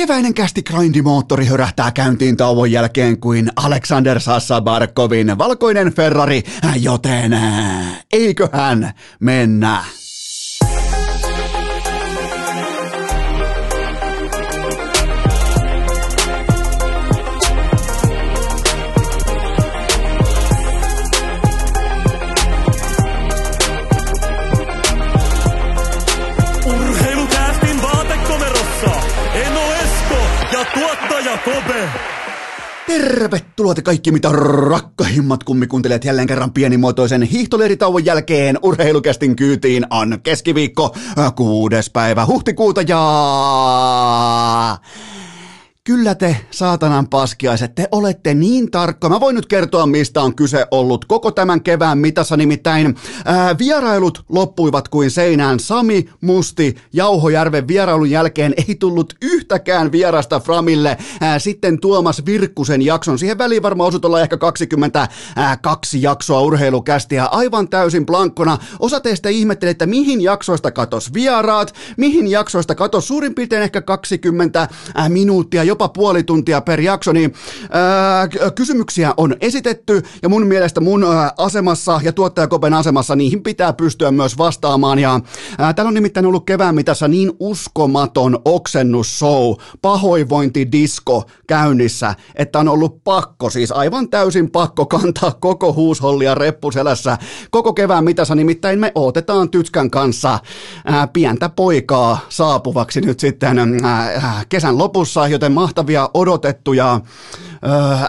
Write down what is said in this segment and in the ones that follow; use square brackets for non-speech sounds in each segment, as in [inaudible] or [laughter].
Keväinen kästi grindimoottori hörähtää käyntiin tauon jälkeen kuin Alexander Sassa Barkovin valkoinen Ferrari, joten eiköhän mennä. Tervetuloa te kaikki mitä rakkahimmat kummikuuntelijat jälleen kerran pienimuotoisen hiihtoleiritauon jälkeen urheilukästin kyytiin. On keskiviikko äh, kuudes päivä huhtikuuta ja Kyllä te, saatanan paskiaiset, te olette niin tarkka. Mä voin nyt kertoa, mistä on kyse ollut koko tämän kevään mitassa. Nimittäin ää, vierailut loppuivat kuin seinään. Sami Musti Jauhojärven vierailun jälkeen ei tullut yhtäkään vierasta Framille. Ää, sitten Tuomas Virkkusen jakson. Siihen väliin varmaan osut olla ehkä 22 jaksoa urheilukästiä aivan täysin blankkona. Osa teistä ihmettelee, että mihin jaksoista katos vieraat, mihin jaksoista katos suurin piirtein ehkä 20 ää, minuuttia, jopa puoli tuntia per jakso, niin ää, kysymyksiä on esitetty ja mun mielestä mun ää, asemassa ja tuottajakopen asemassa niihin pitää pystyä myös vastaamaan. Ja ää, täällä on nimittäin ollut kevään mitassa niin uskomaton oksennusshow, pahoinvointidisko käynnissä, että on ollut pakko, siis aivan täysin pakko kantaa koko huushollia reppuselässä koko kevään mitassa, nimittäin me otetaan Tytskän kanssa ää, pientä poikaa saapuvaksi nyt sitten ää, kesän lopussa, joten mahtavia odotettuja,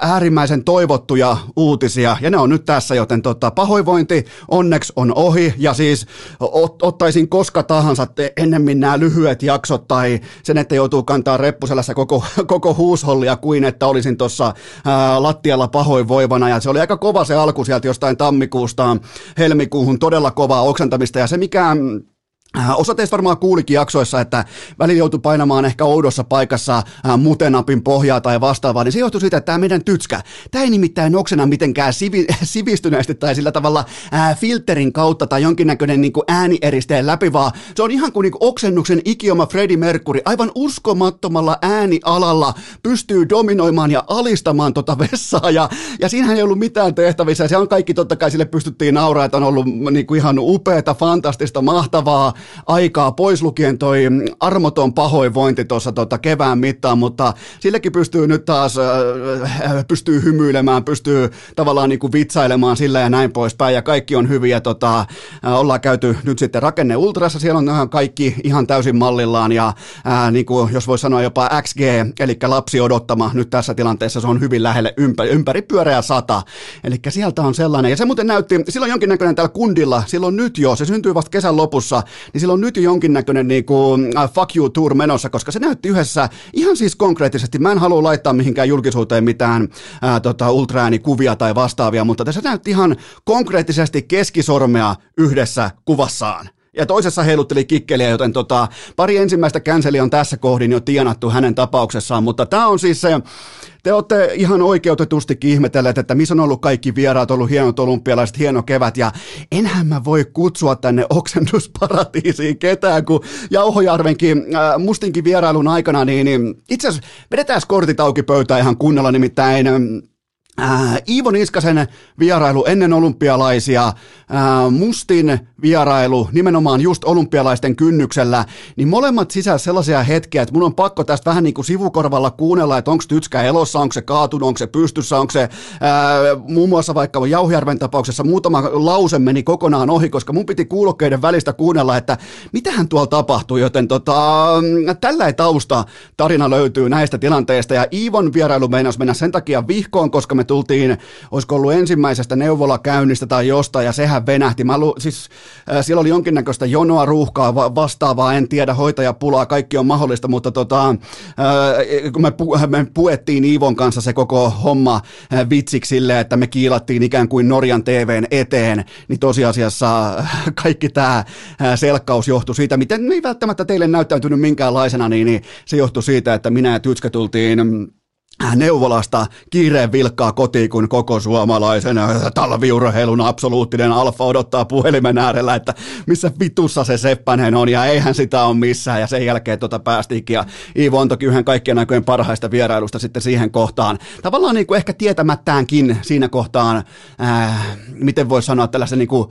äärimmäisen toivottuja uutisia, ja ne on nyt tässä, joten tota, pahoinvointi onneksi on ohi, ja siis ot, ottaisin koska tahansa ennemmin nämä lyhyet jaksot, tai sen, että joutuu kantaa reppuselässä koko, koko huushollia, kuin että olisin tuossa lattialla pahoinvoivana, ja se oli aika kova se alku sieltä jostain tammikuusta helmikuuhun, todella kovaa oksentamista, ja se mikä Äh, osa teistä varmaan kuulikin jaksoissa, että välillä joutui painamaan ehkä oudossa paikassa äh, mutenapin pohjaa tai vastaavaa, niin se johtui siitä, että tämä meidän tytskä, tämä ei nimittäin oksena mitenkään sivi, [laughs] sivistyneesti tai sillä tavalla ää, äh, filterin kautta tai jonkinnäköinen niin kuin äänieristeen läpi, vaan se on ihan kuin, niin kuin oksennuksen ikioma Freddie Mercury, aivan uskomattomalla äänialalla pystyy dominoimaan ja alistamaan tota vessaa, ja, ja siinähän ei ollut mitään tehtävissä, ja se on kaikki totta kai sille pystyttiin nauraa, että on ollut niin kuin ihan upeata, fantastista, mahtavaa, aikaa, pois lukien toi armoton pahoinvointi tuossa tota kevään mittaan, mutta sillekin pystyy nyt taas, äh, pystyy hymyilemään, pystyy tavallaan niin kuin vitsailemaan sillä ja näin poispäin, ja kaikki on hyviä, tota, äh, ollaan käyty nyt sitten rakenne ultrassa, siellä on ihan kaikki ihan täysin mallillaan, ja äh, niin kuin, jos voi sanoa jopa XG, eli lapsi odottama. Nyt tässä tilanteessa, se on hyvin lähelle ympäri, ympäri pyöreä sata, eli sieltä on sellainen, ja se muuten näytti, silloin jonkinnäköinen täällä kundilla, silloin nyt jo, se syntyy vasta kesän lopussa, niin sillä on nyt jo jonkinnäköinen niin kuin, uh, fuck you tour menossa, koska se näytti yhdessä ihan siis konkreettisesti, mä en halua laittaa mihinkään julkisuuteen mitään ää, uh, tota, ultraäänikuvia tai vastaavia, mutta tässä näytti ihan konkreettisesti keskisormea yhdessä kuvassaan ja toisessa heilutteli kikkeliä, joten tota, pari ensimmäistä känseli on tässä kohdin jo tienattu hänen tapauksessaan, mutta tämä on siis se, te olette ihan oikeutetusti ihmetelleet, että missä on ollut kaikki vieraat, ollut hienot olympialaiset, hieno kevät, ja enhän mä voi kutsua tänne oksennusparatiisiin ketään, kun Jauhojärvenkin, äh, mustinkin vierailun aikana, niin, niin itse asiassa vedetään kortit auki pöytään ihan kunnolla, nimittäin Äh, Iivo Niskasen vierailu ennen olympialaisia, äh, Mustin vierailu nimenomaan just olympialaisten kynnyksellä, niin molemmat sisällä sellaisia hetkiä, että mun on pakko tästä vähän niin kuin sivukorvalla kuunnella, että onko tytskä elossa, onko se kaatunut, onko se pystyssä, onko se ää, muun muassa vaikka Jauhjärven tapauksessa muutama lause meni kokonaan ohi, koska mun piti kuulokkeiden välistä kuunnella, että mitähän tuolla tapahtuu, joten tota, tällä tausta tarina löytyy näistä tilanteista ja Iivon vierailu meinasi mennä sen takia vihkoon, koska me tultiin, olisiko ollut ensimmäisestä neuvolakäynnistä tai jostain ja sehän venähti. Mä lu, siis siellä oli jonkinnäköistä jonoa, ruuhkaa, vastaavaa, en tiedä, hoitajapulaa, kaikki on mahdollista, mutta tota, kun me, pu- me puettiin Iivon kanssa se koko homma vitsiksi sille, että me kiilattiin ikään kuin Norjan TVn eteen, niin tosiasiassa kaikki tämä selkkaus johtui siitä, miten ei välttämättä teille näyttäytynyt minkäänlaisena, niin, niin se johtui siitä, että minä ja Tytskä tultiin neuvolasta kiireen vilkkaa kotiin, kun koko suomalaisen talviurheilun absoluuttinen alfa odottaa puhelimen äärellä, että missä vitussa se Seppänen on, ja eihän sitä ole missään, ja sen jälkeen tota päästiinkin, ja Iivo on toki yhden kaikkien aikojen parhaista vierailusta sitten siihen kohtaan. Tavallaan niin kuin ehkä tietämättäänkin siinä kohtaan, ää, miten voi sanoa tällaisen niin kuin,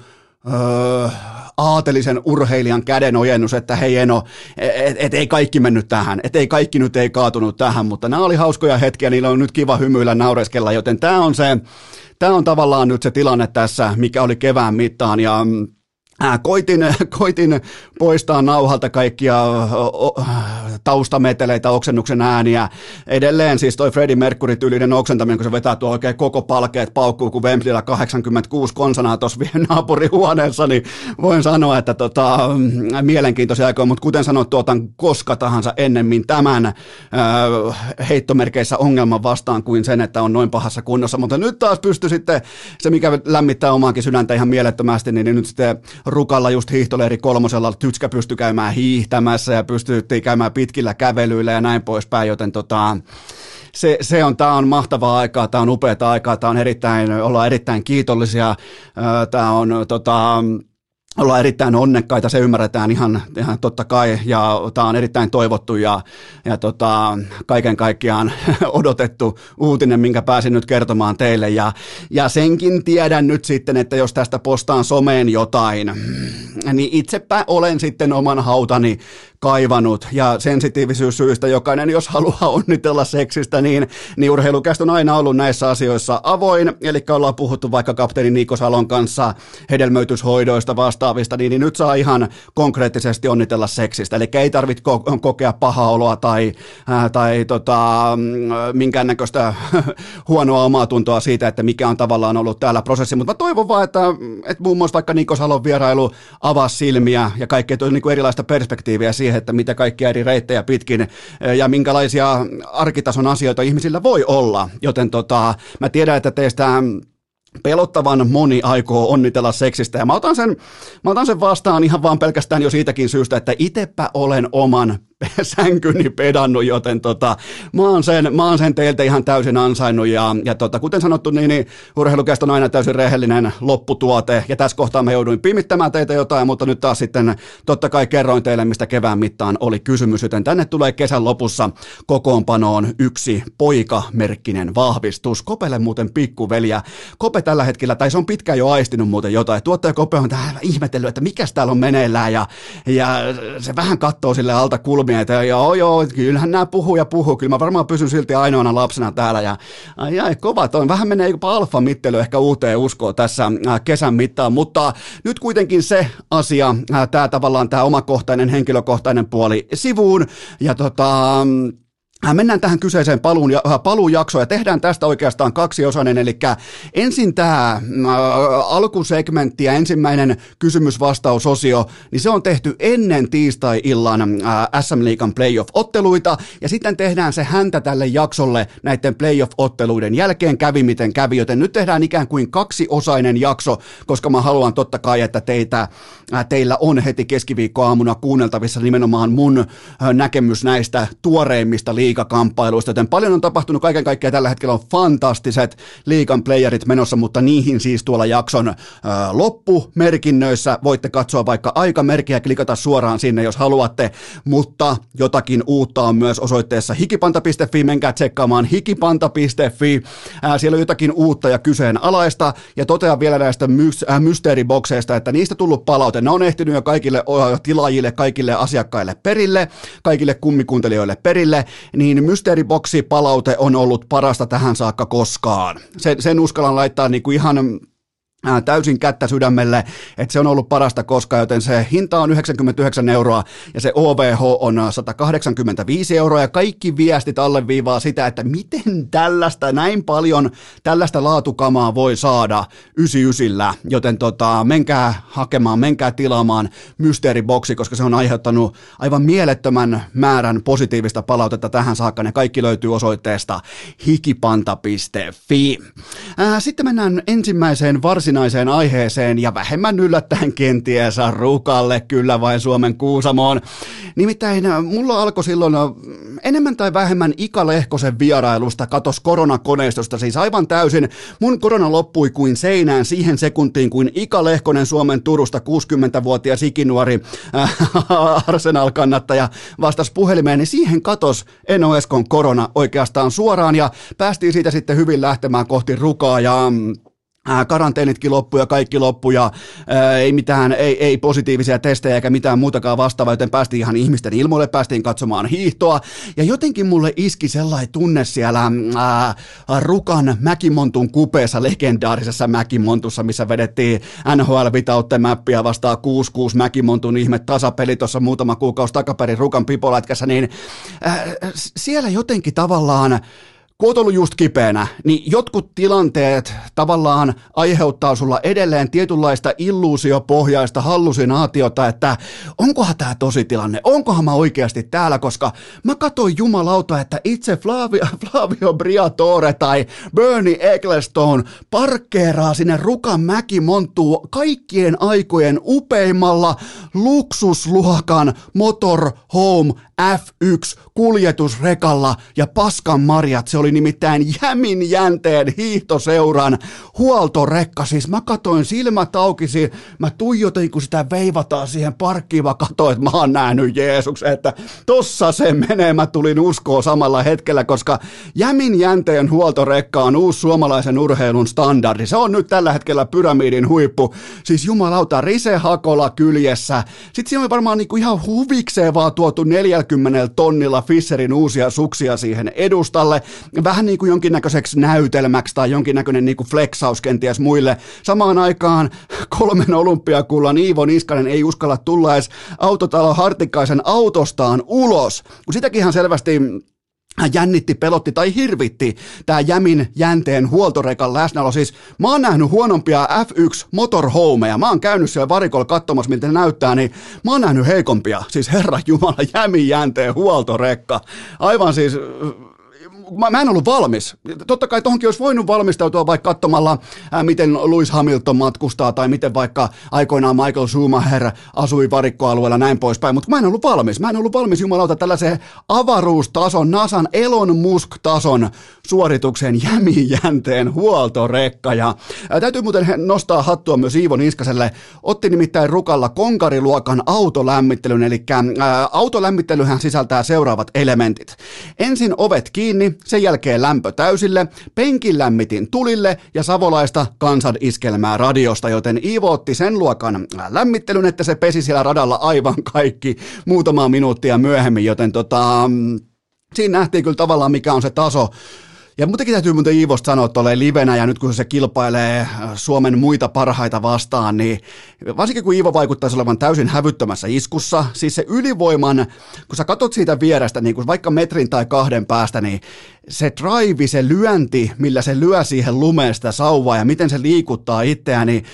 öö, aatelisen urheilijan käden ojennus, että hei Eno, et, et ei kaikki mennyt tähän, et ei kaikki nyt ei kaatunut tähän, mutta nämä oli hauskoja hetkiä, niillä on nyt kiva hymyillä naureskella, joten tämä on se, tämä on tavallaan nyt se tilanne tässä, mikä oli kevään mittaan ja mm, koitin, [laughs] koitin poistaa nauhalta kaikkia taustameteleitä, oksennuksen ääniä. Edelleen siis toi Freddie Mercury tyylinen oksentaminen, kun se vetää tuo oikein koko palkeet paukkuu, kun Wembleyllä 86 konsanaa tuossa naapurihuoneessa, niin voin sanoa, että tota, mielenkiintoisia aikoja, mutta kuten sanoit, tuotan koska tahansa ennemmin tämän äh, heittomerkeissä ongelman vastaan kuin sen, että on noin pahassa kunnossa, mutta nyt taas pystyy sitten se, mikä lämmittää omaankin sydäntä ihan mielettömästi, niin nyt sitten Rukalla just hiihtoleiri kolmosella Tytskä pystyi käymään hiihtämässä ja pystyttiin käymään pitkillä kävelyillä ja näin poispäin, joten tota, se, se on, tämä on mahtavaa aikaa, tämä on upeaa aikaa, tämä on erittäin, ollaan erittäin kiitollisia, tämä on tota, ollaan erittäin onnekkaita, se ymmärretään ihan, ihan totta kai, ja tämä on erittäin toivottu ja, ja tota, kaiken kaikkiaan [laughs] odotettu uutinen, minkä pääsin nyt kertomaan teille, ja, ja senkin tiedän nyt sitten, että jos tästä postaan someen jotain, niin itsepä olen sitten oman hautani kaivannut ja sensitiivisyyssyistä jokainen, jos haluaa onnitella seksistä, niin, niin urheilukästä on aina ollut näissä asioissa avoin, eli ollaan puhuttu vaikka kapteeni Niko Salon kanssa hedelmöityshoidoista vastaavista, niin, niin nyt saa ihan konkreettisesti onnitella seksistä, eli ei tarvitse ko- kokea pahaa oloa tai, äh, tai tota, minkäännäköistä [laughs] huonoa omaa tuntoa siitä, että mikä on tavallaan ollut täällä prosessi, mutta mä toivon vaan, että, että muun muassa vaikka Niko Salon vierailu avaa silmiä ja kaikkea niin kuin erilaista perspektiiviä siihen, siihen, että mitä kaikkia eri reittejä pitkin eh, ja minkälaisia arkitason asioita ihmisillä voi olla. Joten tota, mä tiedän, että teistä pelottavan moni aikoo onnitella seksistä ja mä otan sen, mä otan sen vastaan ihan vaan pelkästään jo siitäkin syystä, että itepä olen oman [laughs] sänkyni pedannut, joten tota, mä, oon sen, mä oon sen teiltä ihan täysin ansainnut ja, ja tota, kuten sanottu, niin, niin urheilukästä on aina täysin rehellinen lopputuote ja tässä kohtaa mä jouduin pimittämään teitä jotain, mutta nyt taas sitten totta kai kerroin teille, mistä kevään mittaan oli kysymys, joten tänne tulee kesän lopussa kokoonpanoon yksi poikamerkkinen vahvistus. Kopelle muuten pikkuveliä. Kope tällä hetkellä, tai se on pitkään jo aistinut muuten jotain. Tuottaja Kope on täällä ihmetellyt, että mikä täällä on meneillään ja, ja se vähän katsoo sille alta kulmia miehet, ja joo joo, kyllähän nämä puhuu ja puhuu, kyllä mä varmaan pysyn silti ainoana lapsena täällä, ja ai, ai kova, toi. Vähän menee jopa alfa-mittely ehkä uuteen uskoon tässä äh, kesän mittaan, mutta nyt kuitenkin se asia, äh, tämä tavallaan tämä omakohtainen, henkilökohtainen puoli sivuun, ja tota, Äh, mennään tähän kyseiseen paluun, äh, paluujaksoon ja tehdään tästä oikeastaan kaksiosainen, eli ensin tämä äh, alkusegmentti ja ensimmäinen kysymys-vastausosio, niin se on tehty ennen tiistai-illan äh, SM Liigan playoff-otteluita, ja sitten tehdään se häntä tälle jaksolle näiden playoff-otteluiden jälkeen. Kävi miten kävi, joten nyt tehdään ikään kuin kaksiosainen jakso, koska mä haluan totta kai, että teitä, äh, teillä on heti keskiviikkoaamuna kuunneltavissa nimenomaan mun äh, näkemys näistä tuoreimmista liigan liikakamppailuista, joten paljon on tapahtunut. Kaiken kaikkiaan tällä hetkellä on fantastiset liikan playerit menossa, mutta niihin siis tuolla jakson ö, loppumerkinnöissä. Voitte katsoa vaikka aikamerkkiä ja klikata suoraan sinne, jos haluatte, mutta jotakin uutta on myös osoitteessa hikipanta.fi, menkää tsekkaamaan hikipanta.fi, ää, siellä on jotakin uutta ja kyseenalaista, ja totean vielä näistä my- äh, mysteeribokseista, että niistä tullut palaute, ne on ehtinyt jo kaikille tilaajille, kaikille asiakkaille perille, kaikille kummikuuntelijoille perille, niin mysteeriboksi-palaute on ollut parasta tähän saakka koskaan. Sen, sen uskallan laittaa niin kuin ihan täysin kättä sydämelle, että se on ollut parasta koskaan, joten se hinta on 99 euroa ja se OVH on 185 euroa ja kaikki viestit alleviivaa sitä, että miten tällaista näin paljon tällaista laatukamaa voi saada 99, joten tota, menkää hakemaan, menkää tilaamaan mysteeriboksi, koska se on aiheuttanut aivan mielettömän määrän positiivista palautetta tähän saakka, ne kaikki löytyy osoitteesta hikipanta.fi. Sitten mennään ensimmäiseen varsin varsinaiseen aiheeseen ja vähemmän yllättäen kenties Rukalle kyllä vain Suomen Kuusamoon. Nimittäin äh, mulla alkoi silloin äh, enemmän tai vähemmän Ika Lehkosen vierailusta katos koronakoneistosta, siis aivan täysin. Mun korona loppui kuin seinään siihen sekuntiin, kuin Ika Lehkonen Suomen Turusta 60-vuotias ikinuori äh, [laughs] Arsenal-kannattaja vastasi puhelimeen, niin siihen katos Eno Eskon korona oikeastaan suoraan ja päästiin siitä sitten hyvin lähtemään kohti rukaa ja mm, karanteenitkin loppu ja kaikki loppu ja ää, ei mitään, ei, ei positiivisia testejä eikä mitään muutakaan vastaavaa, joten päästiin ihan ihmisten ilmoille, päästiin katsomaan hiihtoa. Ja jotenkin mulle iski sellainen tunne siellä ää, Rukan Mäkimontun kupeessa, legendaarisessa Mäkimontussa, missä vedettiin NHL Vitautten mäppiä vastaan 6-6 Mäkimontun ihme tasapeli tuossa muutama kuukausi takaperin Rukan pipolätkässä, niin ää, siellä jotenkin tavallaan kun oot ollut just kipeänä, niin jotkut tilanteet tavallaan aiheuttaa sulla edelleen tietynlaista illuusiopohjaista hallusinaatiota, että onkohan tämä tosi tilanne, onkohan mä oikeasti täällä, koska mä katsoin jumalauta, että itse Flavio, [laughs] Flavio Briatore tai Bernie Ecclestone parkkeeraa sinne Rukan monttuu kaikkien aikojen upeimmalla luksusluokan motorhome F1 kuljetusrekalla ja paskan marjat, se oli nimittäin Jämin jänteen hiihtoseuran huoltorekka, siis mä katoin silmät aukisi, mä tuijotin kun sitä veivataan siihen parkkiin, mä katoin, että mä oon nähnyt Jeesuksen, että tossa se menee, mä tulin uskoa samalla hetkellä, koska Jämin jänteen huoltorekka on uusi suomalaisen urheilun standardi, se on nyt tällä hetkellä pyramidin huippu, siis jumalauta, Rise Hakola kyljessä, sit siinä on varmaan niinku ihan huvikseen vaan tuotu 40 40 tonnilla Fisserin uusia suksia siihen edustalle, vähän niin kuin jonkinnäköiseksi näytelmäksi tai jonkinnäköinen niin kuin flexaus kenties muille. Samaan aikaan kolmen olympiakullan Iivo Niskanen ei uskalla tulla edes autotalo Hartikaisen autostaan ulos, kun sitäkin ihan selvästi jännitti, pelotti tai hirvitti tämä Jämin jänteen huoltorekan läsnäolo. Siis mä oon nähnyt huonompia F1 motorhomeja, mä oon käynyt siellä varikolla katsomassa, miltä ne näyttää, niin mä oon nähnyt heikompia. Siis herra Jumala, Jämin jänteen huoltorekka. Aivan siis mä, mä en ollut valmis. Totta kai tohonkin olisi voinut valmistautua vaikka katsomalla, ää, miten Lewis Hamilton matkustaa tai miten vaikka aikoinaan Michael Schumacher asui varikkoalueella näin poispäin, mutta mä en ollut valmis. Mä en ollut valmis jumalauta tällaiseen avaruustason, NASAn Elon Musk-tason suorituksen jämijänteen huoltorekka. Ja täytyy muuten nostaa hattua myös Iivo Niskaselle. Otti nimittäin rukalla konkariluokan autolämmittelyn, eli ää, autolämmittelyhän sisältää seuraavat elementit. Ensin ovet kiinni, sen jälkeen lämpö täysille, penkin lämmitin tulille ja savolaista kansan iskelmää radiosta, joten Iivo otti sen luokan lämmittelyn, että se pesi siellä radalla aivan kaikki muutamaa minuuttia myöhemmin, joten tota, mm, siinä nähtiin kyllä tavallaan mikä on se taso, ja muutenkin täytyy muuten Iivosta sanoa, että tulee livenä ja nyt kun se kilpailee äh, Suomen muita parhaita vastaan, niin varsinkin kun Iivo vaikuttaisi olevan täysin hävyttömässä iskussa, siis se ylivoiman, kun sä katot siitä vierestä, niin kun vaikka metrin tai kahden päästä, niin se drive, se lyönti, millä se lyö siihen lumeen sitä sauvaa ja miten se liikuttaa itseään, niin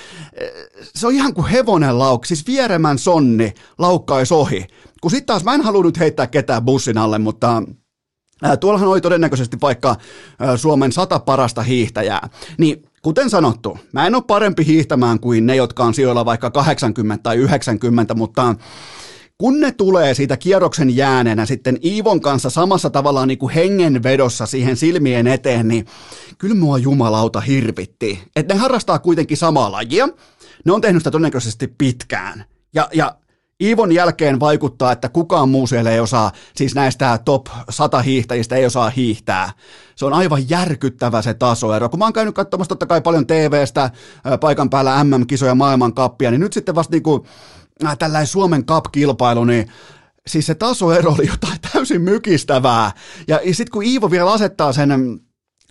äh, se on ihan kuin hevonen lauk, siis vieremän sonni laukkaisi ohi. Kun sitten taas mä en halua nyt heittää ketään bussin alle, mutta Tuollahan oli todennäköisesti vaikka Suomen sata parasta hiihtäjää. Niin kuten sanottu, mä en ole parempi hiihtämään kuin ne, jotka on sijoilla vaikka 80 tai 90, mutta kun ne tulee siitä kierroksen jääneenä sitten Iivon kanssa samassa tavallaan niin kuin hengenvedossa siihen silmien eteen, niin kyllä mua jumalauta hirvitti. Että ne harrastaa kuitenkin samaa lajia, ne on tehnyt sitä todennäköisesti pitkään. Ja, ja Iivon jälkeen vaikuttaa, että kukaan muu siellä ei osaa, siis näistä top 100 hiihtäjistä ei osaa hiihtää. Se on aivan järkyttävä se tasoero. Kun mä oon käynyt katsomassa totta kai paljon TVstä, paikan päällä MM-kisoja, maailmankappia, niin nyt sitten vasta niinku, äh, tällainen Suomen Cup-kilpailu, niin siis se tasoero oli jotain täysin mykistävää. Ja sitten kun Iivo vielä asettaa sen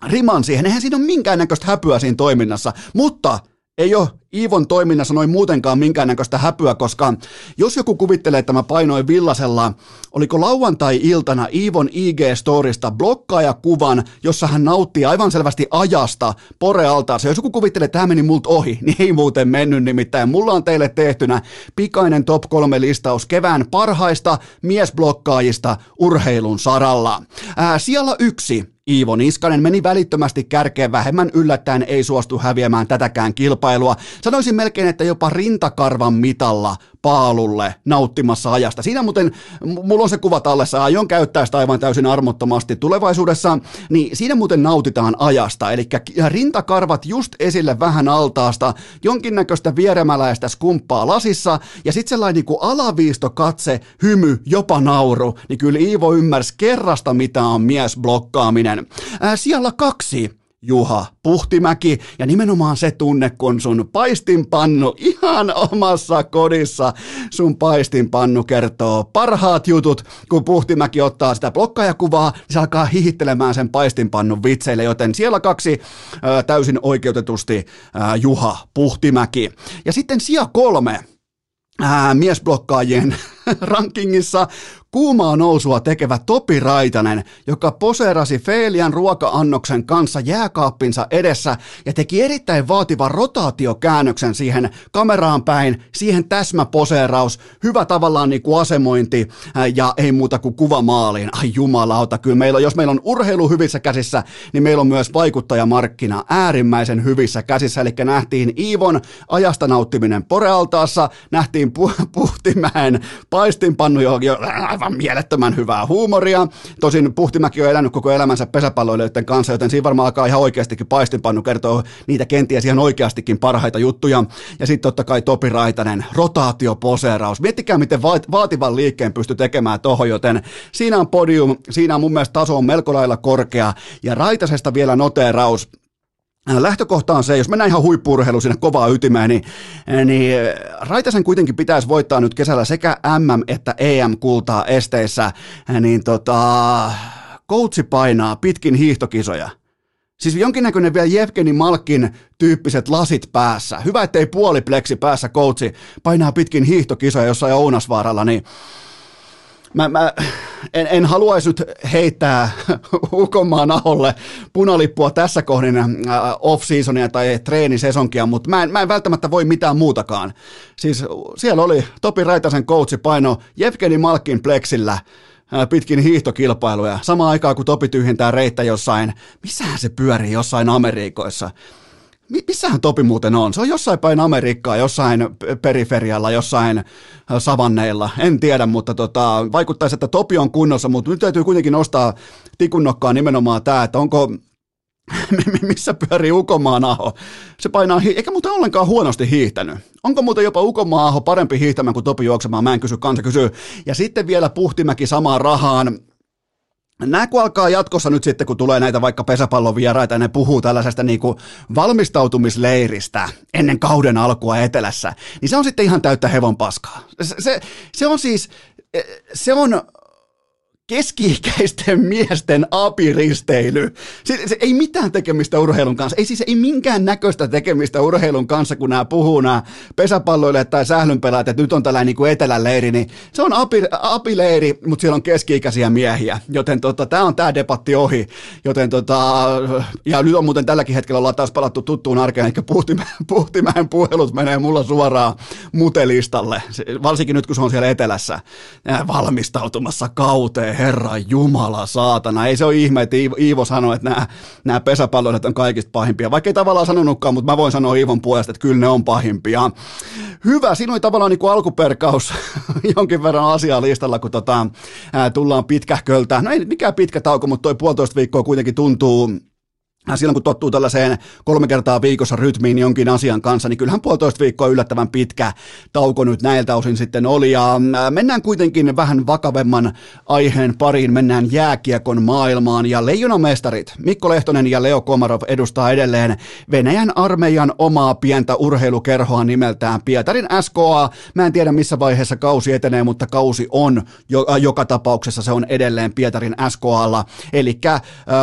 riman siihen, eihän siinä ole minkäännäköistä häpyä siinä toiminnassa, mutta ei ole Iivon toiminnassa noin muutenkaan minkäännäköistä häpyä, koska jos joku kuvittelee, että mä painoin villasella, oliko lauantai-iltana Iivon IG-storista blokkaaja kuvan, jossa hän nauttii aivan selvästi ajasta porealtaassa. Jos joku kuvittelee, että tämä meni multa ohi, [laughs] niin ei muuten mennyt nimittäin. Mulla on teille tehtynä pikainen top 3 listaus kevään parhaista miesblokkaajista urheilun saralla. Ää, siellä yksi Iivo Niskanen meni välittömästi kärkeen vähemmän yllättäen ei suostu häviämään tätäkään kilpailua. Sanoisin melkein, että jopa rintakarvan mitalla paalulle nauttimassa ajasta. Siinä muuten, mulla on se kuva tallessa, aion käyttää sitä aivan täysin armottomasti tulevaisuudessa, niin siinä muuten nautitaan ajasta. Eli rintakarvat just esille vähän altaasta, jonkinnäköistä vieremäläistä skumppaa lasissa, ja sitten sellainen niin alaviisto katse, hymy, jopa nauru, niin kyllä Iivo ymmärsi kerrasta, mitä on miesblokkaaminen. Ää, siellä kaksi Juha Puhtimäki ja nimenomaan se tunne, kun sun paistinpannu ihan omassa kodissa, sun paistinpannu kertoo parhaat jutut, kun Puhtimäki ottaa sitä blokkaajakuvaa, niin se alkaa hihittelemään sen paistinpannun vitseille, joten siellä kaksi ää, täysin oikeutetusti ää, Juha Puhtimäki. Ja sitten sija kolme, ää, miesblokkaajien [laughs] rankingissa Kuumaa nousua tekevä Topi Raitanen, joka poseerasi Feelian ruoka-annoksen kanssa jääkaappinsa edessä ja teki erittäin vaativan rotaatiokäännöksen siihen kameraan päin, siihen täsmäposeeraus, hyvä tavallaan niin kuin asemointi ja ei muuta kuin kuva maaliin. Ai jumalauta, kyllä meillä, jos meillä on urheilu hyvissä käsissä, niin meillä on myös vaikuttajamarkkina äärimmäisen hyvissä käsissä, eli nähtiin Iivon ajasta nauttiminen Porealtaassa, nähtiin pu- Puhtimäen paistinpannu, jo, jo aivan mielettömän hyvää huumoria. Tosin Puhtimäki on elänyt koko elämänsä pesäpalloilijoiden kanssa, joten siinä varmaan alkaa ihan oikeastikin paistinpannu kertoo niitä kenties ihan oikeastikin parhaita juttuja. Ja sitten totta kai Topi Raitanen, rotaatioposeeraus. Miettikää, miten vaativan liikkeen pystyy tekemään tohon, joten siinä on podium, siinä on mun mielestä taso on melko lailla korkea. Ja Raitasesta vielä noteeraus, lähtökohta on se, jos mennään ihan huippurheilu sinne kovaa ytimeen, niin, äh, niin äh, Raitasen kuitenkin pitäisi voittaa nyt kesällä sekä MM- että EM-kultaa esteissä, niin tota, koutsi painaa pitkin hiihtokisoja. Siis jonkinnäköinen vielä Jevgeni Malkin tyyppiset lasit päässä. Hyvä, ettei puolipleksi päässä koutsi painaa pitkin hiihtokisoja jossain Ounasvaaralla, niin mä, mä en, en haluaisi nyt heittää [laughs] Ukomaan aholle punalippua tässä kohdin äh, off-seasonia tai treenisesonkia, mutta mä en, mä en välttämättä voi mitään muutakaan. Siis siellä oli Topi Raitasen coachi paino Jevgeni Malkin plexillä äh, pitkin hiihtokilpailuja. Samaan aikaan kun Topi tyhjentää reittä jossain, missähän se pyörii jossain Amerikoissa. Missähän Topi muuten on? Se on jossain päin Amerikkaa, jossain periferialla, jossain äh, savanneilla. En tiedä, mutta tota, vaikuttaisi, että Topi on kunnossa, mutta nyt täytyy kuitenkin nostaa tikunnokkaa nimenomaan tämä, että onko [laughs] missä pyörii Ukomaan-aho. Se painaa, eikä muuten ollenkaan huonosti hiihtänyt. Onko muuten jopa Ukomaan-aho parempi hiihtämään kuin Topi juoksemaan? Mä en kysy, kansa kysyy. Ja sitten vielä Puhtimäki samaan rahaan Nämä kun alkaa jatkossa nyt sitten, kun tulee näitä vaikka pesäpallon vieraita, ja ne puhuu tällaisesta niin kuin valmistautumisleiristä ennen kauden alkua etelässä, niin se on sitten ihan täyttä hevon paskaa. Se, se, se on siis, se on keski-ikäisten miesten apiristeily. Se, se, ei mitään tekemistä urheilun kanssa. Ei siis ei minkään näköistä tekemistä urheilun kanssa, kun nämä puhuu nämä pesäpalloille tai sählynpelaajat, että nyt on tällainen niin kuin eteläleiri, niin se on api, apileiri, mutta siellä on keski-ikäisiä miehiä. Joten tota, tämä on tämä debatti ohi. Joten tota, ja nyt on muuten tälläkin hetkellä ollaan taas palattu tuttuun arkeen, eli Puhtimäen, Puhtimäen puhelut menee mulla suoraan mutelistalle. Varsinkin nyt, kun se on siellä etelässä valmistautumassa kauteen herra jumala saatana. Ei se ole ihme, että Iivo, Iivo sanoi, että nämä, nämä pesäpalloilijat on kaikista pahimpia. Vaikka ei tavallaan sanonutkaan, mutta mä voin sanoa Iivon puolesta, että kyllä ne on pahimpia. Hyvä, siinä oli tavallaan niin kuin alkuperkaus [laughs] jonkin verran asiaa listalla, kun tota, ää, tullaan pitkähköltä. No ei mikään pitkä tauko, mutta toi puolitoista viikkoa kuitenkin tuntuu silloin kun tottuu tällaiseen kolme kertaa viikossa rytmiin jonkin asian kanssa, niin kyllähän puolitoista viikkoa yllättävän pitkä tauko nyt näiltä osin sitten oli. Ja mennään kuitenkin vähän vakavemman aiheen pariin, mennään jääkiekon maailmaan. Ja leijonamestarit Mikko Lehtonen ja Leo Komarov edustaa edelleen Venäjän armeijan omaa pientä urheilukerhoa nimeltään Pietarin SKA. Mä en tiedä missä vaiheessa kausi etenee, mutta kausi on joka tapauksessa se on edelleen Pietarin SKAlla, eli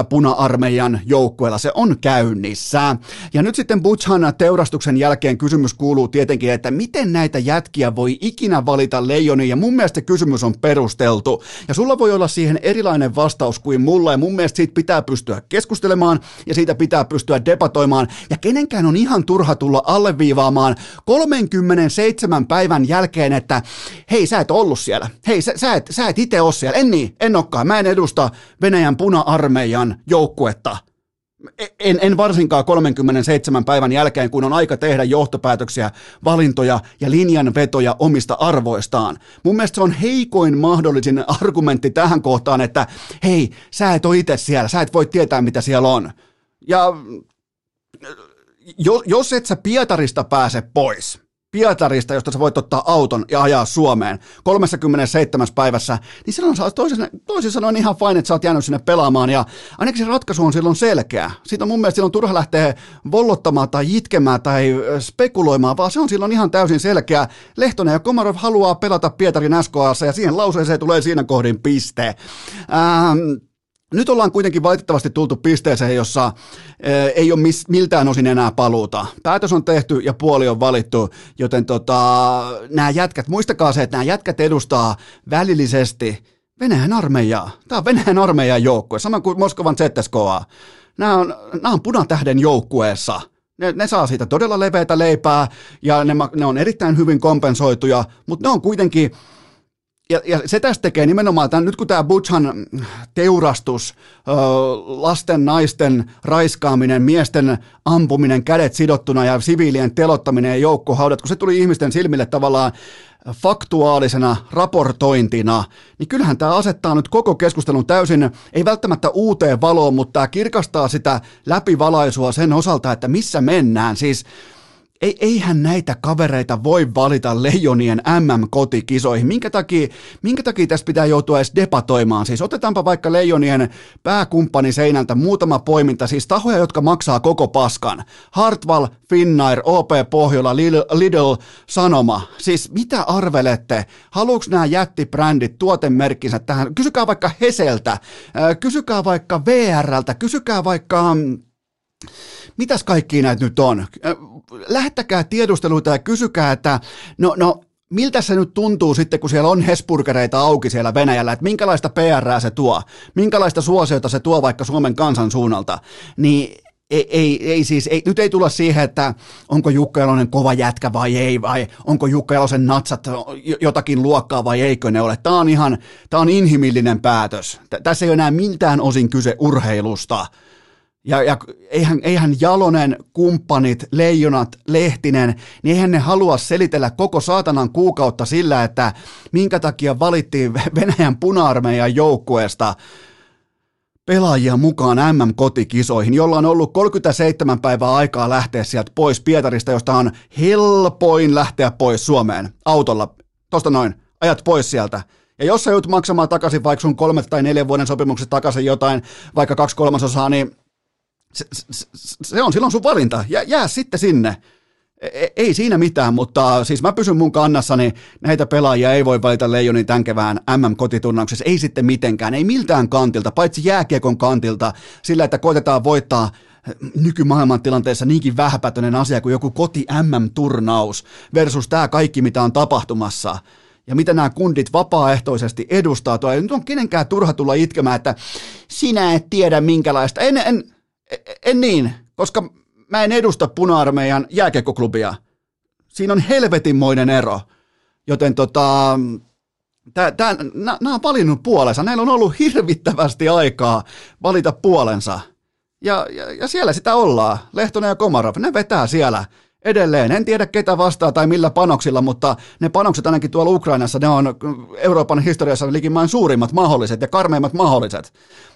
puna-armeijan joukkue alueella, se on käynnissä. Ja nyt sitten Butchan teurastuksen jälkeen kysymys kuuluu tietenkin, että miten näitä jätkiä voi ikinä valita leijoni, ja mun mielestä kysymys on perusteltu. Ja sulla voi olla siihen erilainen vastaus kuin mulla, ja mun mielestä siitä pitää pystyä keskustelemaan, ja siitä pitää pystyä debatoimaan, ja kenenkään on ihan turha tulla alleviivaamaan 37 päivän jälkeen, että hei, sä et ollut siellä, hei, sä, sä et, sä et itse ole siellä, en niin, en olekaan, mä en edusta Venäjän puna-armeijan joukkuetta. E, en, en varsinkaan 37 päivän jälkeen, kun on aika tehdä johtopäätöksiä, valintoja ja linjanvetoja omista arvoistaan. Mun mielestä se on heikoin mahdollisin argumentti tähän kohtaan, että hei, sä et ole itse siellä, sä et voi tietää mitä siellä on. Ja jos et sä Pietarista pääse pois, Pietarista, josta sä voit ottaa auton ja ajaa Suomeen 37 päivässä, niin silloin sä toisin, toisin sanoen ihan fine, että sä oot jäänyt sinne pelaamaan ja ainakin se ratkaisu on silloin selkeä. Siitä on mun mielestä silloin turha lähteä vollottamaan tai itkemään tai spekuloimaan, vaan se on silloin ihan täysin selkeä. Lehtonen ja Komarov haluaa pelata Pietarin SKAssa ja siihen lauseeseen tulee siinä kohdin piste. Ähm, nyt ollaan kuitenkin valitettavasti tultu pisteeseen, jossa eh, ei ole mis, miltään osin enää paluuta. Päätös on tehty ja puoli on valittu, joten tota, nämä jätkät, muistakaa se, että nämä jätkät edustaa välillisesti Venäjän armeijaa. Tämä on Venäjän armeijan joukkue, sama kuin Moskovan ZSKA. Nämä on, nämä on punatähden joukkueessa. Ne, ne saa siitä todella leveätä leipää ja ne, ne on erittäin hyvin kompensoituja, mutta ne on kuitenkin ja, ja se tästä tekee nimenomaan, tämän, nyt kun tämä Butchan teurastus, lasten, naisten raiskaaminen, miesten ampuminen, kädet sidottuna ja siviilien telottaminen ja joukkohaudat, kun se tuli ihmisten silmille tavallaan faktuaalisena raportointina, niin kyllähän tämä asettaa nyt koko keskustelun täysin, ei välttämättä uuteen valoon, mutta tämä kirkastaa sitä läpivalaisua sen osalta, että missä mennään. Siis ei, eihän näitä kavereita voi valita leijonien MM-kotikisoihin. Minkä takia, minkä takia tässä pitää joutua edes debatoimaan? Siis otetaanpa vaikka leijonien pääkumppani seinältä muutama poiminta, siis tahoja, jotka maksaa koko paskan. Hartwall, Finnair, OP Pohjola, Lidl, Sanoma. Siis mitä arvelette? Haluuks nämä jättibrändit tuotemerkkinsä tähän? Kysykää vaikka Heseltä, kysykää vaikka VRltä, kysykää vaikka mm, mitäs kaikki näitä nyt on? Lähettäkää tiedusteluita ja kysykää, että no, no miltä se nyt tuntuu sitten, kun siellä on Hesburgereita auki siellä Venäjällä, että minkälaista PR se tuo, minkälaista suosiota se tuo vaikka Suomen kansan suunnalta, niin ei, ei, ei siis, ei, nyt ei tulla siihen, että onko Jukka Jalonen kova jätkä vai ei, vai onko Jukka Jalosen natsat jotakin luokkaa vai eikö ne ole. Tämä on ihan, tämä on inhimillinen päätös. Tässä ei ole enää miltään osin kyse urheilusta. Ja, ja eihän, eihän Jalonen, kumppanit, Leijonat, Lehtinen, niin eihän ne halua selitellä koko saatanan kuukautta sillä, että minkä takia valittiin Venäjän puna-armeijan joukkueesta pelaajia mukaan MM-kotikisoihin, jolla on ollut 37 päivää aikaa lähteä sieltä pois Pietarista, josta on helpoin lähteä pois Suomeen autolla. Tosta noin, ajat pois sieltä. Ja jos sä joudut maksamaan takaisin vaikka sun kolme tai neljän vuoden sopimukset takaisin jotain, vaikka kaksi kolmasosaa, niin se, se, on silloin sun valinta. Jää, jää sitten sinne. E, ei siinä mitään, mutta siis mä pysyn mun kannassani, näitä pelaajia ei voi valita Leijonin tämän kevään MM-kotiturnauksessa, ei sitten mitenkään, ei miltään kantilta, paitsi jääkiekon kantilta, sillä että koitetaan voittaa nykymaailman tilanteessa niinkin vähäpätöinen asia kuin joku koti MM-turnaus versus tämä kaikki, mitä on tapahtumassa ja mitä nämä kundit vapaaehtoisesti edustaa. Tuo ei nyt on kenenkään turha tulla itkemään, että sinä et tiedä minkälaista. En, en, en niin, koska mä en edusta puna-armeijan jääkekoklubia. Siinä on helvetinmoinen ero. Joten tota, nämä on valinnut puolensa. Näillä on ollut hirvittävästi aikaa valita puolensa. Ja, ja, ja siellä sitä ollaan. Lehtonen ja Komarov, ne vetää siellä edelleen. En tiedä ketä vastaa tai millä panoksilla, mutta ne panokset ainakin tuolla Ukrainassa, ne on Euroopan historiassa likimain suurimmat mahdolliset ja karmeimmat mahdolliset.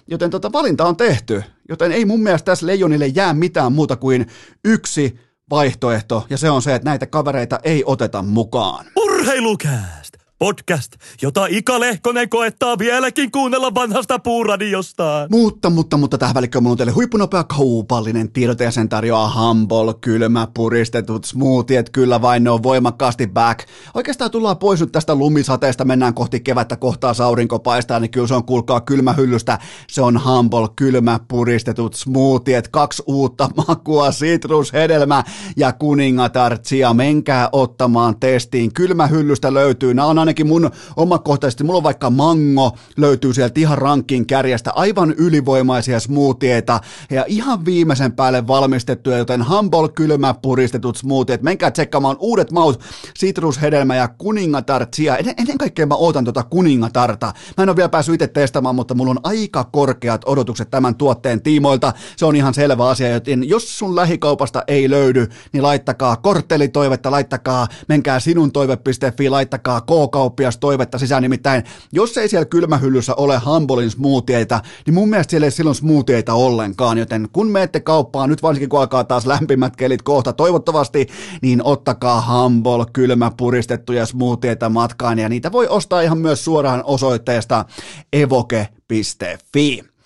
Joten tota, valinta on tehty, joten ei mun mielestä tässä Leijonille jää mitään muuta kuin yksi vaihtoehto, ja se on se, että näitä kavereita ei oteta mukaan. Urheilukääst! Podcast, jota Ika Lehkonen koettaa vieläkin kuunnella vanhasta puuradiostaan. Mutta, mutta, mutta tähän välikköön mulla on teille huippunopea kaupallinen tiedote ja sen tarjoaa Humble, kylmä, puristetut smoothiet, kyllä vain ne on voimakkaasti back. Oikeastaan tullaan pois nyt tästä lumisateesta, mennään kohti kevättä, kohtaa aurinko paistaa, niin kyllä se on kuulkaa kylmä hyllystä. Se on Humble, kylmä, puristetut smoothiet, kaksi uutta [laughs] makua, citrus, hedelmä ja kuningatar chia. Menkää ottamaan testiin. Kylmä hyllystä löytyy. Nämä on ainakin mun omakohtaisesti, mulla on vaikka mango, löytyy sieltä ihan rankin kärjestä, aivan ylivoimaisia smoothieita ja ihan viimeisen päälle valmistettuja, joten Humble kylmä puristetut smoothiet, menkää tsekkaamaan uudet maut, citrushedelmä ja kuningatar chia. Ennen, kaikkea mä ootan tota kuningatarta. Mä en ole vielä päässyt itse testaamaan, mutta mulla on aika korkeat odotukset tämän tuotteen tiimoilta. Se on ihan selvä asia, joten jos sun lähikaupasta ei löydy, niin laittakaa korttelitoivetta, laittakaa, menkää sinun toive.fi, laittakaa k kauppias toivetta sisään, nimittäin jos ei siellä kylmähyllyssä ole Humbolin smoothieita, niin mun mielestä siellä ei silloin smoothieita ollenkaan, joten kun menette kauppaan, nyt varsinkin kun alkaa taas lämpimät kelit kohta toivottavasti, niin ottakaa Humble kylmä puristettuja smoothieita matkaan. Ja niitä voi ostaa ihan myös suoraan osoitteesta evoke.fi.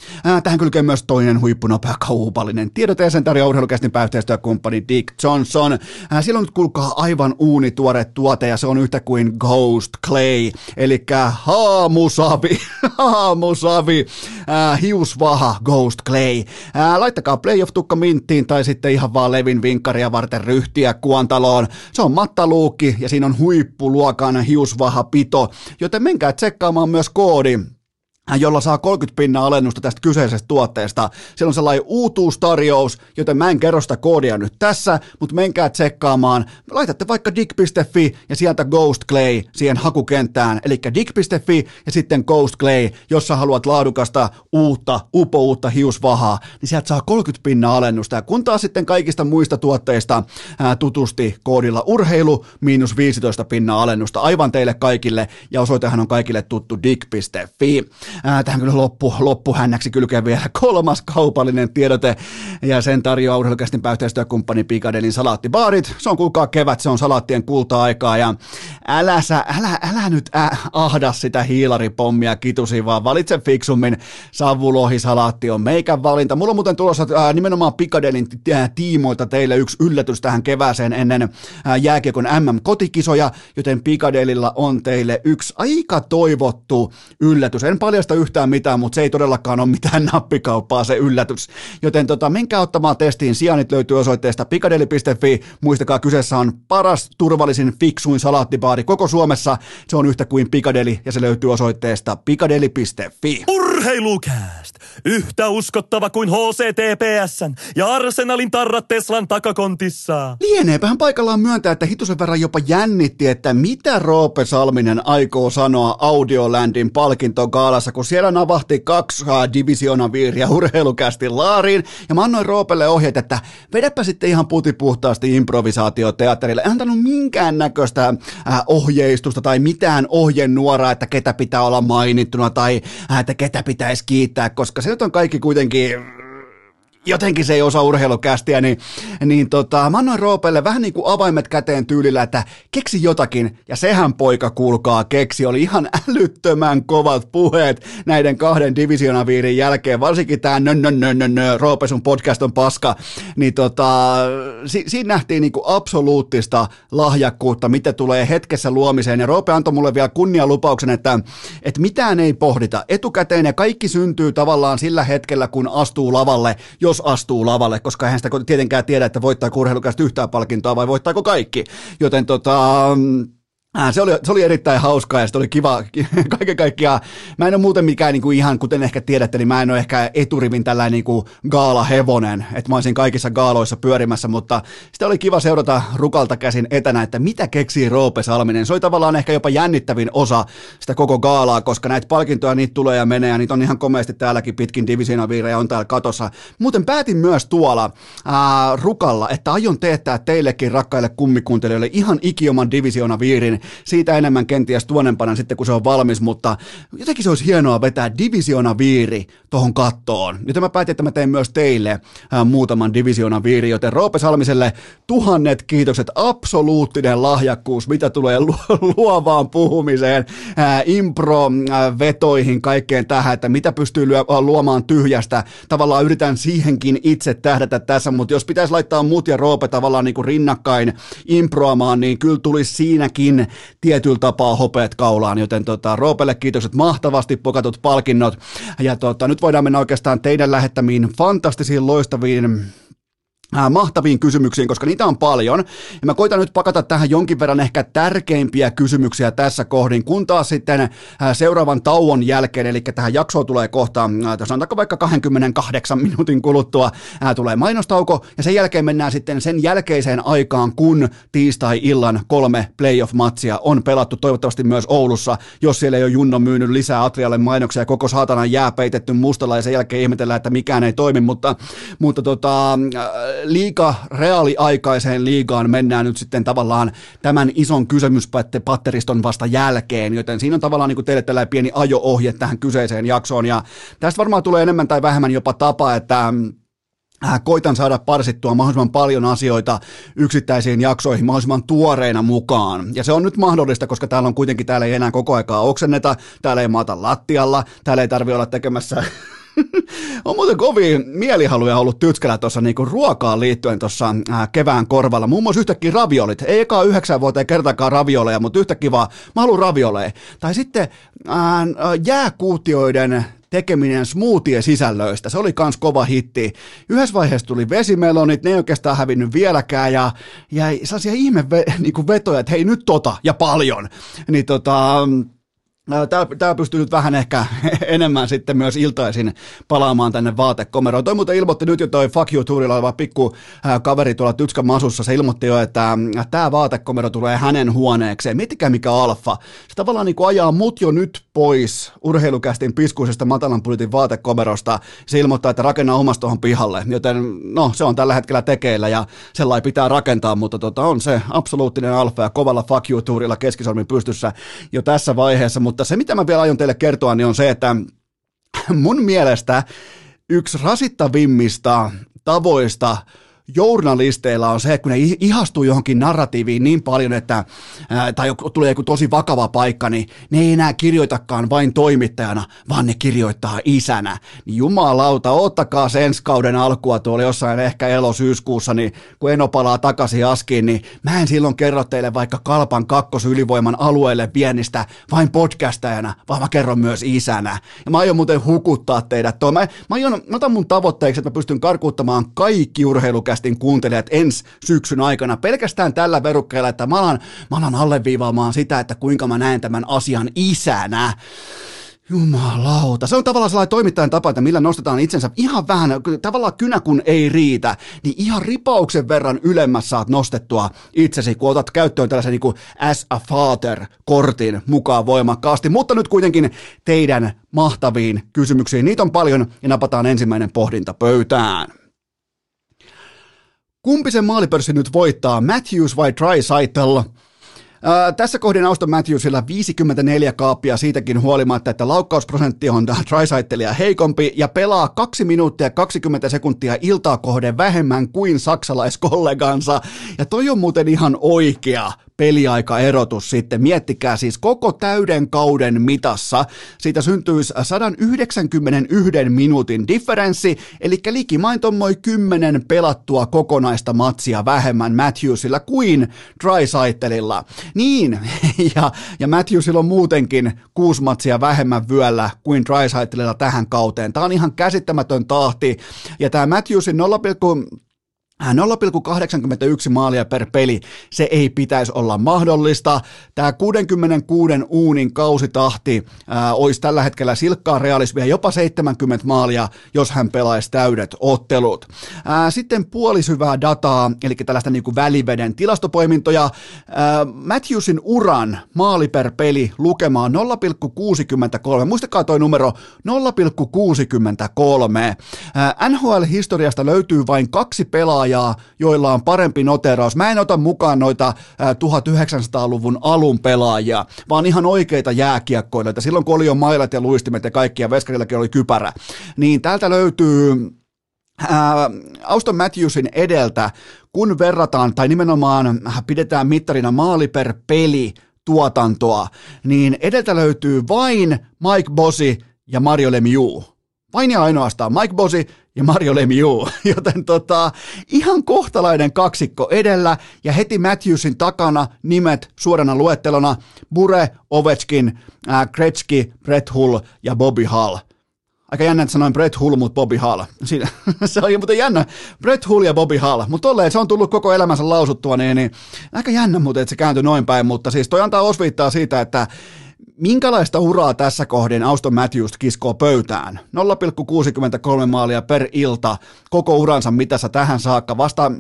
Tähän kylkee myös toinen huippunopea kaupallinen tiedote ja sen tarjoaa urheilukästin pääyhteistyökumppani Dick Johnson. Sillä on nyt kuulkaa aivan uunituore tuote ja se on yhtä kuin Ghost Clay, eli haamusavi, [laughs] haamusavi, hiusvaha Ghost Clay. Laittakaa playoff-tukka minttiin tai sitten ihan vaan Levin vinkkaria varten ryhtiä kuontaloon. Se on mattaluukki ja siinä on huippuluokan hiusvaha pito, joten menkää tsekkaamaan myös koodi jolla saa 30 pinnaa alennusta tästä kyseisestä tuotteesta. Siellä on sellainen uutuustarjous, joten mä en kerro sitä koodia nyt tässä, mutta menkää tsekkaamaan. Laitatte vaikka dig.fi ja sieltä Ghost Clay siihen hakukenttään, eli dig.fi ja sitten Ghost Clay, jos sä haluat laadukasta, uutta, upouutta hiusvahaa, niin sieltä saa 30 pinnaa alennusta. Ja kun taas sitten kaikista muista tuotteista ää, tutusti koodilla urheilu, miinus 15 pinnaa alennusta aivan teille kaikille, ja osoitehan on kaikille tuttu dig.fi. Tähän kyllä loppu, loppuhännäksi kylkee vielä kolmas kaupallinen tiedote, ja sen tarjoaa urheilukästin pääyhteistyökumppani Pikadelin salaattibaarit. Se on kuulkaa kevät, se on salaattien kulta-aikaa, ja älä, sä, älä, älä nyt ä, ahda sitä hiilaripommia kitusi, vaan valitse fiksummin. Savulohisalaatti on meikän valinta. Mulla on muuten tulossa ää, nimenomaan Pikadelin tiimoilta teille yksi yllätys tähän kevääseen ennen ää, jääkiekon MM-kotikisoja, joten Pikadelilla on teille yksi aika toivottu yllätys. En paljasta yhtään mitään, mutta se ei todellakaan ole mitään [laughs] nappikauppaa se yllätys. Joten tota, menkää ottamaan testiin. Sijanit löytyy osoitteesta pikadeli.fi. Muistakaa, kyseessä on paras, turvallisin, fiksuin salaattibaari koko Suomessa. Se on yhtä kuin Pikadeli ja se löytyy osoitteesta pikadeli.fi. Urheilukääst! Yhtä uskottava kuin HCTPSn ja Arsenalin tarrat Teslan takakontissa. Lieneepähän paikallaan myöntää, että hitusen verran jopa jännitti, että mitä Roope Salminen aikoo sanoa Audiolandin palkintogaalassa, kun siellä navahti kaksi divisionaviiriä urheilukästi laariin, ja mä annoin Roopelle ohjeet, että vedäpä sitten ihan putipuhtaasti improvisaatioteatterille. En antanut minkään näköistä äh, ohjeistusta tai mitään ohjenuoraa, että ketä pitää olla mainittuna tai äh, että ketä pitäisi kiittää, koska se nyt on kaikki kuitenkin jotenkin se ei osaa urheilukästiä, niin, niin tota, mä annoin Roopelle vähän niin kuin avaimet käteen tyylillä, että keksi jotakin, ja sehän poika kuulkaa keksi, oli ihan älyttömän kovat puheet näiden kahden divisionaviirin jälkeen, varsinkin tämä nö, nö, nö, nö, nö, Roope sun podcast on paska, niin tota, si, siinä nähtiin niin kuin absoluuttista lahjakkuutta, mitä tulee hetkessä luomiseen, ja Roope antoi mulle vielä kunnialupauksen, että, että mitään ei pohdita etukäteen, ja kaikki syntyy tavallaan sillä hetkellä, kun astuu lavalle, jos astuu lavalle, koska eihän sitä tietenkään tiedä, että voittaako urheilukästä yhtään palkintoa vai voittaako kaikki. Joten tota, Äh, se oli, se oli erittäin hauskaa ja se oli kiva [laughs] kaiken kaikkiaan. Mä en ole muuten mikään niin kuin ihan, kuten ehkä tiedätte, niin mä en ole ehkä eturivin tällainen niin kuin gaala-hevonen, että mä olisin kaikissa gaaloissa pyörimässä, mutta sitä oli kiva seurata rukalta käsin etänä, että mitä keksii Roope Salminen. Se oli tavallaan ehkä jopa jännittävin osa sitä koko gaalaa, koska näitä palkintoja niitä tulee ja menee ja niitä on ihan komeasti täälläkin pitkin divisionaviirejä on täällä katossa. Muuten päätin myös tuolla ää, rukalla, että aion teettää teillekin rakkaille kummikuuntelijoille ihan ikioman divisionaviirin, siitä enemmän kenties tuonempana sitten, kun se on valmis, mutta jotenkin se olisi hienoa vetää divisiona viiri tuohon kattoon. Nyt mä päätin, että mä teen myös teille muutaman divisiona viiri, joten Roope Salmiselle tuhannet kiitokset, absoluuttinen lahjakkuus, mitä tulee [laughs] luovaan puhumiseen, impro-vetoihin, kaikkeen tähän, että mitä pystyy luomaan tyhjästä. Tavallaan yritän siihenkin itse tähdätä tässä, mutta jos pitäisi laittaa mut ja Roope tavallaan niin kuin rinnakkain improamaan, niin kyllä tulisi siinäkin tietyllä tapaa hopeet kaulaan, joten tota, Roopelle kiitokset mahtavasti pokatut palkinnot. Ja tota, nyt voidaan mennä oikeastaan teidän lähettämiin fantastisiin, loistaviin mahtaviin kysymyksiin, koska niitä on paljon. Ja mä koitan nyt pakata tähän jonkin verran ehkä tärkeimpiä kysymyksiä tässä kohdin, kun taas sitten äh, seuraavan tauon jälkeen, eli tähän jaksoon tulee kohta, äh, sanotaanko vaikka 28 [laughs] minuutin kuluttua, tulee mainostauko, ja sen jälkeen mennään sitten sen jälkeiseen aikaan, kun tiistai-illan kolme playoff-matsia on pelattu toivottavasti myös Oulussa, jos siellä ei ole Junno myynyt lisää Atrialle mainoksia, koko saatana jää peitetty mustalla, ja sen jälkeen ihmetellään, että mikään ei toimi, mutta, mutta tota, liiga, reaaliaikaiseen liigaan mennään nyt sitten tavallaan tämän ison kysymyspatteriston vasta jälkeen, joten siinä on tavallaan niin teille tällainen pieni ajo-ohje tähän kyseiseen jaksoon, ja tästä varmaan tulee enemmän tai vähemmän jopa tapa, että äh, koitan saada parsittua mahdollisimman paljon asioita yksittäisiin jaksoihin mahdollisimman tuoreina mukaan. Ja se on nyt mahdollista, koska täällä on kuitenkin, täällä ei enää koko aikaa oksenneta, täällä ei maata lattialla, täällä ei tarvi olla tekemässä [laughs] [laughs] on muuten kovin mielihaluja ollut tytskällä tuossa niinku ruokaan liittyen tuossa kevään korvalla. Muun muassa yhtäkkiä raviolit. Ei eka yhdeksän vuoteen kertakaan ravioleja, mutta yhtäkkiä vaan mä haluan ravioleja. Tai sitten äh, jääkuutioiden tekeminen smoothie-sisällöistä. Se oli kans kova hitti. Yhdessä vaiheessa tuli vesimelonit, ne ei oikeastaan hävinnyt vieläkään ja jäi sellaisia ihme ve, [laughs] niin vetoja, että hei nyt tota ja paljon. Niin tota, Tämä, tämä pystyy nyt vähän ehkä [laughs] enemmän sitten myös iltaisin palaamaan tänne vaatekomeroon. Toi muuten ilmoitti nyt jo toi Fuck You Tourilla oleva pikku kaveri tuolla Tytskän masussa. Se ilmoitti jo, että tämä vaatekomero tulee hänen huoneekseen. Miettikää mikä alfa. Se tavallaan niin ajaa mut jo nyt pois urheilukästin piskuisesta matalan pulitin vaatekomerosta. Se ilmoittaa, että rakenna omasta tuohon pihalle. Joten no se on tällä hetkellä tekeillä ja sellainen pitää rakentaa, mutta tota, on se absoluuttinen alfa ja kovalla Fuck You Tourilla keskisormin pystyssä jo tässä vaiheessa. Mutta mutta se, mitä mä vielä aion teille kertoa, niin on se, että mun mielestä yksi rasittavimmista tavoista journalisteilla on se, että kun ne ihastuu johonkin narratiiviin niin paljon, että ää, tai tulee joku tosi vakava paikka, niin ne ei enää kirjoitakaan vain toimittajana, vaan ne kirjoittaa isänä. Niin jumalauta, ottakaa sen ensi kauden alkua tuolla jossain ehkä elosyyskuussa, niin kun Eno palaa takaisin askiin, niin mä en silloin kerro teille vaikka Kalpan kakkosylivoiman alueelle pienistä vain podcastajana, vaan mä kerron myös isänä. Ja mä aion muuten hukuttaa teidät. Tuo. Mä, mä, aion, mä otan mun tavoitteeksi, että mä pystyn karkuuttamaan kaikki urheilukästä podcastin kuuntelijat ensi syksyn aikana pelkästään tällä verukkeella, että mä alan, mä alan alleviivaamaan sitä, että kuinka mä näen tämän asian isänä. Jumalauta. Se on tavallaan sellainen toimittajan tapa, että millä nostetaan itsensä ihan vähän, tavallaan kynä kun ei riitä, niin ihan ripauksen verran ylemmäs saat nostettua itsesi, kun otat käyttöön tällaisen niin kuin as a father-kortin mukaan voimakkaasti. Mutta nyt kuitenkin teidän mahtaviin kysymyksiin. Niitä on paljon ja napataan ensimmäinen pohdinta pöytään. Kumpi sen maalipörssi nyt voittaa, Matthews vai Tricytle? Ää, tässä kohdin Auston Matthewsilla 54 kaappia siitäkin huolimatta, että laukkausprosentti on Tricytleia heikompi ja pelaa 2 minuuttia 20 sekuntia iltaa kohden vähemmän kuin saksalaiskollegansa. Ja toi on muuten ihan oikea peliaikaerotus sitten. Miettikää siis koko täyden kauden mitassa. Siitä syntyisi 191 minuutin differenssi, eli likimain tommoi 10 pelattua kokonaista matsia vähemmän Matthewsilla kuin Drysaitelilla. Niin, [laughs] ja, ja Matthewsilla on muutenkin kuusi matsia vähemmän vyöllä kuin Drysaitelilla tähän kauteen. Tämä on ihan käsittämätön tahti, ja tämä Matthewsin 0, 0,81 maalia per peli, se ei pitäisi olla mahdollista. Tämä 66 uunin kausitahti ää, olisi tällä hetkellä silkkaa realismia, jopa 70 maalia, jos hän pelaisi täydet ottelut. Ää, sitten puolisyvää dataa, eli tällaista niin kuin väliveden tilastopoimintoja. Ää, Matthewsin uran maali per peli lukemaan 0,63. Muistakaa toi numero 0,63. NHL-historiasta löytyy vain kaksi pelaajaa, pelaajaa, joilla on parempi noteraus. Mä en ota mukaan noita 1900-luvun alun pelaajia, vaan ihan oikeita jääkiekkoilijoita. Silloin kun oli jo mailat ja luistimet ja kaikki, ja Veskarillakin oli kypärä. Niin täältä löytyy Auston Matthewsin edeltä, kun verrataan, tai nimenomaan pidetään mittarina maali per peli tuotantoa, niin edeltä löytyy vain Mike Bosi ja Mario Lemieux. Vain ja ainoastaan Mike Bosi ja Mario Lemieux, [laughs] joten tota, ihan kohtalainen kaksikko edellä ja heti Matthewsin takana nimet suorana luettelona Bure, Ovechkin, äh, Gretzky, Brett Hull ja Bobby Hall. Aika jännä, että sanoin Brett Hull, mutta Bobby Hall. [laughs] Siinä, se on muuten jännä. Brett Hull ja Bobby Hall. Mutta tolleen, se on tullut koko elämänsä lausuttua, niin, niin aika jännä muuten, että se kääntyi noin päin. Mutta siis toi antaa osviittaa siitä, että Minkälaista uraa tässä kohden Auston Matthews kiskoo pöytään? 0,63 maalia per ilta koko uransa mitassa tähän saakka. Vasta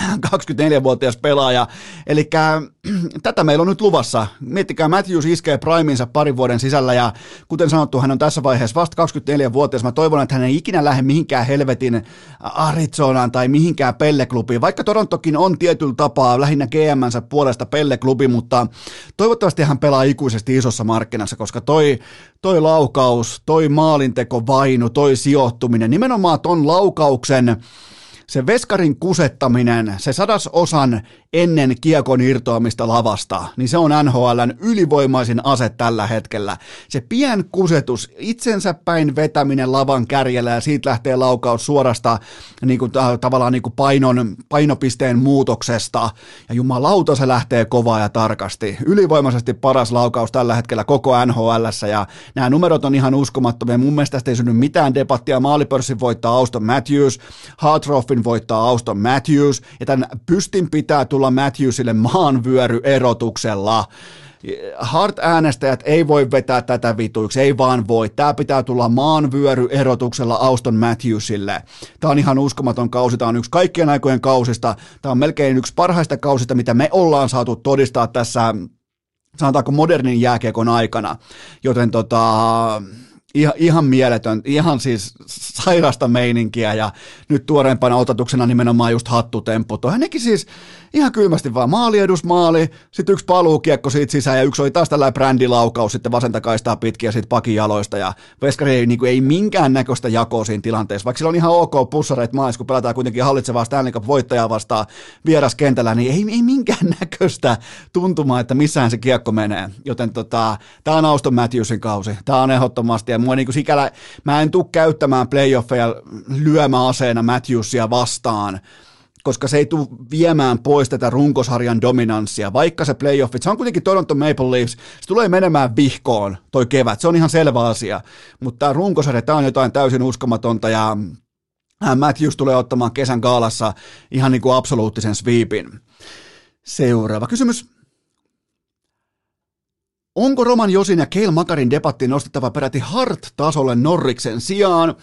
24-vuotias pelaaja. Eli [clears throat] tätä meillä on nyt luvassa. Miettikää, Matthews iskee priminsa parin vuoden sisällä ja kuten sanottu, hän on tässä vaiheessa vasta 24-vuotias. Mä toivon, että hän ei ikinä lähde mihinkään helvetin Arizonaan tai mihinkään pelleklubiin, vaikka Torontokin on tietyllä tapaa lähinnä GMnsä puolesta pelleklubi, mutta toivottavasti hän pelaa ikuisesti isossa markkinassa, koska toi, toi laukaus, toi maalinteko vainu, toi sijoittuminen, nimenomaan ton laukauksen se veskarin kusettaminen, se sadas osan ennen kiekon irtoamista lavasta, niin se on NHLn ylivoimaisin ase tällä hetkellä. Se pien kusetus, itsensä päin vetäminen lavan kärjellä ja siitä lähtee laukaus suorasta niin kuin, tavallaan niin kuin painon, painopisteen muutoksesta. Ja jumalauta se lähtee kovaa ja tarkasti. Ylivoimaisesti paras laukaus tällä hetkellä koko NHLssä ja nämä numerot on ihan uskomattomia. Mun mielestä tästä ei synny mitään debattia. Maalipörssin voittaa Auston Matthews, Hartroffin voittaa Auston Matthews ja tämän pystin pitää tulla tulla Matthewsille maanvyöryerotuksella. Hart-äänestäjät ei voi vetää tätä vituiksi, ei vaan voi. Tämä pitää tulla maanvyöryerotuksella Auston Matthewsille. Tämä on ihan uskomaton kausi, tämä on yksi kaikkien aikojen kausista. Tämä on melkein yksi parhaista kausista, mitä me ollaan saatu todistaa tässä, sanotaanko modernin jääkiekon aikana. Joten tota, ihan, ihan mieletön, ihan siis sairasta meininkiä ja nyt tuoreempana otatuksena nimenomaan just hattutemppu. Hänenkin siis ihan kylmästi vaan. Maali edus maali, sitten yksi paluukiekko siitä sisään ja yksi oli taas tällainen brändilaukaus sitten vasenta kaistaa pitkiä sitten pakin jaloista ja Veskari ei, niin kuin, ei minkään näköistä jakoa siinä tilanteessa, vaikka sillä on ihan ok pussareet maassa, kun pelataan kuitenkin hallitsevaa Stanley Cup-voittajaa vastaan vieraskentällä, niin ei, ei minkään [laughs] näköistä tuntumaa, että missään se kiekko menee. Joten tota, tämä on Auston Matthewsin kausi, tämä on ehdottomasti ja mua niin kuin sikälä, mä en tule käyttämään playoffeja lyömäaseena Matthewsia vastaan, koska se ei tule viemään pois tätä runkosarjan dominanssia, vaikka se playoffit, se on kuitenkin Toronto Maple Leafs, se tulee menemään vihkoon toi kevät, se on ihan selvä asia, mutta tämä runkosarja, tämä on jotain täysin uskomatonta ja äh, Matthews tulee ottamaan kesän gaalassa ihan niin kuin absoluuttisen sweepin. Seuraava kysymys. Onko Roman Josin ja Keil Makarin debatti nostettava peräti Hart-tasolle Norriksen sijaan?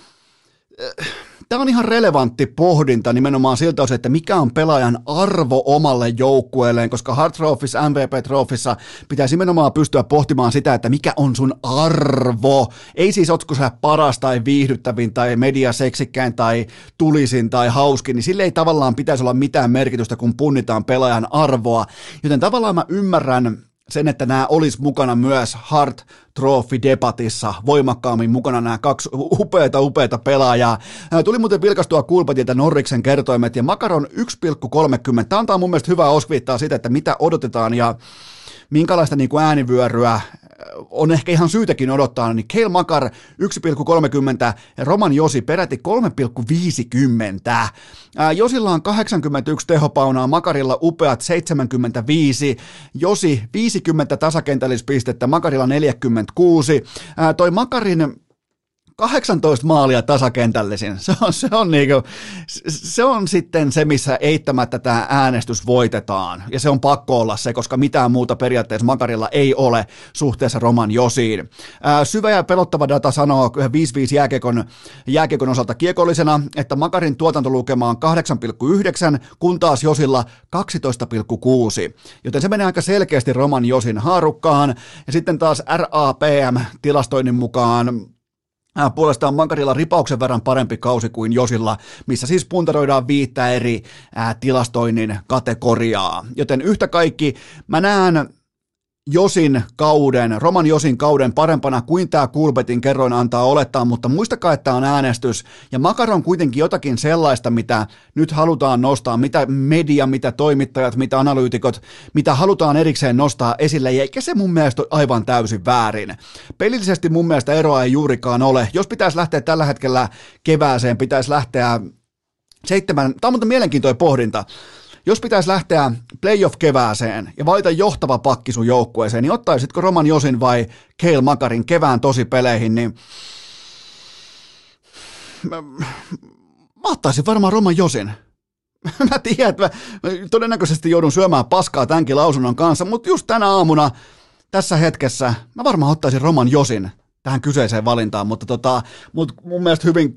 Äh, Tämä on ihan relevantti pohdinta nimenomaan siltä osin, että mikä on pelaajan arvo omalle joukkueelleen, koska Hart Trophyssa, MVP Trophyssa pitäisi nimenomaan pystyä pohtimaan sitä, että mikä on sun arvo. Ei siis otko sä paras tai viihdyttävin tai mediaseksikkäin tai tulisin tai hauskin, niin sille ei tavallaan pitäisi olla mitään merkitystä, kun punnitaan pelaajan arvoa. Joten tavallaan mä ymmärrän sen, että nämä olisi mukana myös Hart Trophy-debatissa voimakkaammin mukana nämä kaksi upeita, upeita pelaajaa. Tuli muuten vilkastua kulpatilta Norriksen kertoimet ja Makaron 1,30. Tämä antaa mun mielestä hyvää osviittaa siitä, että mitä odotetaan ja minkälaista niin kuin äänivyöryä on ehkä ihan syytäkin odottaa, niin Keil Makar 1,30 ja Roman Josi peräti 3,50. Josilla on 81 tehopaunaa, Makarilla upeat 75, Josi 50 tasakentällispistettä, Makarilla 46. Toi Makarin 18 maalia tasakentällisin. Se on, se, on niinku, se on sitten se, missä eittämättä tämä äänestys voitetaan. Ja se on pakko olla se, koska mitään muuta periaatteessa Makarilla ei ole suhteessa Roman Josiin. Ää, syvä ja pelottava data sanoo 5-5 jääkiekon, jääkiekon osalta kiekollisena, että Makarin tuotantolukema on 8,9, kun taas Josilla 12,6. Joten se menee aika selkeästi Roman Josin haarukkaan. Ja sitten taas RAPM-tilastoinnin mukaan puolestaan Makarilla ripauksen verran parempi kausi kuin Josilla, missä siis puntaroidaan viittä eri ää, tilastoinnin kategoriaa. Joten yhtä kaikki mä näen Josin kauden, Roman Josin kauden parempana kuin tämä Kulbetin kerroin antaa olettaa, mutta muistakaa, että on äänestys ja Makar on kuitenkin jotakin sellaista, mitä nyt halutaan nostaa, mitä media, mitä toimittajat, mitä analyytikot, mitä halutaan erikseen nostaa esille, eikä se mun mielestä ole aivan täysin väärin. Pelillisesti mun mielestä eroa ei juurikaan ole. Jos pitäisi lähteä tällä hetkellä kevääseen, pitäisi lähteä seitsemän, tämä on mielenkiintoinen pohdinta. Jos pitäisi lähteä playoff-kevääseen ja valita johtava pakki sun joukkueeseen, niin ottaisitko Roman Josin vai Keil Makarin kevään peleihin, niin mä, mä ottaisin varmaan Roman Josin. [laughs] mä tiedän, että mä todennäköisesti joudun syömään paskaa tämänkin lausunnon kanssa, mutta just tänä aamuna tässä hetkessä mä varmaan ottaisin Roman Josin tähän kyseiseen valintaan, mutta tota, mut mun mielestä hyvin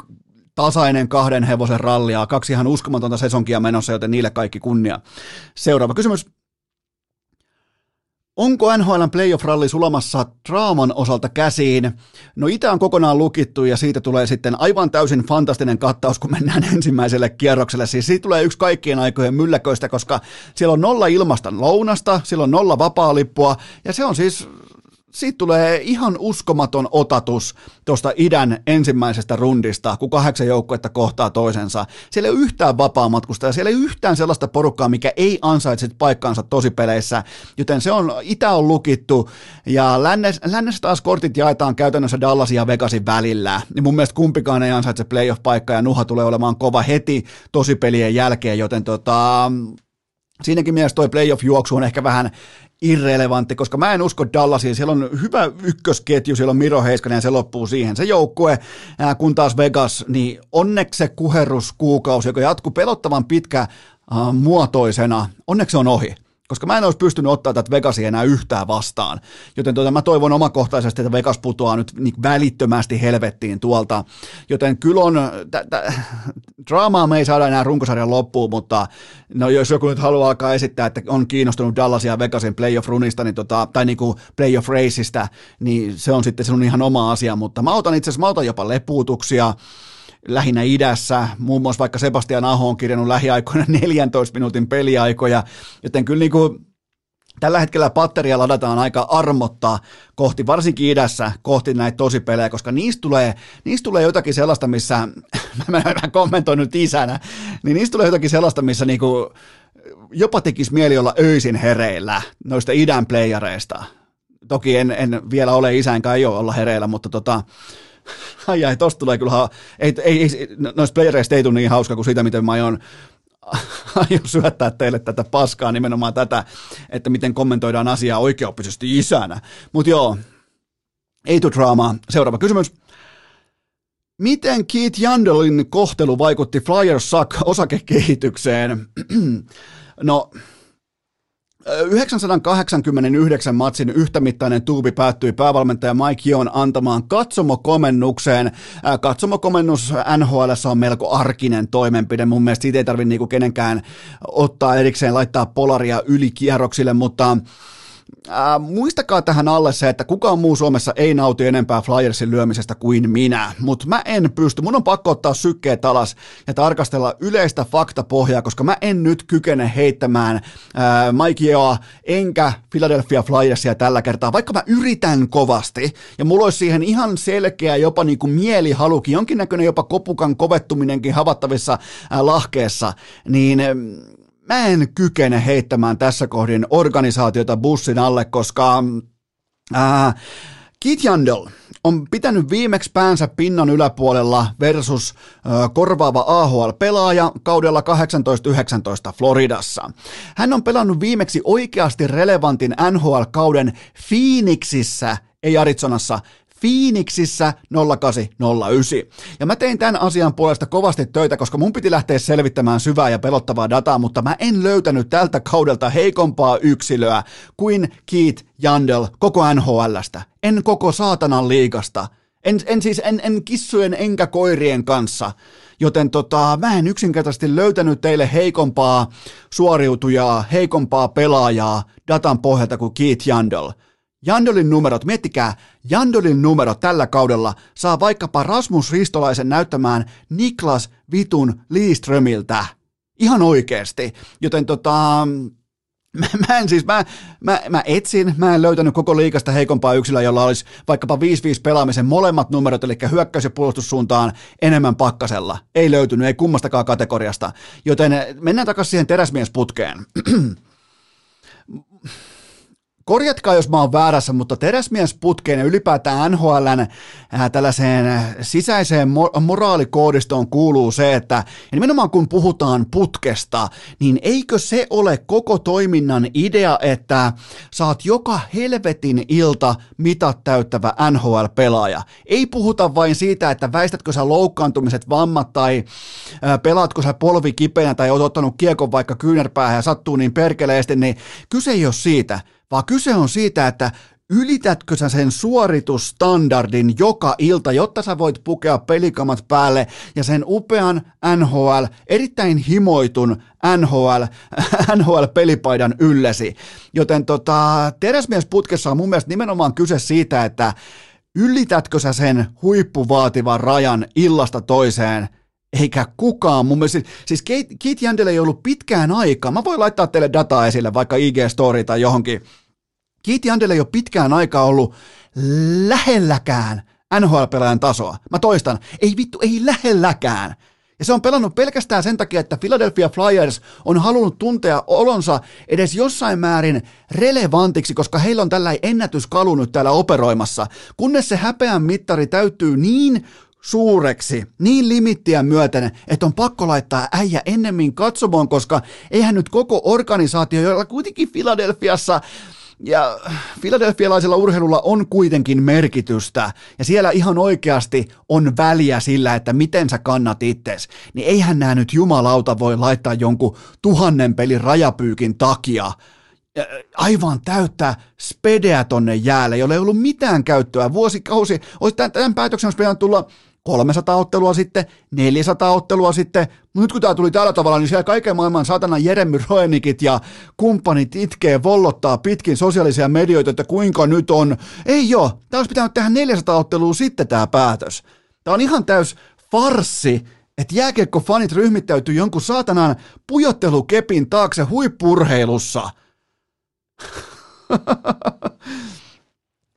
tasainen kahden hevosen rallia, kaksi ihan uskomatonta sesonkia menossa, joten niille kaikki kunnia. Seuraava kysymys. Onko NHLn playoff-ralli sulamassa draaman osalta käsiin? No itä on kokonaan lukittu ja siitä tulee sitten aivan täysin fantastinen kattaus, kun mennään [laughs] ensimmäiselle kierrokselle. Siis siitä tulee yksi kaikkien aikojen mylläköistä, koska siellä on nolla ilmasta lounasta, siellä on nolla vapaa-lippua ja se on siis siitä tulee ihan uskomaton otatus tuosta idän ensimmäisestä rundista, kun kahdeksan joukkuetta kohtaa toisensa. Siellä ei ole yhtään vapaamatkusta ja siellä ei ole yhtään sellaista porukkaa, mikä ei ansaitse paikkaansa tosi-peleissä, joten se on, itä on lukittu ja lännes, lännessä taas kortit jaetaan käytännössä Dallasin ja Vegasin välillä. Ja mun mielestä kumpikaan ei ansaitse playoff-paikkaa ja Nuha tulee olemaan kova heti tosipelien jälkeen, joten tota, Siinäkin mielessä toi playoff-juoksu on ehkä vähän irrelevantti, koska mä en usko Dallasiin. Siellä on hyvä ykkösketju, siellä on Miro Heiskanen ja se loppuu siihen. Se joukkue, kun taas Vegas, niin onneksi se kuherruskuukausi, joka jatkuu pelottavan pitkä muotoisena, onneksi se on ohi koska mä en olisi pystynyt ottaa tätä Vegasia enää yhtään vastaan. Joten tuota, mä toivon omakohtaisesti, että Vegas putoaa nyt niin välittömästi helvettiin tuolta. Joten kyllä on, t- t- draamaa me ei saada enää runkosarjan loppuun, mutta no, jos joku nyt haluaa alkaa esittää, että on kiinnostunut Dallasia Vegasin playoff-runista, niin tota, tai niin kuin playoff-raceista, niin se on sitten sinun ihan oma asia, mutta mä otan itse asiassa, mä otan jopa lepuutuksia, lähinnä idässä. Muun muassa vaikka Sebastian Aho on kirjannut lähiaikoina [laughs] 14 minuutin peliaikoja, joten kyllä niin kuin Tällä hetkellä patteria ladataan aika armotta kohti, varsinkin idässä, kohti näitä tosipelejä, koska niistä tulee, niistä tulee jotakin sellaista, missä, [laughs] mä, kommentoin nyt isänä, niin niistä tulee jotakin sellaista, missä niinku, jopa tekisi mieli olla öisin hereillä noista idän playareista. Toki en, en vielä ole isä, enkä ei ole olla hereillä, mutta tota, [laughs] ai ai, tosta tulee kyllä, ei, ei, ei noista playereista ei tule niin hauska kuin siitä, miten mä aion, [laughs] aion syöttää teille tätä paskaa, nimenomaan tätä, että miten kommentoidaan asiaa oikeoppisesti isänä. Mutta joo, ei tule draamaa. Seuraava kysymys. Miten Keith Jandelin kohtelu vaikutti Flyers osakekehitykseen? [clears throat] no, 989 matsin yhtämittainen tuubi päättyi päävalmentaja Mike Joon antamaan katsomokomennukseen. Katsomokomennus NHL on melko arkinen toimenpide. Mun mielestä siitä ei tarvitse niinku kenenkään ottaa erikseen laittaa polaria yli kierroksille, mutta Äh, muistakaa tähän alle se, että kukaan muu Suomessa ei nauti enempää Flyersin lyömisestä kuin minä, mutta mä en pysty, mun on pakko ottaa sykkeet alas ja tarkastella yleistä faktapohjaa, koska mä en nyt kykene heittämään äh, Mikeoa enkä Philadelphia Flyersia tällä kertaa, vaikka mä yritän kovasti. Ja mulla olisi siihen ihan selkeä jopa niin kuin mielihalukin, jonkinnäköinen jopa kopukan kovettuminenkin havattavissa äh, lahkeessa, niin äh, mä en kykene heittämään tässä kohdin organisaatiota bussin alle, koska ää, Keith Jandel on pitänyt viimeksi päänsä pinnan yläpuolella versus ö, korvaava AHL-pelaaja kaudella 18-19 Floridassa. Hän on pelannut viimeksi oikeasti relevantin NHL-kauden Phoenixissä, ei Arizonassa, Phoenixissä 0809. Ja mä tein tämän asian puolesta kovasti töitä, koska mun piti lähteä selvittämään syvää ja pelottavaa dataa, mutta mä en löytänyt tältä kaudelta heikompaa yksilöä kuin Keith Jandel koko NHLstä. En koko saatanan liigasta. En, en siis en, en kissujen enkä koirien kanssa. Joten tota, mä en yksinkertaisesti löytänyt teille heikompaa suoriutujaa, heikompaa pelaajaa datan pohjalta kuin Keith Jandel. Jandolin numerot, miettikää, Jandolin numerot tällä kaudella saa vaikkapa Rasmus Ristolaisen näyttämään Niklas Vitun Liiströmiltä. Ihan oikeasti. Joten tota, [laughs] Mä, mä en siis, mä, mä, mä etsin, mä en löytänyt koko liikasta heikompaa yksilöä, jolla olisi vaikkapa 5-5 pelaamisen molemmat numerot, eli hyökkäys- ja puolustussuuntaan enemmän pakkasella. Ei löytynyt, ei kummastakaan kategoriasta. Joten mennään takaisin siihen teräsmiesputkeen. [clears throat] korjatkaa jos mä oon väärässä, mutta teräsmiesputkeen ja ylipäätään NHLn äh, tällaiseen sisäiseen mo- moraalikoodistoon kuuluu se, että nimenomaan kun puhutaan putkesta, niin eikö se ole koko toiminnan idea, että saat joka helvetin ilta mitat täyttävä NHL-pelaaja. Ei puhuta vain siitä, että väistätkö sä loukkaantumiset, vammat tai äh, pelaatko sä polvi kipeänä tai oot ottanut kiekon vaikka kyynärpäähän ja sattuu niin perkeleesti, niin kyse ei ole siitä vaan kyse on siitä, että ylitätkö sä sen suoritusstandardin joka ilta, jotta sä voit pukea pelikamat päälle ja sen upean NHL, erittäin himoitun NHL, [laughs] NHL-pelipaidan yllesi. Joten tota, teräsmiesputkessa on mun mielestä nimenomaan kyse siitä, että ylitätkö sä sen huippuvaativan rajan illasta toiseen eikä kukaan. Mun mielestä, siis Keith Jandel ei ollut pitkään aikaa. Mä voin laittaa teille dataa esille, vaikka IG-story tai johonkin. Keith Jandel ei ole pitkään aikaa ollut lähelläkään NHL-pelaajan tasoa. Mä toistan, ei vittu, ei lähelläkään. Ja se on pelannut pelkästään sen takia, että Philadelphia Flyers on halunnut tuntea olonsa edes jossain määrin relevantiksi, koska heillä on tällä ennätyskalu nyt täällä operoimassa. Kunnes se häpeän mittari täyttyy niin suureksi, niin limittiä myöten, että on pakko laittaa äijä ennemmin katsomoon, koska eihän nyt koko organisaatio, jolla kuitenkin Filadelfiassa ja filadelfialaisella urheilulla on kuitenkin merkitystä, ja siellä ihan oikeasti on väliä sillä, että miten sä kannat itses, niin eihän nämä nyt jumalauta voi laittaa jonkun tuhannen pelin rajapyykin takia aivan täyttää spedeä tonne jäälle, jolle ei ollut mitään käyttöä. Vuosikausi, olisi tämän, tämän päätöksen olisi pitänyt tulla 300 ottelua sitten, 400 ottelua sitten, nyt kun tämä tuli tällä tavalla, niin siellä kaiken maailman satana Jeremy Roenikit ja kumppanit itkee, vollottaa pitkin sosiaalisia medioita, että kuinka nyt on. Ei joo, tämä olisi pitänyt tehdä 400 ottelua sitten tämä päätös. Tämä on ihan täys farssi, että jääkiekko-fanit ryhmittäytyy jonkun saatanan pujottelukepin taakse huippurheilussa. [laughs]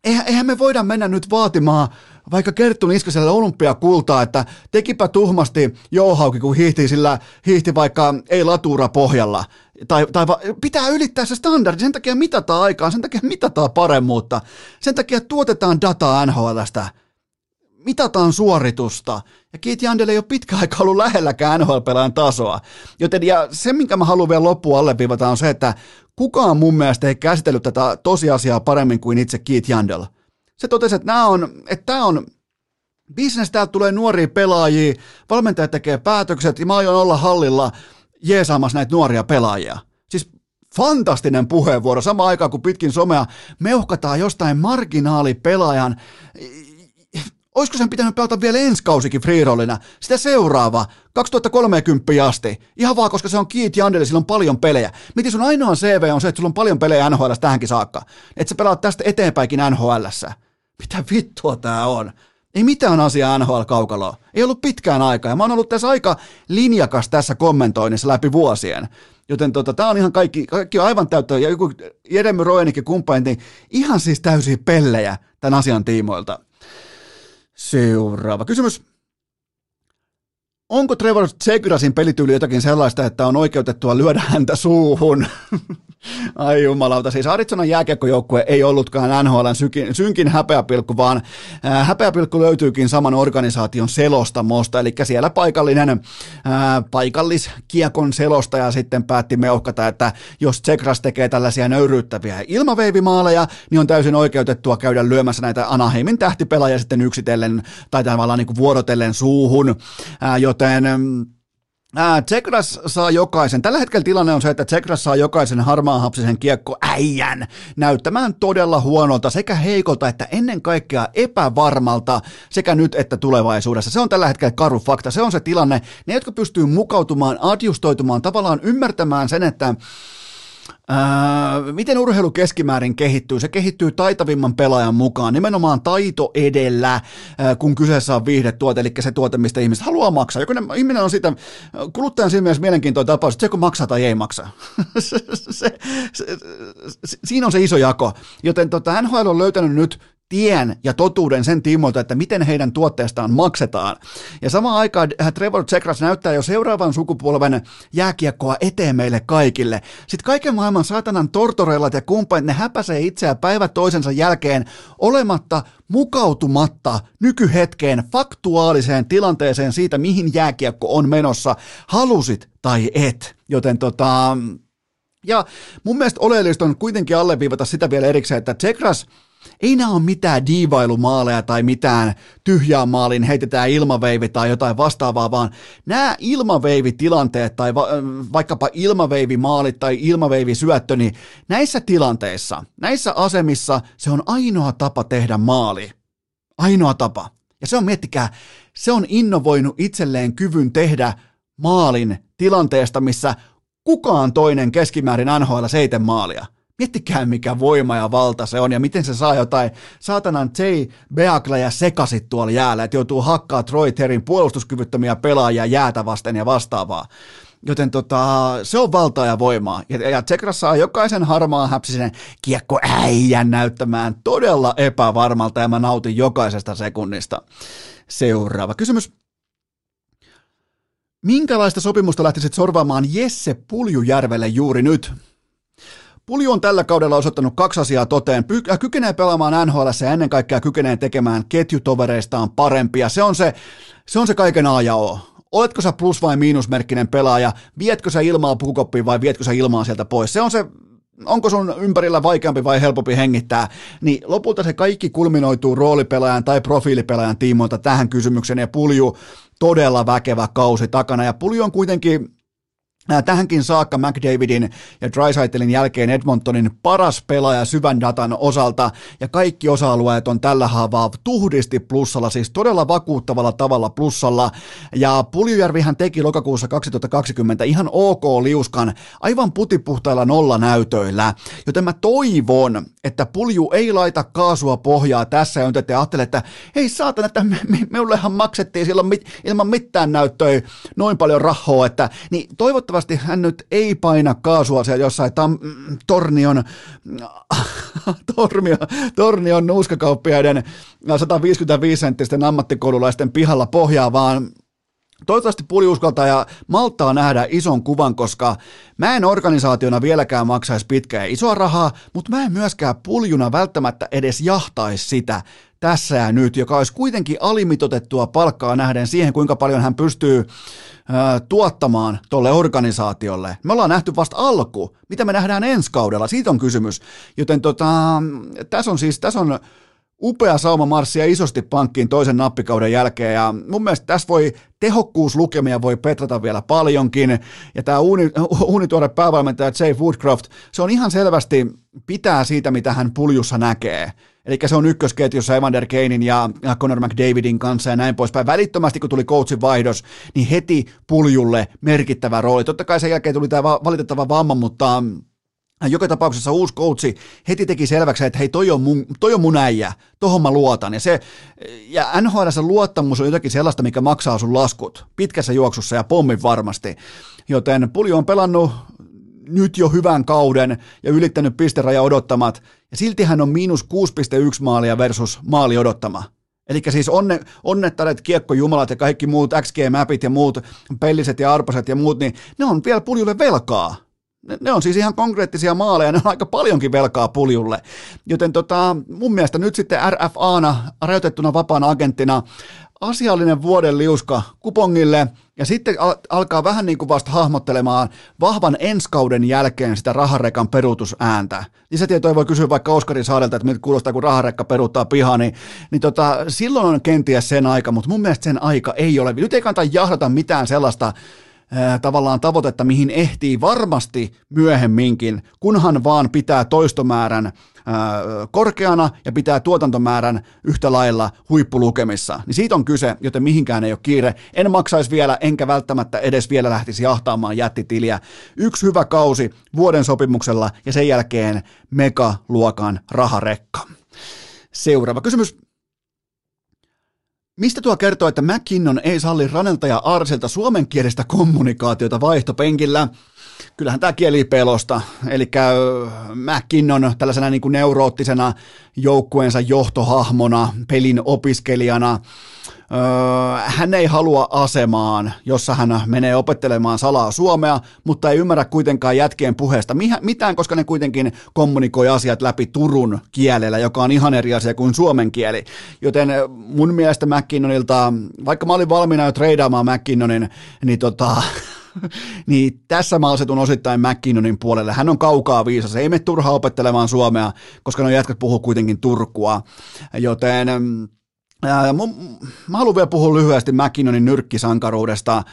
eihän me voida mennä nyt vaatimaan vaikka Kerttu Niskaselle olympiakultaa, että tekipä tuhmasti Jouhauki, kun hiihti, sillä hiihti vaikka ei latura pohjalla. Tai, tai va, pitää ylittää se standardi, sen takia mitataan aikaa, sen takia mitataan paremmuutta, sen takia tuotetaan dataa NHLstä, mitataan suoritusta. Ja Keith Jandel ei ole pitkä aika ollut lähelläkään NHL-pelaajan tasoa. Joten ja se, minkä mä haluan vielä loppuun alleviivata, on se, että kukaan mun mielestä ei käsitellyt tätä tosiasiaa paremmin kuin itse Keith Jandel se totesi, että, nämä on, että tämä on business, täältä tulee nuoria pelaajia, valmentaja tekee päätökset ja mä aion olla hallilla jeesaamassa näitä nuoria pelaajia. Siis fantastinen puheenvuoro, sama aikaan kuin pitkin somea meuhkataan jostain marginaalipelaajan olisiko sen pitänyt pelata vielä ensi kausikin freerollina, sitä seuraava, 2030 asti, ihan vaan koska se on Keith Jandeli, sillä on paljon pelejä. Miten sun ainoa CV on se, että sulla on paljon pelejä NHL tähänkin saakka, että sä pelaat tästä eteenpäinkin NHLssä. Mitä vittua tää on? Ei mitään asiaa NHL-kaukaloa. Ei ollut pitkään aikaa. Ja mä oon ollut tässä aika linjakas tässä kommentoinnissa läpi vuosien. Joten tota, tää on ihan kaikki, kaikki on aivan täyttä. Ja joku Jeremy Roenik ja kumppanit, niin ihan siis täysiä pellejä tämän asian tiimoilta. Seuraava kysymys. Onko Trevor Zegrasin pelityyli jotakin sellaista, että on oikeutettua lyödä häntä suuhun? [laughs] Ai jumalauta, siis Arizonan jääkiekkojoukkue ei ollutkaan NHLn synkin, häpeäpilkku, vaan ää, häpeäpilkku löytyykin saman organisaation selostamosta, eli siellä paikallinen ää, paikalliskiekon selostaja sitten päätti meuhkata, että jos Tsekras tekee tällaisia nöyryyttäviä ilmaveivimaaleja, niin on täysin oikeutettua käydä lyömässä näitä Anaheimin tähtipelaajia sitten yksitellen tai tavallaan niin kuin vuorotellen suuhun, ää, joten Tsekras saa jokaisen, tällä hetkellä tilanne on se, että Tsekras saa jokaisen harmaahapsisen kiekko äijän näyttämään todella huonolta sekä heikolta että ennen kaikkea epävarmalta sekä nyt että tulevaisuudessa. Se on tällä hetkellä karu fakta, se on se tilanne. Ne, jotka pystyy mukautumaan, adjustoitumaan, tavallaan ymmärtämään sen, että Öö, miten urheilu keskimäärin kehittyy? Se kehittyy taitavimman pelaajan mukaan, nimenomaan taito edellä, öö, kun kyseessä on viihdetuote, eli se tuote, mistä ihmiset haluaa maksaa. Joku ihminen on sitä, kuluttajan silmissä mielenkiintoinen tapaus, että se kun maksaa tai ei maksa. [laughs] se, se, se, se, siinä on se iso jako. Joten tota, NHL on löytänyt nyt tien ja totuuden sen tiimoilta, että miten heidän tuotteestaan maksetaan. Ja samaan aikaan äh, Trevor Zegras näyttää jo seuraavan sukupolven jääkiekkoa eteen meille kaikille. Sitten kaiken maailman saatanan tortorellat ja kumppanit, ne häpäsee itseään päivä toisensa jälkeen olematta mukautumatta nykyhetkeen faktuaaliseen tilanteeseen siitä, mihin jääkiekko on menossa, halusit tai et. Joten tota... Ja mun mielestä oleellista on kuitenkin alleviivata sitä vielä erikseen, että Zegras – ei nämä ole mitään diivailumaaleja tai mitään tyhjää maalin heitetään ilmaveivi tai jotain vastaavaa, vaan nämä ilmaveivitilanteet tai va- vaikkapa ilmaveivimaalit tai ilmaveivisyöttö, niin näissä tilanteissa, näissä asemissa se on ainoa tapa tehdä maali. Ainoa tapa. Ja se on, miettikää, se on innovoinut itselleen kyvyn tehdä maalin tilanteesta, missä kukaan toinen keskimäärin NHL seiten maalia – Miettikää mikä voima ja valta se on ja miten se saa jotain saatanan Jay Beakleja sekasit tuolla jäällä, että joutuu hakkaa Troy Terrin puolustuskyvyttömiä pelaajia jäätä vasten ja vastaavaa. Joten tota, se on valtaa ja voimaa. Ja, ja Tsekras saa jokaisen harmaan häpsisen kiekko äijän näyttämään todella epävarmalta ja mä nautin jokaisesta sekunnista. Seuraava kysymys. Minkälaista sopimusta lähtisit sorvaamaan Jesse Puljujärvelle juuri nyt? Pulju on tällä kaudella osoittanut kaksi asiaa toteen. Py- äh, kykenee pelaamaan NHL ja ennen kaikkea kykenee tekemään ketjutovereistaan parempia. Se on se, se, on se kaiken A ja O. Oletko sä plus- vai miinusmerkkinen pelaaja? Vietkö sä ilmaa pukukoppiin vai vietkö sä ilmaa sieltä pois? Se on se onko sun ympärillä vaikeampi vai helpompi hengittää, niin lopulta se kaikki kulminoituu roolipelaajan tai profiilipelaajan tiimoilta tähän kysymykseen, ja Pulju todella väkevä kausi takana, ja Pulju on kuitenkin Tähänkin saakka McDavidin ja Drysaitelin jälkeen Edmontonin paras pelaaja syvän datan osalta. Ja kaikki osa-alueet on tällä haavaa tuhdisti plussalla, siis todella vakuuttavalla tavalla plussalla. Ja Puljujärvihän teki lokakuussa 2020 ihan ok liuskan aivan putipuhtailla nolla näytöillä, joten mä toivon, että Pulju ei laita kaasua pohjaa tässä. Ja te ajattelee, että hei saatan, että me, me, meullehan maksettiin silloin mit, ilman mitään näyttöä noin paljon rahoa, että niin toivottavasti toivottavasti hän nyt ei paina kaasua siellä jossain tam, tornion, tornion, tornion nuuskakauppiaiden 155-senttisten ammattikoululaisten pihalla pohjaa, vaan Toivottavasti Puli uskaltaa ja malttaa nähdä ison kuvan, koska mä en organisaationa vieläkään maksaisi pitkää isoa rahaa, mutta mä en myöskään puljuna välttämättä edes jahtaisi sitä tässä ja nyt, joka olisi kuitenkin alimitotettua palkkaa nähden siihen, kuinka paljon hän pystyy tuottamaan tuolle organisaatiolle. Me ollaan nähty vasta alku. Mitä me nähdään ensi kaudella? Siitä on kysymys. Joten tota, tässä on siis, tässä on upea sauma marssia isosti pankkiin toisen nappikauden jälkeen ja mun mielestä tässä voi tehokkuuslukemia voi petrata vielä paljonkin ja tämä uuni, [laughs] uunituore päävalmentaja Jay Woodcroft, se on ihan selvästi pitää siitä, mitä hän puljussa näkee. Eli se on ykkösketjussa Evander Kanein ja Conor McDavidin kanssa ja näin poispäin. Välittömästi kun tuli coachin vaihdos, niin heti puljulle merkittävä rooli. Totta kai sen jälkeen tuli tämä valitettava vamma, mutta joka tapauksessa uusi coachi heti teki selväksi, että hei, toi on mun, toi on mun äijä, tohon mä luotan. Ja, se, ja NHL luottamus on jotakin sellaista, mikä maksaa sun laskut pitkässä juoksussa ja pommin varmasti. Joten Pulju on pelannut nyt jo hyvän kauden ja ylittänyt pisteraja odottamat, ja silti hän on miinus 6,1 maalia versus maali odottama. Eli siis onne, onnettaret, kiekkojumalat ja kaikki muut XG-mapit ja muut pelliset ja arposet ja muut, niin ne on vielä puljulle velkaa. Ne, ne on siis ihan konkreettisia maaleja, ne on aika paljonkin velkaa puljulle. Joten tota, mun mielestä nyt sitten RFAna, rajoitettuna vapaana agenttina, asiallinen vuoden liuska kupongille ja sitten al- alkaa vähän niin kuin vasta hahmottelemaan vahvan enskauden jälkeen sitä raharekan peruutusääntä. Lisätietoja voi kysyä vaikka Oskarin saadelta, että miltä kuulostaa, kun raharekka peruuttaa pihaa, niin, niin tota, silloin on kenties sen aika, mutta mun mielestä sen aika ei ole. Nyt ei kannata jahdata mitään sellaista, tavallaan tavoitetta, mihin ehtii varmasti myöhemminkin, kunhan vaan pitää toistomäärän korkeana ja pitää tuotantomäärän yhtä lailla huippulukemissa. Niin siitä on kyse, joten mihinkään ei ole kiire. En maksaisi vielä, enkä välttämättä edes vielä lähtisi jahtaamaan jättitiliä. Yksi hyvä kausi vuoden sopimuksella ja sen jälkeen megaluokan raharekka. Seuraava kysymys. Mistä tuo kertoo, että McKinnon ei salli Ranelta ja Arselta suomenkielistä kommunikaatiota vaihtopenkillä? Kyllähän tämä kieli pelosta, eli McKinnon tällaisena niin kuin neuroottisena joukkueensa johtohahmona, pelin opiskelijana, hän ei halua asemaan, jossa hän menee opettelemaan salaa suomea, mutta ei ymmärrä kuitenkaan jätkien puheesta mitään, koska ne kuitenkin kommunikoi asiat läpi Turun kielellä, joka on ihan eri asia kuin suomen kieli. Joten mun mielestä McKinnonilta, vaikka mä olin valmiina jo treidaamaan McKinnonin, niin tota, [laughs] niin tässä mä asetun osittain McKinnonin puolelle. Hän on kaukaa viisas, ei mene turhaa opettelemaan suomea, koska ne jätkät puhuu kuitenkin Turkua. Joten Ää, mä, mä haluan vielä puhua lyhyesti McKinnonin nyrkkisankaruudesta.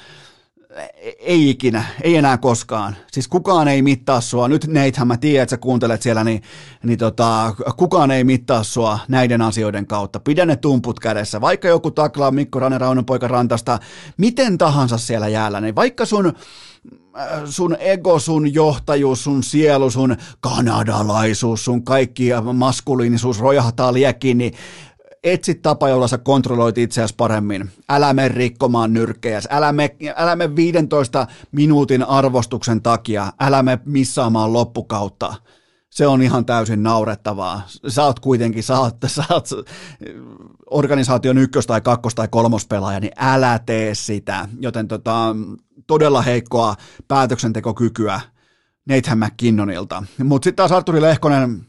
Ei ikinä, ei enää koskaan. Siis kukaan ei mittaa sua. Nyt Neithän mä tiedän, että sä kuuntelet siellä, niin, niin tota, kukaan ei mittaa sua näiden asioiden kautta. Pidä ne tumput kädessä. Vaikka joku taklaa Mikko Rane poika Rantasta, miten tahansa siellä jäällä, niin vaikka sun sun ego, sun johtajuus, sun sielu, sun kanadalaisuus, sun kaikki maskuliinisuus rojahtaa liekkiin, niin etsi tapa, jolla sä kontrolloit itseäsi paremmin. Älä mene rikkomaan nyrkkejä, älä me, älä me 15 minuutin arvostuksen takia, älä me missaamaan loppukautta. Se on ihan täysin naurettavaa. Sä oot kuitenkin, sä oot, sä oot organisaation ykkös- tai kakkos- tai kolmospelaaja, niin älä tee sitä. Joten tota, todella heikkoa päätöksentekokykyä Nathan McKinnonilta. Mutta sitten taas Arturi Lehkonen,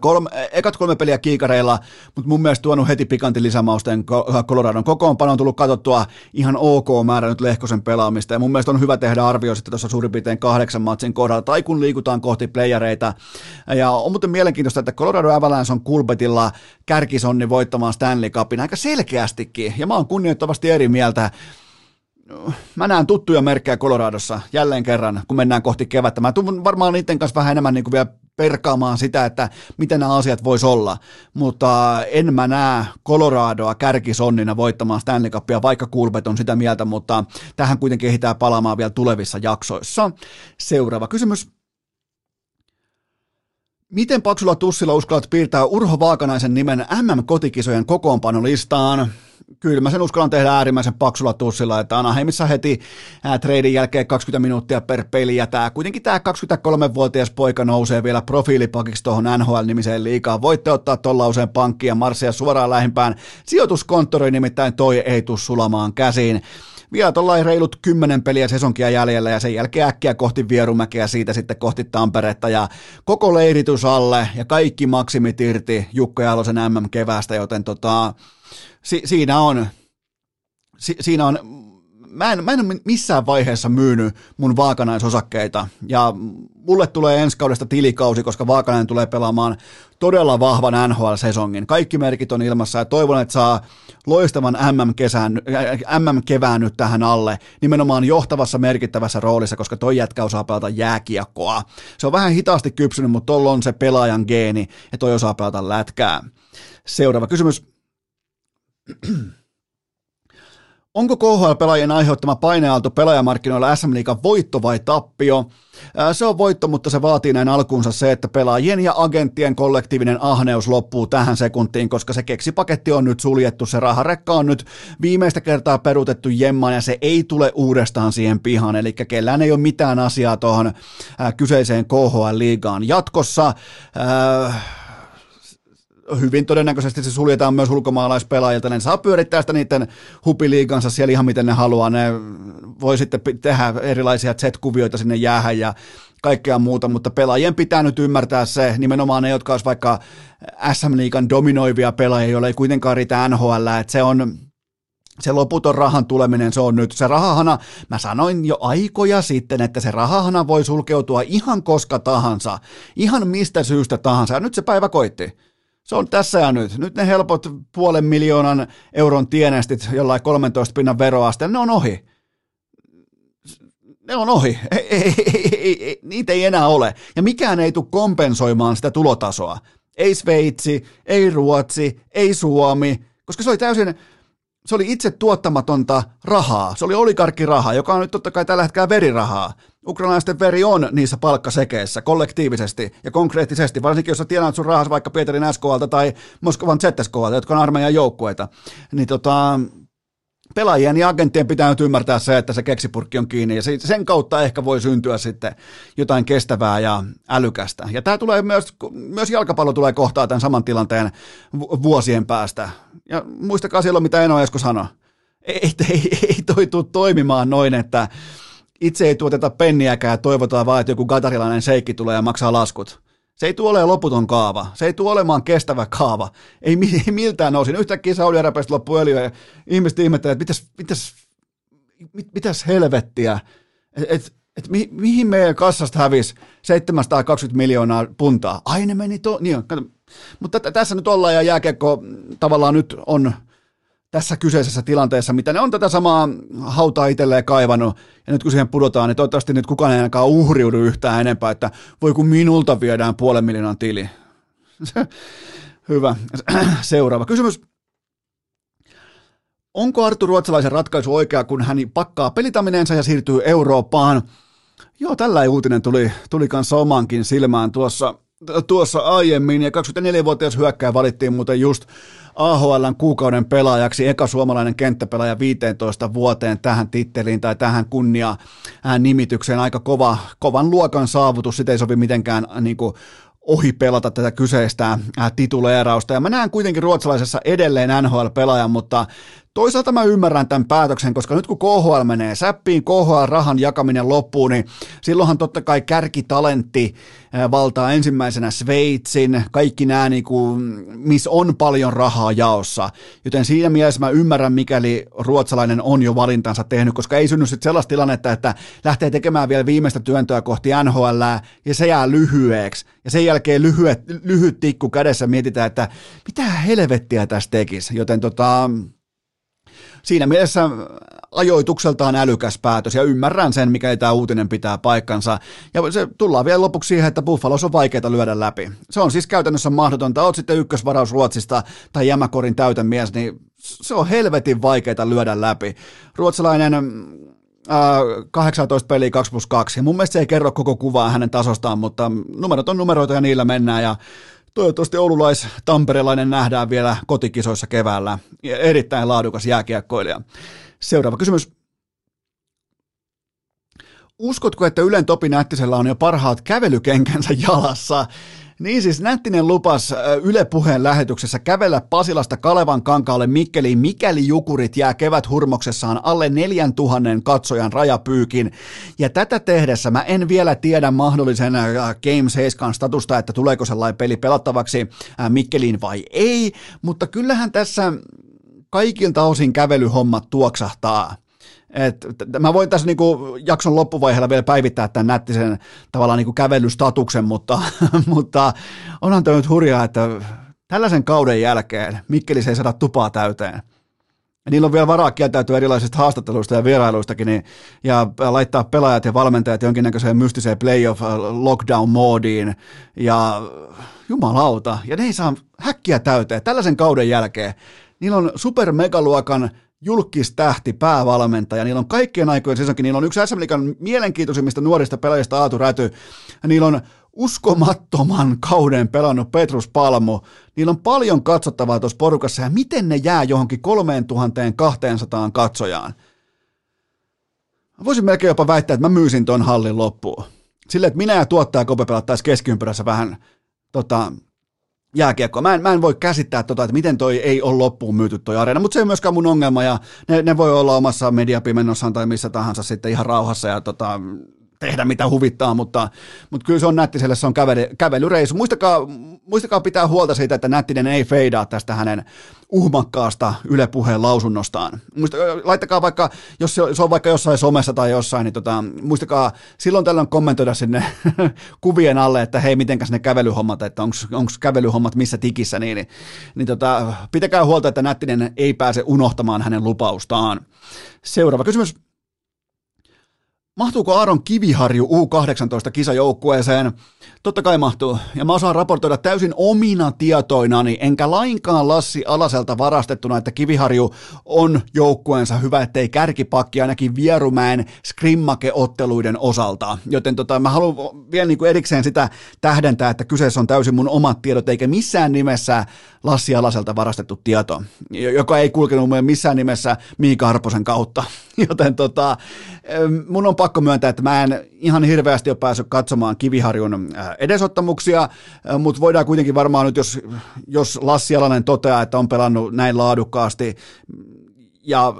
kolme, ekat kolme peliä kiikareilla, mutta mun mielestä tuonut heti pikantin lisämausten Coloradon kokoonpano on tullut katsottua ihan ok määrä nyt Lehkosen pelaamista. Ja mun mielestä on hyvä tehdä arvio sitten tuossa suurin piirtein kahdeksan matsin kohdalla tai kun liikutaan kohti playereita. Ja on muuten mielenkiintoista, että Colorado Avalanche on Kulbetilla kärkisonni voittamaan Stanley Cupin aika selkeästikin. Ja mä oon kunnioittavasti eri mieltä. Mä näen tuttuja merkkejä Coloradossa jälleen kerran, kun mennään kohti kevättä. Mä tulen varmaan niiden kanssa vähän enemmän niin kuin vielä perkaamaan sitä, että miten nämä asiat vois olla, mutta en mä näe Coloradoa kärkisonnina voittamaan Stanley Cupia, vaikka Kulbet on sitä mieltä, mutta tähän kuitenkin ehditään palaamaan vielä tulevissa jaksoissa. Seuraava kysymys. Miten paksulla tussilla uskallat piirtää Urho Vaakanaisen nimen MM-kotikisojen kokoonpanolistaan? Kyllä mä sen uskallan tehdä äärimmäisen paksulla tussilla, että Anaheimissa heti ää, treidin jälkeen 20 minuuttia per peli, ja tää, kuitenkin tämä 23-vuotias poika nousee vielä profiilipakiksi tuohon NHL-nimiseen liikaan. Voitte ottaa tuolla usein pankkia ja marssia suoraan lähimpään sijoituskonttoriin, nimittäin toi ei tuu sulamaan käsiin vielä tuollain reilut kymmenen peliä sesonkia jäljellä ja sen jälkeen äkkiä kohti Vierumäkeä siitä sitten kohti Tamperetta ja koko leiritys alle ja kaikki maksimit irti Jukka Jalosen MM-kevästä, joten tota, si, siinä on, si, siinä on mä en, mä en ole missään vaiheessa myynyt mun vaakanaisosakkeita ja mulle tulee ensi kaudesta tilikausi, koska Vaakanainen tulee pelaamaan todella vahvan NHL-sesongin. Kaikki merkit on ilmassa ja toivon, että saa loistavan MM-kesän, MM-kevään nyt tähän alle, nimenomaan johtavassa merkittävässä roolissa, koska toi jätkä osaa pelata jääkiekkoa. Se on vähän hitaasti kypsynyt, mutta tuolla on se pelaajan geeni ja toi osaa pelata lätkää. Seuraava kysymys. Onko KHL-pelaajien aiheuttama paineaalto pelaajamarkkinoilla SM Liigan voitto vai tappio? Se on voitto, mutta se vaatii näin alkuunsa se, että pelaajien ja agenttien kollektiivinen ahneus loppuu tähän sekuntiin, koska se keksipaketti on nyt suljettu, se raharekka on nyt viimeistä kertaa peruutettu jemmaan ja se ei tule uudestaan siihen pihaan, eli kellään ei ole mitään asiaa tuohon kyseiseen KHL-liigaan jatkossa. Äh, hyvin todennäköisesti se suljetaan myös ulkomaalaispelaajilta, ne saa pyörittää sitä niiden hupiliigansa siellä ihan miten ne haluaa, ne voi sitten tehdä erilaisia Z-kuvioita sinne jäähän ja kaikkea muuta, mutta pelaajien pitää nyt ymmärtää se, nimenomaan ne, jotka olisivat vaikka SM-liigan dominoivia pelaajia, joilla ei kuitenkaan riitä NHL, että se on, se loputon rahan tuleminen, se on nyt se rahahana. Mä sanoin jo aikoja sitten, että se rahahana voi sulkeutua ihan koska tahansa, ihan mistä syystä tahansa, ja nyt se päivä koitti se on tässä ja nyt. Nyt ne helpot puolen miljoonan euron tienestit jollain 13 pinnan veroasteella, ne on ohi. ne on ohi. Ei, ei, ei, ei, ei, niitä ei enää ole. Ja mikään ei tule kompensoimaan sitä tulotasoa. Ei Sveitsi, ei Ruotsi, ei Suomi, koska se oli täysin, se oli itse tuottamatonta rahaa. Se oli oligarkkirahaa, joka on nyt totta kai tällä hetkellä verirahaa. Ukrainalaisten veri on niissä palkkasekeissä kollektiivisesti ja konkreettisesti, varsinkin jos sä tienaat sun rahas vaikka Pietarin SKLta tai Moskovan ZSKlta, jotka on armeijan joukkueita, niin tota, pelaajien ja agenttien pitää nyt ymmärtää se, että se keksipurkki on kiinni ja sen kautta ehkä voi syntyä sitten jotain kestävää ja älykästä. Ja tämä tulee myös, myös jalkapallo tulee kohtaa tämän saman tilanteen vuosien päästä. Ja muistakaa silloin, mitä Eno Esko sanoi. Ei, ei, ei toi toimimaan noin, että itse ei tuoteta penniäkään ja toivotaan vaan, että joku gatarilainen seikki tulee ja maksaa laskut. Se ei tule loputon kaava. Se ei tule olemaan kestävä kaava. Ei, ei miltään osin. Yhtäkkiä Saudi-Arabiasta loppuu öljyä ja ihmiset ihmettelee, että mitäs, mitäs, mit, mitäs helvettiä. Et, et, et mi, mihin meidän kassasta hävisi 720 miljoonaa puntaa? Ai ne meni to... Niin, Mutta t- tässä nyt ollaan ja jääkiekko tavallaan nyt on tässä kyseisessä tilanteessa, mitä ne on tätä samaa hautaa itselleen kaivannut, ja nyt kun siihen pudotaan, niin toivottavasti nyt kukaan ei ainakaan uhriudu yhtään enempää, että voi kun minulta viedään puolen miljoonan tili. [laughs] Hyvä. [clears throat] Seuraava kysymys. Onko Arttu Ruotsalaisen ratkaisu oikea, kun hän pakkaa pelitamineensa ja siirtyy Eurooppaan? Joo, tällä uutinen tuli, tuli kanssa omankin silmään tuossa, tuossa aiemmin, ja 24-vuotias hyökkääjä valittiin muuten just AHLn kuukauden pelaajaksi, eka suomalainen kenttäpelaaja 15 vuoteen tähän titteliin tai tähän kunnia nimitykseen. Aika kova, kovan luokan saavutus, sitä ei sovi mitenkään niin kuin, ohi pelata tätä kyseistä tituleerausta. Ja mä näen kuitenkin ruotsalaisessa edelleen NHL-pelaajan, mutta Toisaalta mä ymmärrän tämän päätöksen, koska nyt kun KHL menee säppiin, KHL-rahan jakaminen loppuu, niin silloinhan totta kai kärkitalentti valtaa ensimmäisenä Sveitsin, kaikki nämä, niin kuin, missä on paljon rahaa jaossa. Joten siinä mielessä mä ymmärrän, mikäli ruotsalainen on jo valintansa tehnyt, koska ei synny sitten sellaista tilannetta, että lähtee tekemään vielä viimeistä työntöä kohti NHL ja se jää lyhyeksi. Ja sen jälkeen lyhyet, lyhyt tikku kädessä mietitään, että mitä helvettiä tässä tekisi. Joten tota, siinä mielessä ajoitukseltaan älykäs päätös ja ymmärrän sen, mikä tämä uutinen pitää paikkansa. Ja se tullaan vielä lopuksi siihen, että Buffalos on vaikeaa lyödä läpi. Se on siis käytännössä mahdotonta. Oot sitten ykkösvaraus Ruotsista tai jämäkorin täytemies, niin se on helvetin vaikeaa lyödä läpi. Ruotsalainen 18 peliä 2 plus 2. Ja mun mielestä se ei kerro koko kuvaa hänen tasostaan, mutta numerot on numeroita ja niillä mennään. Ja Toivottavasti oululais-tamperelainen nähdään vielä kotikisoissa keväällä. Erittäin laadukas jääkiekkoilija. Seuraava kysymys. Uskotko, että Ylen Topi Nättisellä on jo parhaat kävelykenkänsä jalassa? Niin siis Nättinen lupas Yle Puheen lähetyksessä kävellä Pasilasta Kalevan kankaalle Mikkeliin, mikäli Jukurit jää kevät hurmoksessaan alle 4000 katsojan rajapyykin. Ja tätä tehdessä mä en vielä tiedä mahdollisen Game 7 statusta, että tuleeko sellainen peli pelattavaksi Mikkeliin vai ei, mutta kyllähän tässä kaikilta osin kävelyhommat tuoksahtaa. Et, mä voin tässä niinku jakson loppuvaiheella vielä päivittää tämän nättisen tavallaan niinku kävelystatuksen, mutta, [laughs] mutta onhan tämä nyt hurjaa, että tällaisen kauden jälkeen Mikkeli ei saada tupaa täyteen. Ja niillä on vielä varaa kieltäytyä erilaisista haastatteluista ja vierailuistakin niin, ja laittaa pelaajat ja valmentajat jonkinnäköiseen mystiseen playoff äh, lockdown-moodiin ja jumalauta, ja ne ei saa häkkiä täyteen tällaisen kauden jälkeen. Niillä on supermegaluokan julkistähti, päävalmentaja. Niillä on kaikkien aikojen sesonkin. Niillä on yksi SM Liigan mielenkiintoisimmista nuorista pelaajista Aatu Räty. Ja niillä on uskomattoman kauden pelannut Petrus Palmu. Niillä on paljon katsottavaa tuossa porukassa ja miten ne jää johonkin 3200 katsojaan. Voisin melkein jopa väittää, että mä myysin ton hallin loppuun. Silleen, että minä ja tuottaja Kope pelattaisiin keskiympyrässä vähän tota, jääkiekkoa. Mä en, mä en voi käsittää tota, että miten toi ei ole loppuun myyty toi areena, mutta se ei myöskään mun ongelma ja ne, ne voi olla omassa mediapimennossaan tai missä tahansa sitten ihan rauhassa ja tota, tehdä mitä huvittaa, mutta, mutta kyllä se on Nättiselle, se on kävely, kävelyreisu. Muistakaa, muistakaa pitää huolta siitä, että Nättinen ei feidaa tästä hänen uhmakkaasta Yle Puheen lausunnostaan. Muista, laittakaa vaikka, jos se on vaikka jossain somessa tai jossain, niin tota, muistakaa silloin tällöin kommentoida sinne [laughs] kuvien alle, että hei, mitenkäs ne kävelyhommat, että onko kävelyhommat missä tikissä, niin, niin, niin tota, pitäkää huolta, että Nättinen ei pääse unohtamaan hänen lupaustaan. Seuraava kysymys. Mahtuuko Aaron Kiviharju U18 kisajoukkueeseen? Totta kai mahtuu, ja mä osaan raportoida täysin omina tietoinani, enkä lainkaan Lassi Alaselta varastettuna, että Kiviharju on joukkueensa hyvä, ettei kärkipakki ainakin Vierumäen skrimmake-otteluiden osalta. Joten tota, mä haluan vielä niin kuin erikseen sitä tähdentää, että kyseessä on täysin mun omat tiedot, eikä missään nimessä Lassi Alaselta varastettu tieto, joka ei kulkenut missään nimessä Miika Arposen kautta. [laughs] Joten tota, mun on pakko myöntää, että mä en ihan hirveästi ole päässyt katsomaan Kiviharjun edesottamuksia, mutta voidaan kuitenkin varmaan nyt, jos, jos Lassi Alanen toteaa, että on pelannut näin laadukkaasti ja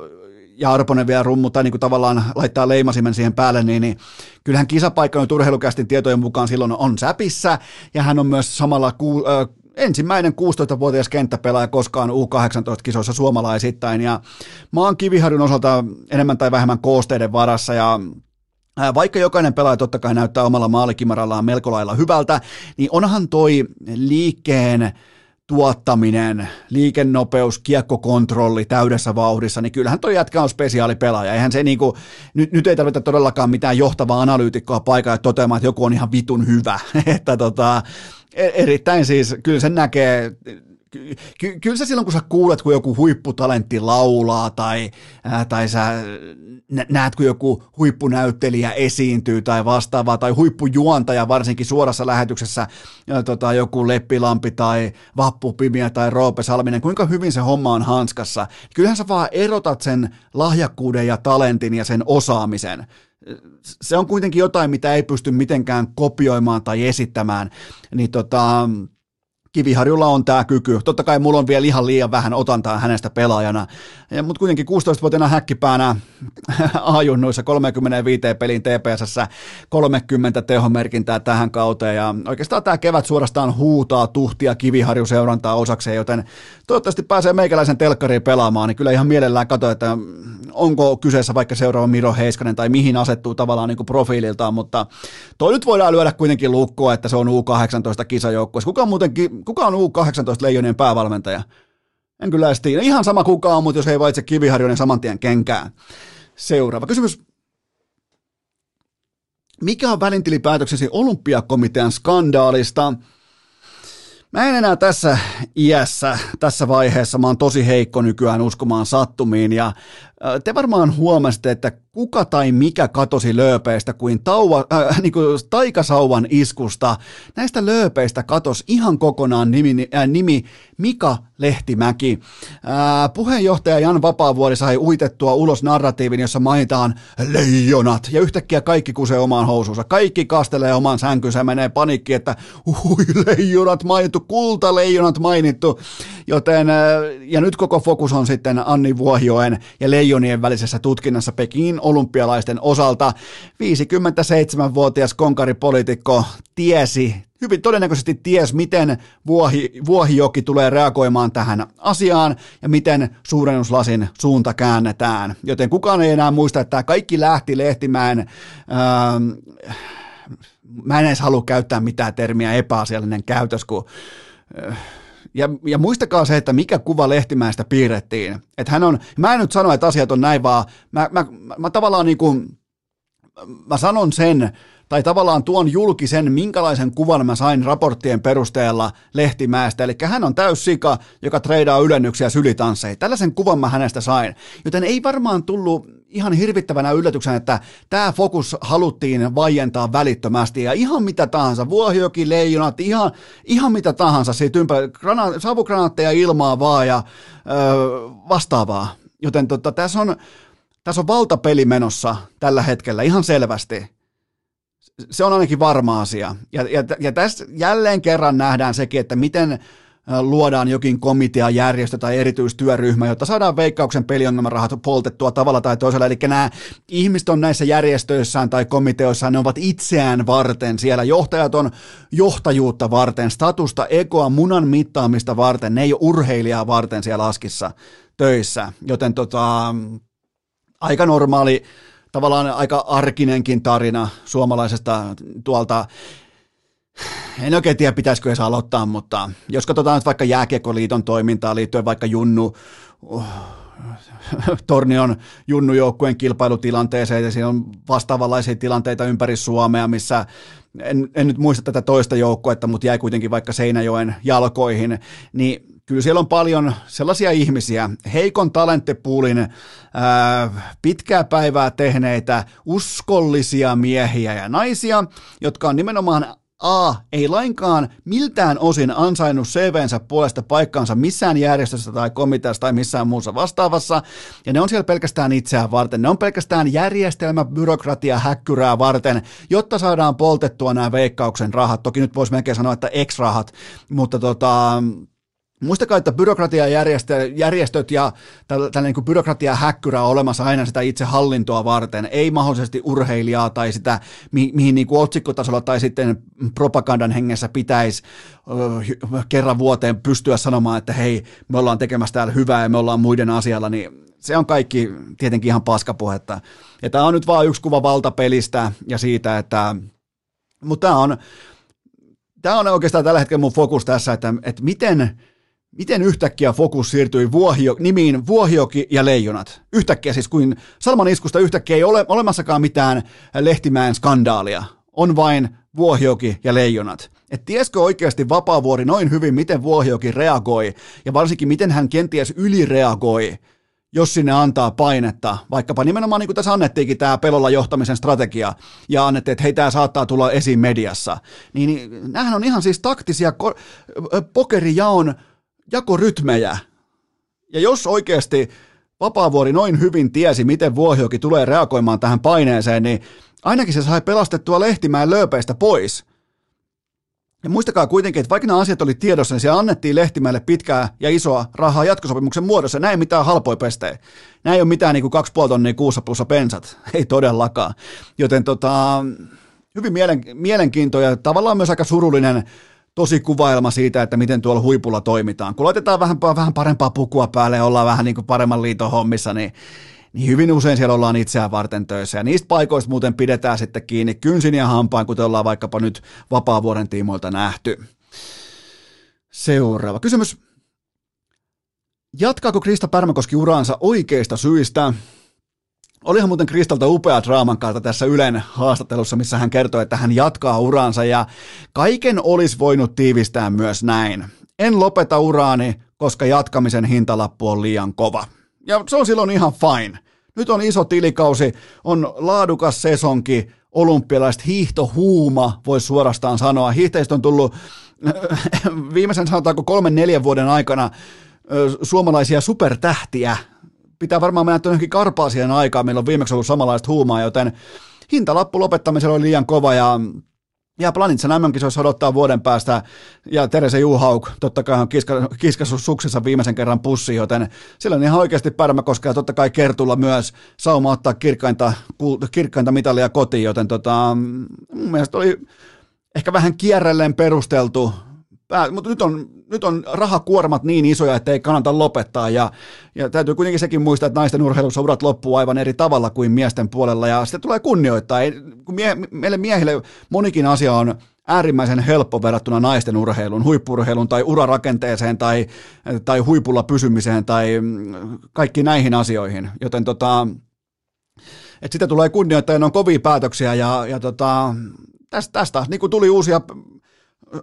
ja Arponen vielä rummu tai niin kuin tavallaan laittaa leimasimen siihen päälle, niin, niin kyllähän kisapaikka nyt urheilukästin tietojen mukaan silloin on säpissä, ja hän on myös samalla ku, äh, ensimmäinen 16-vuotias kenttäpelaaja koskaan U18-kisoissa suomalaisittain, ja mä oon Kiviharjun osalta enemmän tai vähemmän koosteiden varassa, ja vaikka jokainen pelaaja totta kai näyttää omalla maalikimarallaan melko lailla hyvältä, niin onhan toi liikkeen tuottaminen, liikennopeus, kiekkokontrolli täydessä vauhdissa, niin kyllähän toi jätkä on spesiaalipelaaja. Eihän se niinku, nyt, nyt ei tarvita todellakaan mitään johtavaa analyytikkoa paikalla toteamaan, että joku on ihan vitun hyvä. [laughs] että tota, e-, erittäin siis, kyllä sen näkee ky- kyllä sä silloin, kun sä kuulet, kun joku huipputalentti laulaa tai, ää, tai sä näet, kun joku huippunäyttelijä esiintyy tai vastaavaa, tai huippujuontaja varsinkin suorassa lähetyksessä, ja, tota, joku Leppilampi tai Vappupimiä tai Roope Salminen, kuinka hyvin se homma on hanskassa. Kyllähän sä vaan erotat sen lahjakkuuden ja talentin ja sen osaamisen se on kuitenkin jotain, mitä ei pysty mitenkään kopioimaan tai esittämään, niin tota, Kiviharjulla on tämä kyky. Totta kai mulla on vielä ihan liian vähän otantaa hänestä pelaajana, mutta kuitenkin 16-vuotiaana häkkipäänä [laughs] ajunnuissa 35 pelin TPSssä 30 tehomerkintää tähän kauteen ja oikeastaan tämä kevät suorastaan huutaa tuhtia Kiviharju seurantaa osakseen, joten toivottavasti pääsee meikäläisen telkkariin pelaamaan, niin kyllä ihan mielellään katsoa, että onko kyseessä vaikka seuraava Miro Heiskanen tai mihin asettuu tavallaan niin kuin profiililtaan, mutta toi nyt voidaan lyödä kuitenkin lukkoa, että se on U18 kisajoukkueessa. Kuka, muutenkin, kuka on U18 Leijonien päävalmentaja? En kyllä edes tiedä. Ihan sama kuka on, mutta jos ei vaitse Kiviharjonen niin saman tien kenkään. Seuraava kysymys. Mikä on välintilipäätöksesi olympiakomitean skandaalista? Mä en enää tässä iässä, tässä vaiheessa, mä oon tosi heikko nykyään uskomaan sattumiin ja te varmaan huomasitte, että kuka tai mikä katosi lööpeistä kuin, tauva, äh, [laughs] niin kuin taikasauvan iskusta. Näistä lööpeistä katos ihan kokonaan nimi, äh, nimi Mika Lehtimäki. Äh, puheenjohtaja Jan Vapaavuori sai uitettua ulos narratiivin, jossa mainitaan leijonat ja yhtäkkiä kaikki kusee omaan housuunsa. Kaikki kastelee oman sänkynsä ja menee panikki, että ui leijonat mainittu, kultaleijonat mainittu. Joten, äh, ja nyt koko fokus on sitten Anni Vuohioen ja leijonien välisessä tutkinnassa Pekingin olympialaisten osalta. 57-vuotias konkaripolitiikko tiesi, hyvin todennäköisesti ties, miten Vuohi, Vuohijoki tulee reagoimaan tähän asiaan ja miten suurennuslasin suunta käännetään. Joten kukaan ei enää muista, että tämä kaikki lähti Lehtimään... Ähm, mä en edes halua käyttää mitään termiä epäasiallinen käytös, kun äh, ja, ja muistakaa se, että mikä kuva Lehtimäestä piirrettiin. Että hän on, mä en nyt sano, että asiat on näin, vaan mä, mä, mä, mä tavallaan niin kuin, mä sanon sen, tai tavallaan tuon julki sen, minkälaisen kuvan mä sain raporttien perusteella Lehtimäestä. Eli hän on täys sika, joka treidaa ylennyksiä sylitansseja. Tällaisen kuvan mä hänestä sain. Joten ei varmaan tullut ihan hirvittävänä yllätyksenä, että tämä fokus haluttiin vaientaa välittömästi ja ihan mitä tahansa, vuohioki, leijonat, ihan, ihan mitä tahansa siitä ympärillä, grana- savukranaatteja ilmaa vaan ja öö, vastaavaa. Joten tota, tässä on, tässä on valtapeli menossa tällä hetkellä ihan selvästi se on ainakin varma asia. Ja, ja, ja tässä jälleen kerran nähdään sekin, että miten luodaan jokin komitea, järjestö tai erityistyöryhmä, jotta saadaan veikkauksen peliongelmarahat poltettua tavalla tai toisella. Eli nämä ihmiset on näissä järjestöissään tai komiteoissaan, ne ovat itseään varten siellä. Johtajat on johtajuutta varten, statusta, ekoa, munan mittaamista varten. Ne ei ole urheilijaa varten siellä askissa töissä. Joten tota, aika normaali tavallaan aika arkinenkin tarina suomalaisesta tuolta en oikein tiedä, pitäisikö edes aloittaa, mutta jos katsotaan nyt vaikka Jääkiekoliiton toimintaa liittyen vaikka Junnu, uh, Tornion junnujoukkueen kilpailutilanteeseen ja siinä on vastaavanlaisia tilanteita ympäri Suomea, missä en, en nyt muista tätä toista joukkuetta, mutta jäi kuitenkin vaikka Seinäjoen jalkoihin, niin kyllä siellä on paljon sellaisia ihmisiä, heikon talenttipuulin ää, pitkää päivää tehneitä, uskollisia miehiä ja naisia, jotka on nimenomaan A. Ei lainkaan miltään osin ansainnut CVnsä puolesta paikkaansa missään järjestössä tai komiteassa tai missään muussa vastaavassa, ja ne on siellä pelkästään itseään varten. Ne on pelkästään järjestelmä, byrokratia, häkkyrää varten, jotta saadaan poltettua nämä veikkauksen rahat. Toki nyt voisi melkein sanoa, että ex-rahat, mutta tota, Muistakaa, että byrokratiajärjestöt ja tällainen niin byrokratiahäkkyrä on olemassa aina sitä itse hallintoa varten, ei mahdollisesti urheilijaa tai sitä, mi- mihin niin kuin otsikkotasolla tai sitten propagandan hengessä pitäisi kerran vuoteen pystyä sanomaan, että hei, me ollaan tekemässä täällä hyvää ja me ollaan muiden asialla, niin se on kaikki tietenkin ihan paskapuhetta. Ja tämä on nyt vaan yksi kuva valtapelistä ja siitä, että, mutta tämä on, tämä on oikeastaan tällä hetkellä mun fokus tässä, että, että miten, Miten yhtäkkiä fokus siirtyi vuohio, nimiin Vuohioki ja Leijonat? Yhtäkkiä siis kuin Salman iskusta yhtäkkiä ei ole olemassakaan mitään Lehtimäen skandaalia. On vain Vuohioki ja Leijonat. Et tiesikö oikeasti Vapaavuori noin hyvin, miten Vuohioki reagoi ja varsinkin miten hän kenties ylireagoi, jos sinne antaa painetta, vaikkapa nimenomaan niin kuin tässä annettiinkin tämä pelolla johtamisen strategia, ja annettiin, että hei, tämä saattaa tulla esiin mediassa, niin, niin nämähän on ihan siis taktisia ko- pokerijaon jakorytmejä. Ja jos oikeasti Vapaavuori noin hyvin tiesi, miten Vuohioki tulee reagoimaan tähän paineeseen, niin ainakin se sai pelastettua Lehtimään lööpeistä pois. Ja muistakaa kuitenkin, että vaikka nämä asiat oli tiedossa, niin se annettiin Lehtimäelle pitkää ja isoa rahaa jatkosopimuksen muodossa. Näin ei mitään halpoja pestejä. Näin ei ole mitään niin kuin 2,5 tonnia kuussa plussa pensat. [laughs] Ei todellakaan. Joten tota, hyvin mielen, mielenkiintoinen ja tavallaan myös aika surullinen tosi kuvailma siitä, että miten tuolla huipulla toimitaan. Kun laitetaan vähän, vähän parempaa pukua päälle ja ollaan vähän niin kuin paremman liiton hommissa, niin, niin hyvin usein siellä ollaan itseään varten töissä. Ja niistä paikoista muuten pidetään sitten kiinni kynsin ja hampaan, kuten ollaan vaikkapa nyt vapaa-vuoden tiimoilta nähty. Seuraava kysymys. Jatkaako Krista Pärmäkoski uraansa oikeista syistä? Olihan muuten Kristalta upea draaman kautta tässä Ylen haastattelussa, missä hän kertoi, että hän jatkaa uraansa ja kaiken olisi voinut tiivistää myös näin. En lopeta uraani, koska jatkamisen hintalappu on liian kova. Ja se on silloin ihan fine. Nyt on iso tilikausi, on laadukas sesonki, olympialaiset hiihtohuuma, voisi suorastaan sanoa. Hiihtäjistä on tullut [laughs] viimeisen sanotaanko kolmen neljän vuoden aikana suomalaisia supertähtiä, pitää varmaan mennä johonkin Karpaasien aikaan, meillä on viimeksi ollut samanlaista huumaa, joten hintalappu lopettamisella oli liian kova ja ja Planitsan MM-kisoissa odottaa vuoden päästä, ja Terese Juhauk totta kai on kiska, kiskassu suksissa viimeisen kerran pussi, joten sillä on ihan oikeasti Pärmäkoska ja totta kai Kertulla myös sauma ottaa kirkkainta, kirkkainta mitalia kotiin, joten tota, mun mielestä oli ehkä vähän kierrelleen perusteltu mutta nyt on, nyt on rahakuormat niin isoja, että ei kannata lopettaa. Ja, ja täytyy kuitenkin sekin muistaa, että naisten urheilussa urat loppuu aivan eri tavalla kuin miesten puolella. Ja sitä tulee kunnioittaa. Ei, kun mie, meille miehille monikin asia on äärimmäisen helppo verrattuna naisten urheiluun, huippurheiluun tai urarakenteeseen tai, tai huipulla pysymiseen tai kaikki näihin asioihin. Joten tota, että sitä tulee kunnioittaa ja ne on kovia päätöksiä ja, ja tota, tästä, tästä niin tuli uusia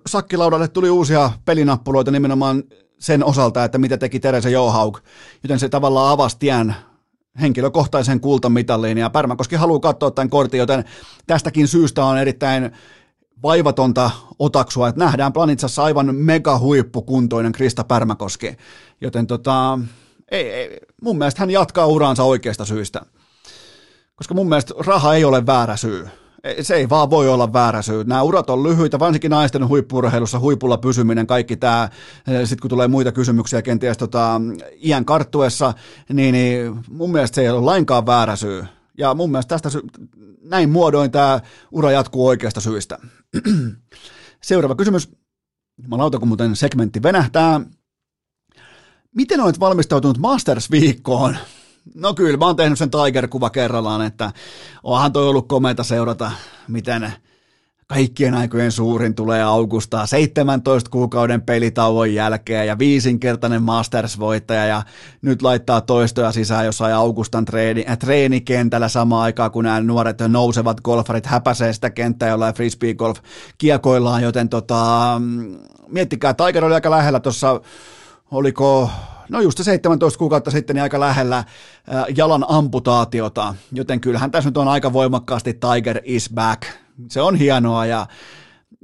sakkilaudalle tuli uusia pelinappuloita nimenomaan sen osalta, että mitä teki Teresa Johaug, joten se tavallaan avasi tien henkilökohtaisen kultamitaliin ja Pärmäkoski haluaa katsoa tämän kortin, joten tästäkin syystä on erittäin vaivatonta otaksua, että nähdään Planitsassa aivan mega huippukuntoinen Krista Pärmäkoski, joten tota, ei, ei, mun mielestä hän jatkaa uraansa oikeasta syystä, koska mun mielestä raha ei ole väärä syy se ei vaan voi olla väärä syy. Nämä urat on lyhyitä, varsinkin naisten huippurheilussa, huipulla pysyminen, kaikki tämä, sitten kun tulee muita kysymyksiä kenties tota, iän karttuessa, niin, niin mun mielestä se ei ole lainkaan väärä syy. Ja mun mielestä tästä sy- näin muodoin tämä ura jatkuu oikeasta syistä. [clears throat] Seuraava kysymys. Jumalauta, kun muuten segmentti venähtää. Miten olet valmistautunut Masters-viikkoon? No kyllä, mä oon tehnyt sen Tiger-kuva kerrallaan, että onhan toi ollut komeita seurata, miten kaikkien aikojen suurin tulee Augusta 17 kuukauden pelitauon jälkeen ja viisinkertainen Masters-voittaja ja nyt laittaa toistoja sisään jossain Augustan treeni, äh, treenikentällä samaan aikaan, kun nämä nuoret nousevat golfarit häpäisee sitä kenttää, jollain frisbee golf kiekoillaan, joten tota, mm, miettikää, Tiger oli aika lähellä tuossa, oliko no just 17 kuukautta sitten niin aika lähellä äh, jalan amputaatiota, joten kyllähän tässä nyt on aika voimakkaasti Tiger is back. Se on hienoa ja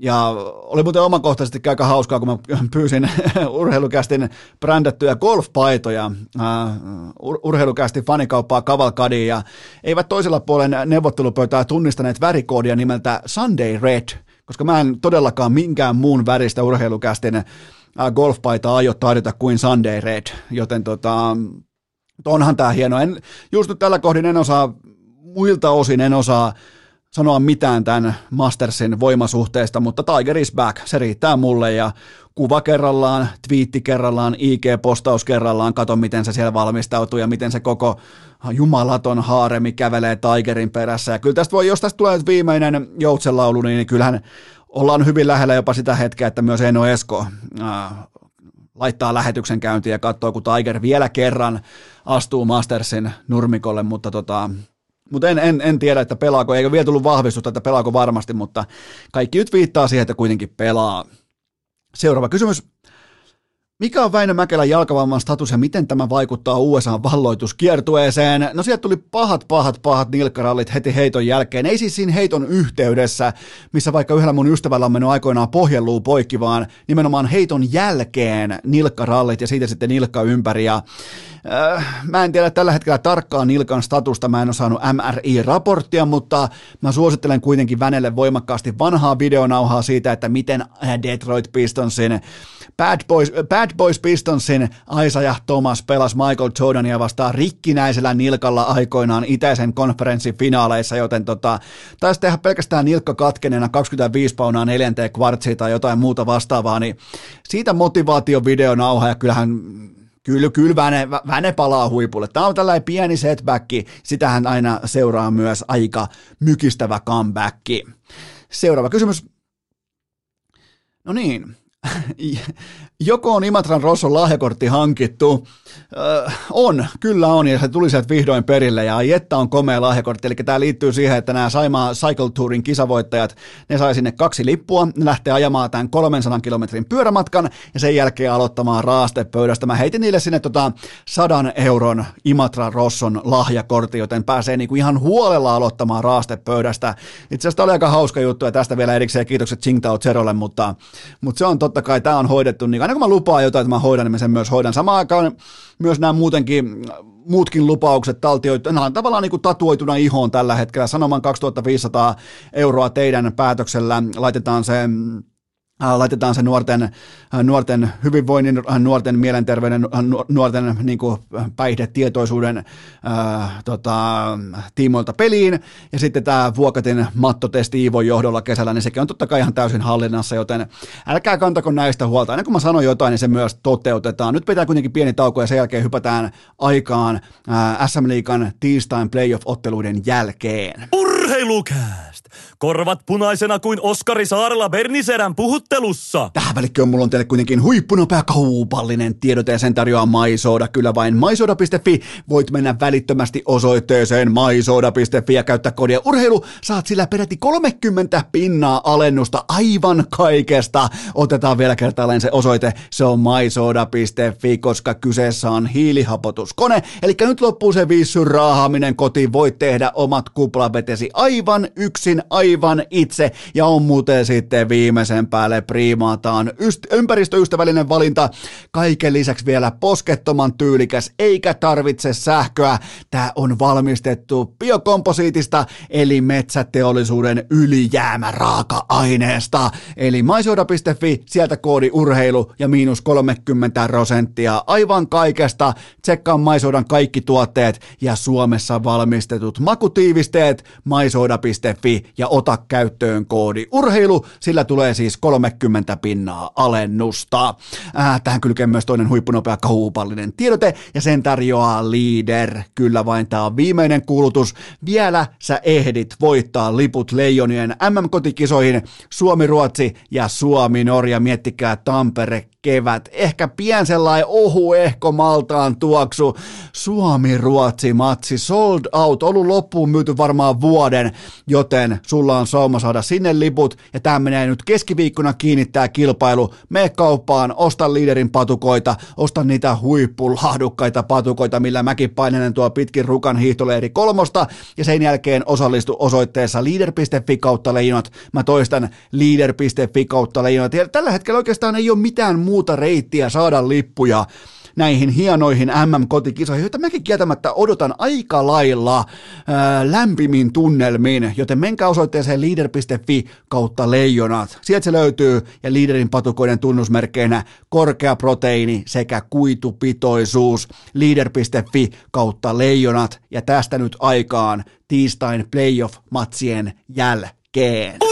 ja oli muuten omakohtaisesti aika hauskaa, kun mä [laughs] pyysin urheilukästin brändättyjä golfpaitoja uh, urheilukästin fanikauppaa Kavalkadiin ja eivät toisella puolen neuvottelupöytää tunnistaneet värikoodia nimeltä Sunday Red, koska mä en todellakaan minkään muun väristä urheilukästin golfpaita aio tarjota kuin Sunday Red, joten tota, onhan tämä hieno. En, just nyt tällä kohdin en osaa, muilta osin en osaa sanoa mitään tämän Mastersin voimasuhteesta, mutta Tiger is back, se riittää mulle ja kuva kerrallaan, twiitti kerrallaan, IG-postaus kerrallaan, kato miten se siellä valmistautuu ja miten se koko jumalaton haaremi kävelee Tigerin perässä. Ja kyllä tästä voi, jos tästä tulee viimeinen joutsenlaulu, niin kyllähän ollaan hyvin lähellä jopa sitä hetkeä, että myös Eno Esko äh, laittaa lähetyksen käyntiin ja katsoo, kun Tiger vielä kerran astuu Mastersin nurmikolle, mutta tota, mutta en, en, en, tiedä, että pelaako, eikä vielä tullut vahvistusta, että pelaako varmasti, mutta kaikki nyt viittaa siihen, että kuitenkin pelaa. Seuraava kysymys. Mikä on Väinö Mäkelän jalkavamman status ja miten tämä vaikuttaa USA-valloituskiertueeseen? No sieltä tuli pahat, pahat, pahat nilkkarallit heti heiton jälkeen. Ei siis siinä heiton yhteydessä, missä vaikka yhdellä mun ystävällä on mennyt aikoinaan pohjeluu poikki, vaan nimenomaan heiton jälkeen nilkkarallit ja siitä sitten nilkka ympäri. Ja mä en tiedä tällä hetkellä tarkkaan Nilkan statusta, mä en ole saanut MRI-raporttia, mutta mä suosittelen kuitenkin Vänelle voimakkaasti vanhaa videonauhaa siitä, että miten Detroit Pistonsin Bad Boys, Bad Boys Pistonsin Aisa ja Thomas pelas Michael Jordania vastaan rikkinäisellä nilkalla aikoinaan itäisen konferenssin finaaleissa, joten tota, taisi tehdä pelkästään nilkka katkeneena 25 paunaa neljänteen kvartsiin tai jotain muuta vastaavaa, niin siitä motivaatiovideonauha ja kyllähän Kyllä, kyllä Väne, Väne palaa huipulle. Tämä on tällainen pieni setback, sitähän aina seuraa myös aika mykistävä comeback. Seuraava kysymys. No niin, [laughs] joko on Imatran Rosson lahjakortti hankittu? Öö, on, kyllä on, ja se tuli sieltä vihdoin perille, ja Jetta on komea lahjakortti, eli tämä liittyy siihen, että nämä Saimaa Cycle Tourin kisavoittajat, ne sai sinne kaksi lippua, ne lähtee ajamaan tämän 300 kilometrin pyörämatkan, ja sen jälkeen aloittamaan raastepöydästä. Mä heitin niille sinne tota 100 euron Imatran Rosson lahjakortti, joten pääsee niinku ihan huolella aloittamaan raastepöydästä. Itse asiassa oli aika hauska juttu, ja tästä vielä erikseen kiitokset Tsingtao Zerolle, mutta, mutta se on totta kai, tämä on hoidettu, niin aina kun mä lupaan jotain, että mä hoidan, niin mä sen myös hoidan. Samaan aikaan myös nämä muutenkin, muutkin lupaukset taltioitu, nämä on tavallaan niin kuin tatuoituna ihoon tällä hetkellä. Sanoman 2500 euroa teidän päätöksellä laitetaan se Äh, laitetaan se nuorten, äh, nuorten hyvinvoinnin, äh, nuorten mielenterveyden, nuorten niin kuin päihdetietoisuuden ää, tota, tiimoilta peliin. Ja sitten tämä Vuokatin mattotesti Iivon johdolla kesällä, niin sekin on totta kai ihan täysin hallinnassa, joten älkää kantako näistä huolta. Ennen kuin mä sanon jotain, niin se myös toteutetaan. Nyt pitää kuitenkin pieni tauko ja sen jälkeen hypätään aikaan ää, SM Liikan tiistain playoff-otteluiden jälkeen. Urheilukääst! Korvat punaisena kuin Oskari Saarella Berniserän puhuttelussa. Tähän välikköön mulla on teille kuitenkin huippunopea kaupallinen tiedote ja sen tarjoaa Maisoda. Kyllä vain maisoda.fi. Voit mennä välittömästi osoitteeseen maisoda.fi ja käyttää kodia urheilu. Saat sillä peräti 30 pinnaa alennusta aivan kaikesta. Otetaan vielä kertaalleen se osoite. Se on maisoda.fi, koska kyseessä on hiilihapotuskone. Eli nyt loppuu se viissyn raahaaminen kotiin. Voit tehdä omat kuplavetesi aivan yksin aivan itse ja on muuten sitten viimeisen päälle priimaataan yst- ympäristöystävällinen valinta. Kaiken lisäksi vielä poskettoman tyylikäs eikä tarvitse sähköä. Tämä on valmistettu biokomposiitista eli metsäteollisuuden ylijäämä raaka-aineesta. Eli maisoda.fi, sieltä koodi urheilu ja miinus 30 prosenttia aivan kaikesta. Tsekkaa Maisodan kaikki tuotteet ja Suomessa valmistetut makutiivisteet maisoda.fi ja ota käyttöön koodi urheilu, sillä tulee siis 30 pinnaa alennusta. Äh, tähän kylkee myös toinen huippunopea kaupallinen tiedote ja sen tarjoaa Leader. Kyllä vain tämä on viimeinen kuulutus. Vielä sä ehdit voittaa liput Leijonien MM-kotikisoihin Suomi-Ruotsi ja Suomi-Norja. Miettikää Tampere kevät. Ehkä pien sellainen ohu ehko Maltaan tuoksu. Suomi-Ruotsi-matsi sold out, ollut loppuun myyty varmaan vuoden, joten sulla on sauma saada sinne liput ja tämä menee nyt keskiviikkona kiinnittää kilpailu. Me kauppaan, osta liiderin patukoita, osta niitä huippulahdukkaita patukoita, millä mäkin painenen tuo pitkin rukan hiihtoleiri kolmosta ja sen jälkeen osallistu osoitteessa leader.fi kautta leijonat. Mä toistan leader.fi kautta leijonat. Ja tällä hetkellä oikeastaan ei ole mitään muuta reittiä saada lippuja näihin hienoihin MM-kotikisoihin, joita mäkin kieltämättä odotan aika lailla ää, lämpimin tunnelmin, joten menkää osoitteeseen leader.fi kautta leijonat. Sieltä se löytyy ja liiderin patukoiden tunnusmerkkeinä korkea proteiini sekä kuitupitoisuus. leader.fi kautta leijonat ja tästä nyt aikaan tiistain playoff-matsien jälkeen.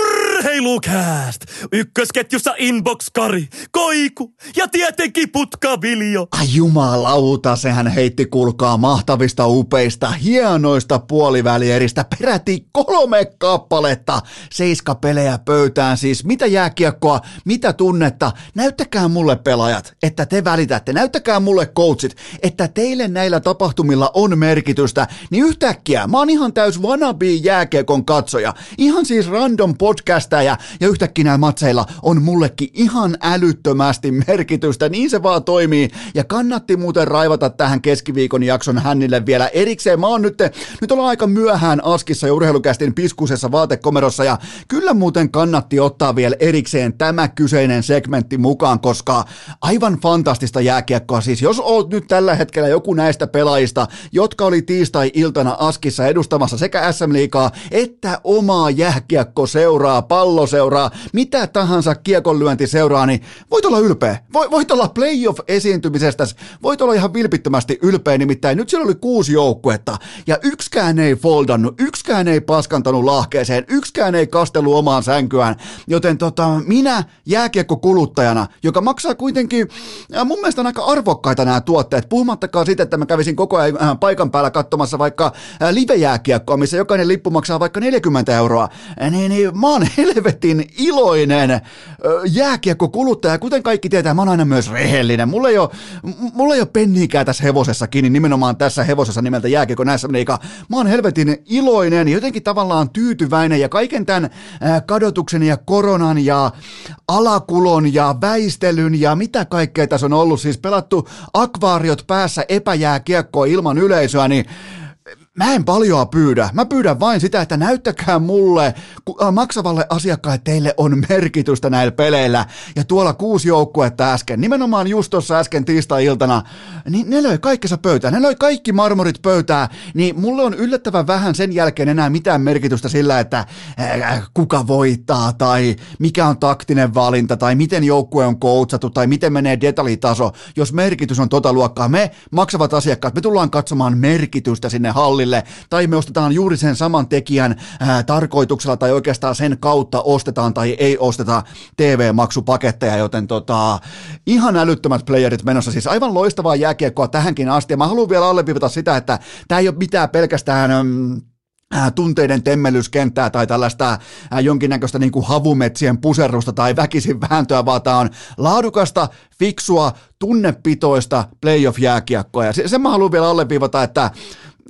Urheilukääst! Ykkösketjussa Inbox Kari, Koiku ja tietenkin Putkaviljo. Ai jumalauta, sehän heitti kulkaa mahtavista upeista, hienoista puolivälieristä, peräti kolme kappaletta. Seiska pelejä pöytään siis, mitä jääkiekkoa, mitä tunnetta. Näyttäkää mulle pelaajat, että te välitätte, näyttäkää mulle coachit, että teille näillä tapahtumilla on merkitystä. Niin yhtäkkiä, mä oon ihan täys wannabe jääkiekon katsoja, ihan siis random podcast ja, ja yhtäkkiä näillä matseilla on mullekin ihan älyttömästi merkitystä, niin se vaan toimii. Ja kannatti muuten raivata tähän keskiviikon jakson hännille vielä erikseen. Mä oon nyt, nyt ollaan aika myöhään Askissa ja urheilukästin piskusessa vaatekomerossa ja kyllä muuten kannatti ottaa vielä erikseen tämä kyseinen segmentti mukaan, koska aivan fantastista jääkiekkoa. Siis jos oot nyt tällä hetkellä joku näistä pelaajista, jotka oli tiistai-iltana Askissa edustamassa sekä SM Liigaa että omaa jääkiekko seuraa palloseuraa, mitä tahansa kiekonlyönti seuraa, niin voit olla ylpeä. Voit olla playoff-esiintymisestä, voit olla ihan vilpittömästi ylpeä, nimittäin nyt siellä oli kuusi joukkuetta, ja yksikään ei foldannut, yksikään ei paskantanut lahkeeseen, yksikään ei kastelu omaan sänkyään, joten tota, minä jääkiekko-kuluttajana, joka maksaa kuitenkin, mun mielestä on aika arvokkaita nämä tuotteet, puhumattakaan siitä, että mä kävisin koko ajan äh, paikan päällä katsomassa vaikka äh, live-jääkiekkoa, missä jokainen lippu maksaa vaikka 40 euroa, niin, niin mä oon helvetin iloinen jääkiekkokuluttaja. Kuten kaikki tietää, mä oon aina myös rehellinen. Mulla ei ole, mulla ei ole penniikää tässä hevosessa kiinni, nimenomaan tässä hevosessa nimeltä jääkiekko näissä. Mä oon helvetin iloinen, jotenkin tavallaan tyytyväinen ja kaiken tämän kadotuksen ja koronan ja alakulon ja väistelyn ja mitä kaikkea tässä on ollut. Siis pelattu akvaariot päässä epäjääkiekkoa ilman yleisöä, niin Mä en paljoa pyydä. Mä pyydän vain sitä, että näyttäkää mulle maksavalle asiakkaalle, teille on merkitystä näillä peleillä. Ja tuolla kuusi joukkuetta äsken, nimenomaan just tuossa äsken tiistai-iltana, niin ne löi kaikkensa pöytään. Ne löi kaikki marmorit pöytään. Niin mulle on yllättävän vähän sen jälkeen enää mitään merkitystä sillä, että kuka voittaa tai mikä on taktinen valinta tai miten joukkue on koutsattu tai miten menee detaljitaso. Jos merkitys on tota luokkaa, me maksavat asiakkaat, me tullaan katsomaan merkitystä sinne hallille hallille, tai me ostetaan juuri sen saman tekijän ää, tarkoituksella, tai oikeastaan sen kautta ostetaan tai ei osteta TV-maksupaketteja, joten tota, ihan älyttömät playerit menossa, siis aivan loistavaa jääkiekkoa tähänkin asti, ja mä haluan vielä alleviivata sitä, että tämä ei ole mitään pelkästään... Mm, tunteiden temmellyskenttää tai tällaista jonkinnäköistä niin kuin havumetsien puserrusta tai väkisin vääntöä, vaan tämä on laadukasta, fiksua, tunnepitoista playoff-jääkiekkoa. Ja sen mä haluan vielä alleviivata, että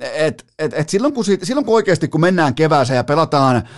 et, et, et silloin, kun, silloin kun oikeasti kun mennään kevääseen ja pelataan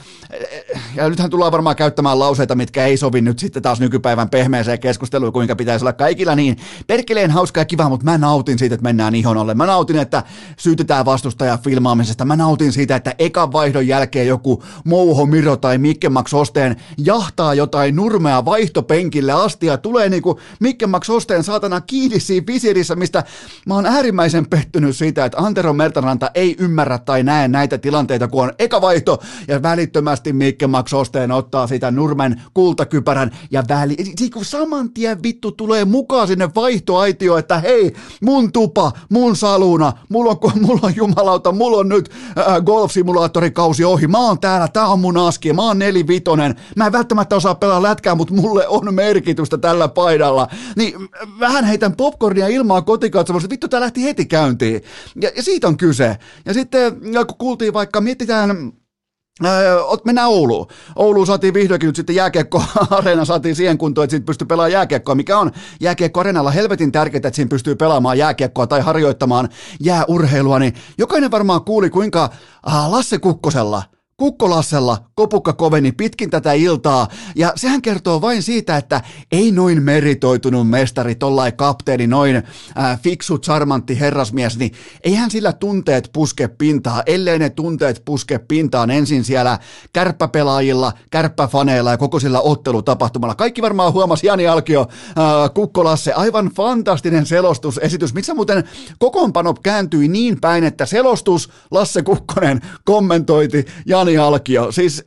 ja nythän tullaan varmaan käyttämään lauseita, mitkä ei sovi nyt sitten taas nykypäivän pehmeeseen keskusteluun, kuinka pitäisi olla kaikilla niin perkeleen hauska ja kiva, mutta mä nautin siitä, että mennään ihon alle. Mä nautin, että syytetään vastustaja filmaamisesta. Mä nautin siitä, että ekan vaihdon jälkeen joku Mouho Miro tai Mikke Max Osteen jahtaa jotain nurmea vaihtopenkille asti ja tulee niinku Mikke Max Osteen saatana kiinni siinä visirissä, mistä mä oon äärimmäisen pettynyt siitä, että Antero Mertaranta ei ymmärrä tai näe näitä tilanteita, kun on eka vaihto ja välittömästi nopeasti Mikke tiukemmaksi osteen, ottaa sitä Nurmen kultakypärän ja väli. Niin saman tien vittu tulee mukaan sinne vaihtoaitio, että hei, mun tupa, mun saluna, mulla on, [laughs] mulla on jumalauta, mulla on nyt äh, golf-simulaattorikausi ohi, mä oon täällä, tää on mun aski, mä oon nelivitonen, mä en välttämättä osaa pelaa lätkää, mutta mulle on merkitystä tällä paidalla. Niin vähän heitän popcornia ilmaa kotikatsomusta, vittu tää lähti heti käyntiin. Ja, ja siitä on kyse. Ja sitten kun kuultiin vaikka, mietitään mennään Ouluun. Ouluun saatiin vihdoinkin nyt sitten jääkiekko-areena, [laughs] saatiin siihen kuntoon, että siitä pystyy pelaamaan jääkiekkoa, mikä on jääkiekko-areenalla helvetin tärkeää, että siinä pystyy pelaamaan jääkiekkoa tai harjoittamaan jääurheilua, niin jokainen varmaan kuuli, kuinka Lasse Kukkosella – Kukkolassella kopukka koveni pitkin tätä iltaa, ja sehän kertoo vain siitä, että ei noin meritoitunut mestari, tollai kapteeni, noin äh, fiksu, charmantti herrasmies, niin eihän sillä tunteet puske pintaa, ellei ne tunteet puske pintaan ensin siellä kärppäpelaajilla, kärppäfaneilla ja koko sillä ottelutapahtumalla. Kaikki varmaan huomasi Jani Alkio, äh, Kukkolasse, aivan fantastinen selostusesitys, missä muuten kokoonpano kääntyi niin päin, että selostus Lasse Kukkonen kommentoiti Jani Jani Alkio, siis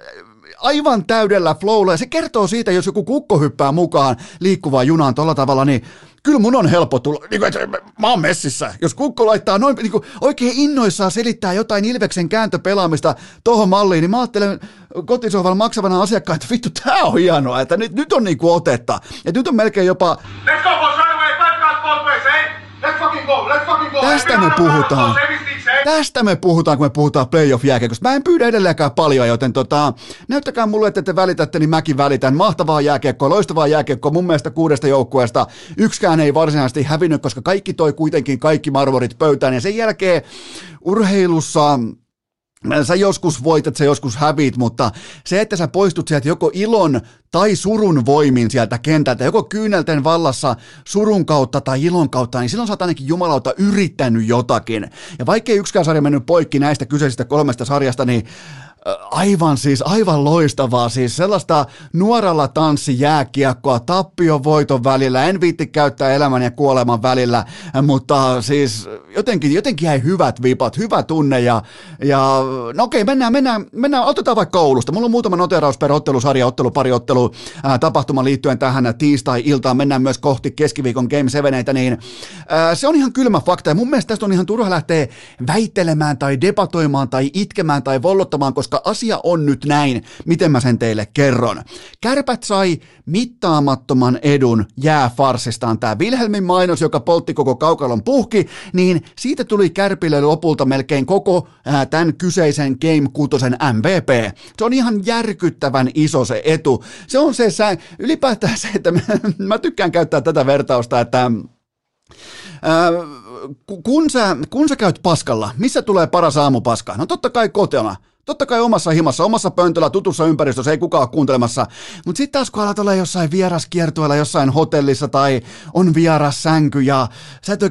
aivan täydellä flowlla, ja se kertoo siitä, jos joku kukko hyppää mukaan liikkuvaan junaan tuolla tavalla, niin kyllä mun on helppo tulla, niin kuin, että mä oon messissä. Jos kukko laittaa noin niin kuin, oikein innoissaan selittää jotain Ilveksen kääntöpelaamista tohon malliin, niin mä ajattelen kotisohvalla maksavana asiakkaan, että vittu, tää on hienoa, että nyt, nyt on niin kuin otetta. Ja nyt on melkein jopa... Let's go, Tästä me puhutaan. Tästä me puhutaan, kun me puhutaan playoff-jääkiekosta. Mä en pyydä edelleenkään paljon, joten tota, näyttäkää mulle, että te välitätte, niin mäkin välitän. Mahtavaa jääkiekkoa, loistavaa jääkiekkoa. Mun mielestä kuudesta joukkueesta yksikään ei varsinaisesti hävinnyt, koska kaikki toi kuitenkin kaikki marmorit pöytään. Ja sen jälkeen urheilussa Sä joskus voitat, sä joskus hävit, mutta se, että sä poistut sieltä joko ilon tai surun voimin sieltä kentältä, joko kyynelten vallassa surun kautta tai ilon kautta, niin silloin sä oot ainakin jumalauta yrittänyt jotakin. Ja vaikkei yksikään sarja mennyt poikki näistä kyseisistä kolmesta sarjasta, niin Aivan siis, aivan loistavaa, siis sellaista nuoralla tanssi jääkiekkoa tappion voiton välillä, en viitti käyttää elämän ja kuoleman välillä, mutta siis jotenkin, jotenkin jäi hyvät vipat, hyvä tunne ja, ja no okei, mennään, mennään, mennään, otetaan vaikka koulusta. Mulla on muutama noteraus per ottelusarja, ottelu, pari ottelu, ää, tapahtuma liittyen tähän tiistai-iltaan, mennään myös kohti keskiviikon Game 7, niin ää, se on ihan kylmä fakta. Ja mun mielestä tästä on ihan turha lähteä väittelemään tai debatoimaan tai itkemään tai vollottamaan, koska koska asia on nyt näin, miten mä sen teille kerron. Kärpät sai mittaamattoman edun jääfarsistaan. Tämä Wilhelmin mainos, joka poltti koko kaukalon puhki, niin siitä tuli Kärpille lopulta melkein koko ää, tämän kyseisen Game 6 MVP. Se on ihan järkyttävän iso se etu. Se on se, sä, ylipäätään se, että [laughs] mä, mä tykkään käyttää tätä vertausta, että ää, kun sä, kun sä käyt paskalla, missä tulee paras aamupaska? No totta kai kotona. Totta kai omassa himassa, omassa pöntöllä, tutussa ympäristössä, ei kukaan kuuntelemassa. Mutta sitten taas kun alat olla jossain vieraskiertueella, jossain hotellissa tai on vieras sänky ja sä et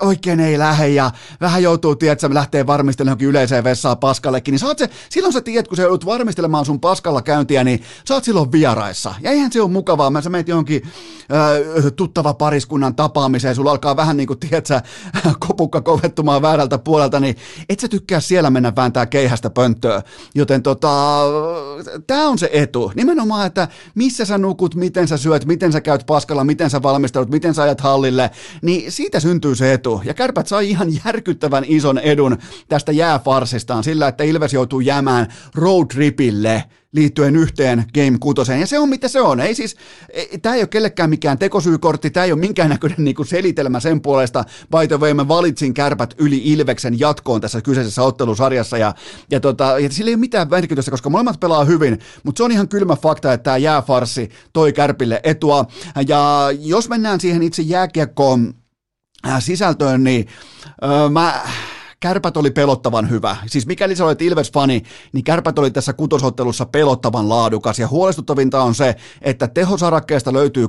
oikein, ei lähde ja vähän joutuu, tiedät, sä lähtee varmistelemaan johonkin yleiseen vessaan paskallekin, niin saat se, silloin sä tiedät, kun sä joudut varmistelemaan sun paskalla käyntiä, niin sä oot silloin vieraissa. Ja eihän se ole mukavaa, mä sä meet johonkin äh, tuttava pariskunnan tapaamiseen, sulla alkaa vähän niin kuin, tiedät sä, [laughs] kopukka kovettumaan väärältä puolelta, niin et sä tykkää siellä mennä vääntää keihästä pönttöä. Joten tota, tämä on se etu. Nimenomaan, että missä sä nukut, miten sä syöt, miten sä käyt paskalla, miten sä valmistaudut, miten sä ajat hallille, niin siitä syntyy se etu. Ja kärpät sai ihan järkyttävän ison edun tästä jääfarsistaan sillä, että Ilves joutuu jäämään road tripille liittyen yhteen Game 6. Ja se on mitä se on. Ei siis, tämä ei ole kellekään mikään tekosyykortti, tämä ei ole minkäännäköinen niinku selitelmä sen puolesta. By the way, mä valitsin kärpät yli Ilveksen jatkoon tässä kyseisessä ottelusarjassa. Ja, ja, tota, ja sillä ei ole mitään merkitystä, koska molemmat pelaa hyvin, mutta se on ihan kylmä fakta, että tämä jääfarsi toi kärpille etua. Ja jos mennään siihen itse jääkiekkoon äh, sisältöön, niin öö, mä kärpät oli pelottavan hyvä. Siis mikäli sä olet Ilves-fani, niin kärpät oli tässä kutosottelussa pelottavan laadukas. Ja huolestuttavinta on se, että tehosarakkeesta löytyy 2-1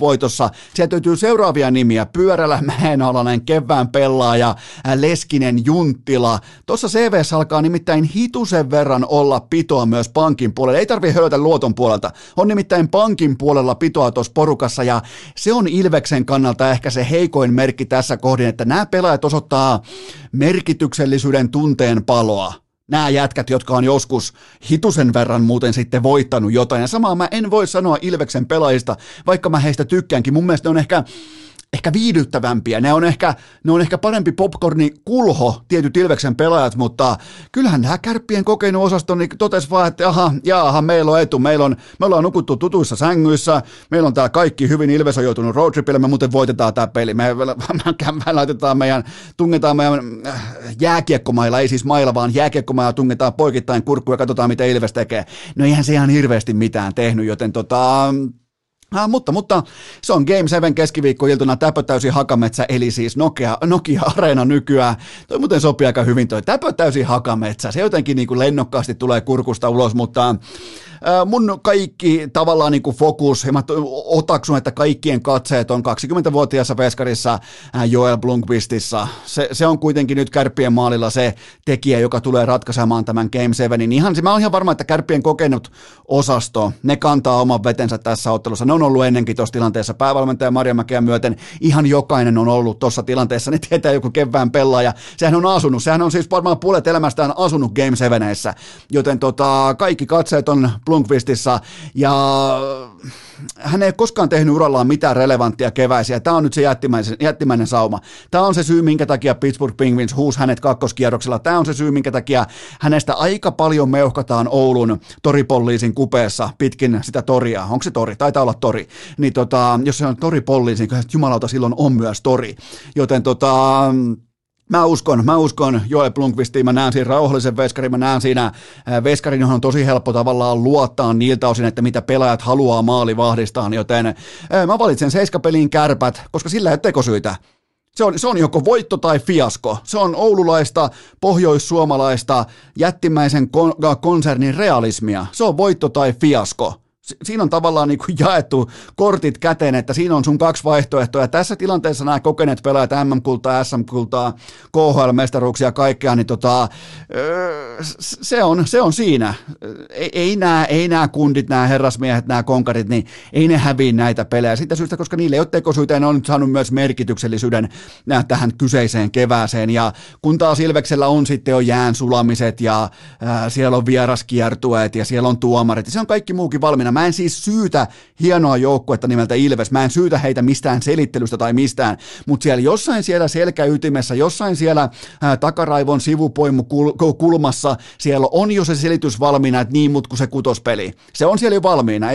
voitossa. Sieltä löytyy seuraavia nimiä. Pyörällä Mäenalainen, Kevään pelaaja, Leskinen, Junttila. Tuossa CVS alkaa nimittäin hitusen verran olla pitoa myös pankin puolella. Ei tarvitse hölötä luoton puolelta. On nimittäin pankin puolella pitoa tuossa porukassa ja se on Ilveksen kannalta ehkä se heikoin merkki tässä kohdin, että nämä pelaajat osoittaa merkityksellisyyden tunteen paloa. nämä jätkät, jotka on joskus hitusen verran muuten sitten voittanut jotain. Ja samaa mä en voi sanoa Ilveksen pelaajista, vaikka mä heistä tykkäänkin. Mun mielestä ne on ehkä ehkä viihdyttävämpiä. Ne on ehkä, ne on ehkä parempi popcorni kulho, tietyt Ilveksen pelaajat, mutta kyllähän nämä kärppien kokenut osasto niin totesi vaan, että aha, jaaha, meillä on etu, meillä on, me ollaan nukuttu tutuissa sängyissä, meillä on tää kaikki hyvin, Ilves on joutunut roadtripille, me muuten voitetaan tämä peli, me, me laitetaan meidän, tungetaan meidän äh, jääkiekkomailla, ei siis mailla, vaan jääkiekkomailla tungetaan poikittain kurkkuja ja katsotaan, mitä Ilves tekee. No eihän se ihan hirveästi mitään tehnyt, joten tota, Ah, mutta, mutta se on Game 7 keskiviikkoiltuna täpötäysi hakametsä, eli siis Nokia, Nokia Areena nykyään. Toi muuten sopii aika hyvin toi täpötäysi hakametsä. Se jotenkin niin kuin lennokkaasti tulee kurkusta ulos, mutta mun kaikki tavallaan niin kuin fokus, ja mä otaksun, että kaikkien katseet on 20-vuotiaassa veskarissa Joel Blunkvistissa. Se, se on kuitenkin nyt kärppien maalilla se tekijä, joka tulee ratkaisemaan tämän Game 7. Niin ihan, mä oon ihan varma, että kärppien kokenut osasto, ne kantaa oman vetensä tässä ottelussa. Ne on ollut ennenkin tuossa tilanteessa. Päävalmentaja Maria Mäkeä myöten ihan jokainen on ollut tuossa tilanteessa. Ne tietää joku kevään pelaaja. Sehän on asunut. Sehän on siis varmaan puolet elämästään asunut Game 7. Joten tota, kaikki katseet on Blomqvistissa ja hän ei koskaan tehnyt urallaan mitään relevanttia keväisiä. Tämä on nyt se jättimäinen, jättimäinen sauma. Tämä on se syy, minkä takia Pittsburgh Penguins huusi hänet kakkoskierroksella. Tämä on se syy, minkä takia hänestä aika paljon meuhkataan Oulun toripolliisin kupeessa pitkin sitä toria. Onko se tori? Taitaa olla tori. Niin tota, jos se on toripolliisin, niin jumalauta silloin on myös tori. Joten tota, Mä uskon, mä uskon Joe Blunkvistiin, mä näen siinä rauhallisen veskarin, mä näen siinä veskarin, johon on tosi helppo tavallaan luottaa niiltä osin, että mitä pelaajat haluaa maalivahdistaan, joten äh, mä valitsen seiskapeliin kärpät, koska sillä ei ole tekosyitä. Se on, se on joko voitto tai fiasko. Se on oululaista, pohjoissuomalaista, jättimäisen kon- konsernin realismia. Se on voitto tai fiasko siinä on tavallaan niin kuin jaettu kortit käteen, että siinä on sun kaksi vaihtoehtoa. Ja tässä tilanteessa nämä kokeneet pelaajat, MM-kultaa, SM-kultaa, KHL-mestaruuksia kaikkea, niin tota, se, on, se on siinä. Ei, ei, nämä, ei nämä kundit, nämä herrasmiehet, nämä konkarit, niin ei ne häviä näitä pelejä. Siitä syystä, koska niille ei ole tekosyitä, ne on nyt saanut myös merkityksellisyyden tähän kyseiseen kevääseen. Ja kun taas Ilveksellä on sitten jo jään sulamiset ja äh, siellä on vieraskiertueet ja siellä on tuomarit, ja se on kaikki muukin valmiina Mä en siis syytä hienoa joukkuetta nimeltä Ilves, mä en syytä heitä mistään selittelystä tai mistään, mutta siellä jossain siellä selkäytimessä, jossain siellä ää, takaraivon sivupoimu kul- kulmassa, siellä on jo se selitys valmiina, että niin mut kuin se kutospeli. Se on siellä jo valmiina.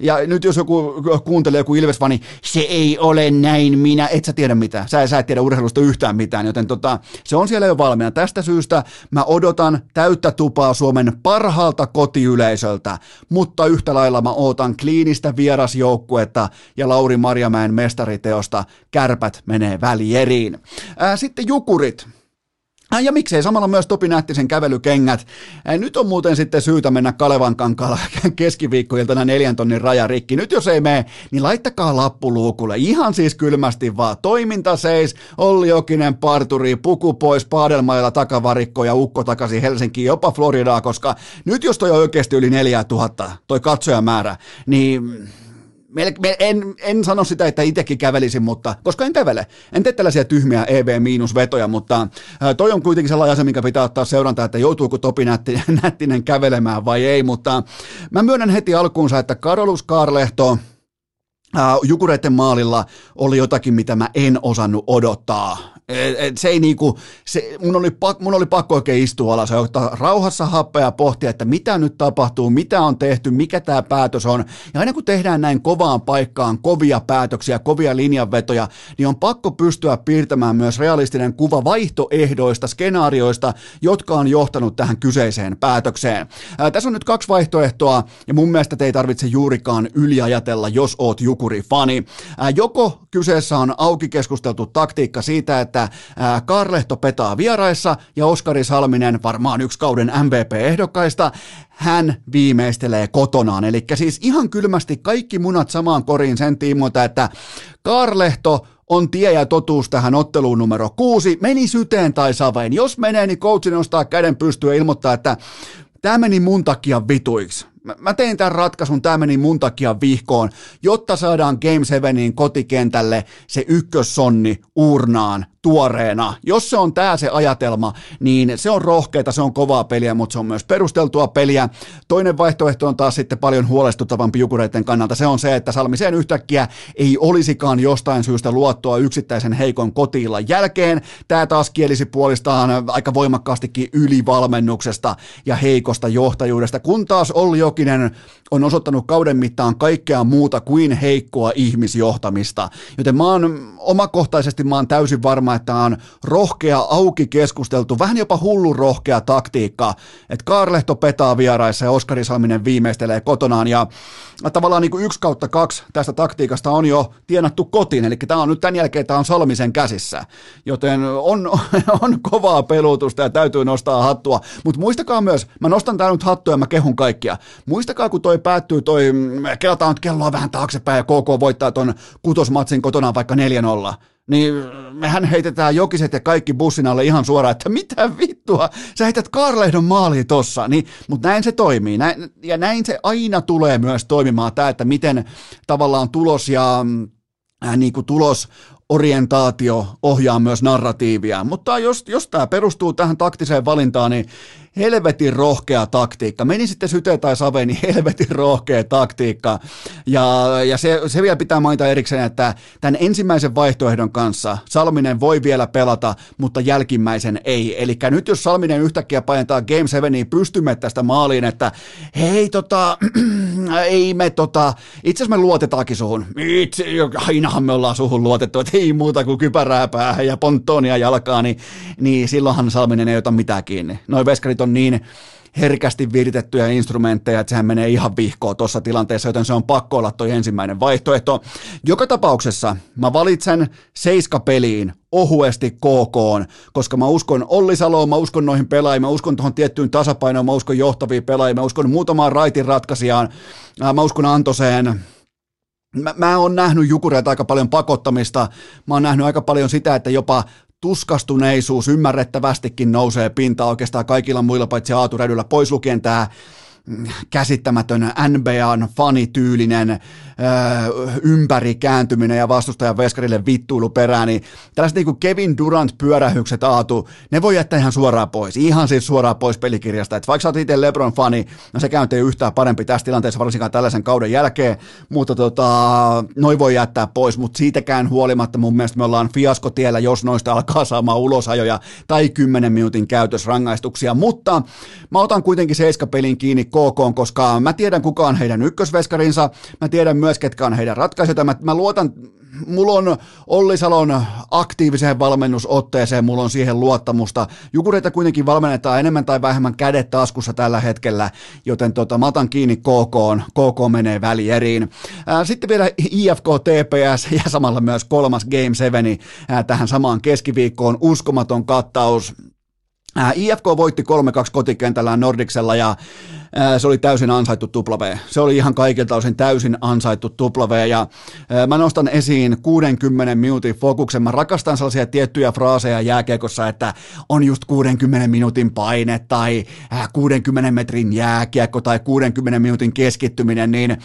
Ja nyt jos joku kuuntelee joku ilves niin se ei ole näin minä, et sä tiedä mitään. Sä, sä et tiedä urheilusta yhtään mitään, joten tota, se on siellä jo valmiina. Tästä syystä mä odotan täyttä tupaa Suomen parhaalta kotiyleisöltä, mutta yhtä lailla mä ootan kliinistä vierasjoukkuetta ja Lauri Marjamäen mestariteosta Kärpät menee välieriin. Sitten Jukurit. Ja miksei samalla myös Topi Nähtisen kävelykengät. Nyt on muuten sitten syytä mennä Kalevan kankaalla [laughs] keskiviikkoiltana neljän tonnin rajarikki. Nyt jos ei mene, niin laittakaa lappu luukulle. Ihan siis kylmästi vaan. Toiminta seis, Olli Jokinen parturi, puku pois, paadelmailla takavarikko ja ukko takaisin Helsinkiin, jopa Floridaa, koska nyt jos toi on oikeasti yli 4000, toi katsojamäärä, niin En, en sano sitä, että itsekin kävelisin, mutta koska en kävele. En tee tällaisia tyhmiä EV-vetoja, mutta toi on kuitenkin sellainen asia, mikä pitää ottaa seuranta, että joutuuko Topi Nätti, [laughs] Nättinen kävelemään vai ei, mutta mä myönnän heti alkuunsa, että Karolus Karlehto, Jukureiden maalilla oli jotakin, mitä mä en osannut odottaa et se ei niinku, se, mun, oli pak, mun oli pakko oikein istua alas ja ottaa rauhassa happea ja pohtia, että mitä nyt tapahtuu, mitä on tehty, mikä tämä päätös on. Ja aina kun tehdään näin kovaan paikkaan kovia päätöksiä, kovia linjanvetoja, niin on pakko pystyä piirtämään myös realistinen kuva vaihtoehdoista, skenaarioista, jotka on johtanut tähän kyseiseen päätökseen. Ää, tässä on nyt kaksi vaihtoehtoa, ja mun mielestä te ei tarvitse juurikaan yliajatella, jos oot Jukuri-fani. Ää, joko kyseessä on auki keskusteltu taktiikka siitä, että että Karlehto petaa vieraissa ja Oskari Salminen, varmaan yksi kauden MVP-ehdokkaista, hän viimeistelee kotonaan. Eli siis ihan kylmästi kaikki munat samaan koriin sen tiimoilta, että Karlehto on tie ja totuus tähän otteluun numero kuusi. Meni syteen tai saveen. Jos menee, niin coachi nostaa käden pystyyn ja ilmoittaa, että tämä meni mun takia vituiksi mä, mä tein tämän ratkaisun, tämä meni mun takia vihkoon, jotta saadaan Game 7 kotikentälle se ykkössonni urnaan tuoreena. Jos se on tämä se ajatelma, niin se on rohkeita, se on kovaa peliä, mutta se on myös perusteltua peliä. Toinen vaihtoehto on taas sitten paljon huolestuttavampi jukureiden kannalta. Se on se, että Salmiseen yhtäkkiä ei olisikaan jostain syystä luottoa yksittäisen heikon kotiilla jälkeen. Tämä taas kielisi puolistaan aika voimakkaastikin ylivalmennuksesta ja heikosta johtajuudesta, kun taas Olli Jokinen on osoittanut kauden mittaan kaikkea muuta kuin heikkoa ihmisjohtamista. Joten mä oon omakohtaisesti mä oon täysin varma, että on rohkea, auki keskusteltu, vähän jopa hullu rohkea taktiikka, että Kaarlehto petaa vieraissa ja Oskari Salminen viimeistelee kotonaan. Ja tavallaan niin kuin yksi kautta kaksi tästä taktiikasta on jo tienattu kotiin, eli tämä on nyt tämän jälkeen tämä on Salmisen käsissä, joten on, [laughs] on kovaa pelutusta ja täytyy nostaa hattua, mutta muistakaa myös, mä nostan tää nyt hattua ja mä kehun kaikkia, muistakaa kun toi päättyy toi, kelataan nyt kelloa vähän taaksepäin ja KK voittaa ton kutosmatsin kotona vaikka 4-0, niin mehän heitetään jokiset ja kaikki bussin alle ihan suoraan, että mitä vittua, sä heität Karlehdon maaliin tossa, niin, mutta näin se toimii, näin, ja näin se aina tulee myös toimimaan, tämä, että miten tavallaan tulos ja äh, niin kuin tulos orientaatio ohjaa myös narratiivia, mutta jos, jos tämä perustuu tähän taktiseen valintaan, niin helvetin rohkea taktiikka. Meni sitten syte tai save, niin helvetin rohkea taktiikka. Ja, ja se, se vielä pitää mainita erikseen, että tämän ensimmäisen vaihtoehdon kanssa Salminen voi vielä pelata, mutta jälkimmäisen ei. Eli nyt jos Salminen yhtäkkiä paintaa Game 7, niin pystymme tästä maaliin, että hei tota, [clears throat] ei me tota, itse asiassa me luotetaankin suhun. Itse, ainahan me ollaan suhun luotettu, että ei muuta kuin kypärää päähän ja ponttonia jalkaa, niin, niin silloinhan Salminen ei ota mitään kiinni. Noin veskarit on niin herkästi viritettyjä instrumentteja, että sehän menee ihan vihkoon tuossa tilanteessa, joten se on pakko olla toi ensimmäinen vaihtoehto. Joka tapauksessa mä valitsen seiskapeliin ohuesti KK, koska mä uskon Olli Saloon, mä uskon noihin pelaajiin, mä uskon tuohon tiettyyn tasapainoon, mä uskon johtaviin pelaajiin, mä uskon muutamaan raitin ratkaisijaan, mä uskon Antoseen, Mä, mä oon nähnyt Jukureita aika paljon pakottamista, mä oon nähnyt aika paljon sitä, että jopa tuskastuneisuus ymmärrettävästikin nousee pintaan oikeastaan kaikilla muilla paitsi Aaturedyllä, pois lukien tämä käsittämätön NBAn fanityylinen öö, ympäri kääntyminen ja vastustajan veskarille vittuilu perään, niin tällaiset niin kuin Kevin Durant pyörähykset Aatu, ne voi jättää ihan suoraan pois, ihan siis suoraan pois pelikirjasta, että vaikka sä oot itse LeBron fani, no se käynti yhtään parempi tässä tilanteessa varsinkaan tällaisen kauden jälkeen, mutta tota, noi voi jättää pois, mutta siitäkään huolimatta mun mielestä me ollaan fiaskotiellä, jos noista alkaa saamaan ulosajoja tai 10 minuutin käytösrangaistuksia, mutta mä otan kuitenkin seiskapelin kiinni KK, koska mä tiedän kuka on heidän ykkösveskarinsa, mä tiedän myös ketkä on heidän ratkaisut, mä, mä luotan, mulla on Olli Salon aktiiviseen valmennusotteeseen, mulla on siihen luottamusta. Jukureita kuitenkin valmennetaan enemmän tai vähemmän kädet taskussa tällä hetkellä, joten tota, mä otan kiinni KK, KK menee välieriin. Sitten vielä IFK TPS ja samalla myös kolmas Game 7 tähän samaan keskiviikkoon, uskomaton kattaus. IFK voitti 3-2 kotikentällään Nordiksella ja se oli täysin ansaittu tupla V. Se oli ihan kaikilta osin täysin ansaittu tupla V ja mä nostan esiin 60 minuutin fokuksen. Mä rakastan sellaisia tiettyjä fraaseja jääkiekossa, että on just 60 minuutin paine tai 60 metrin jääkiekko tai 60 minuutin keskittyminen, niin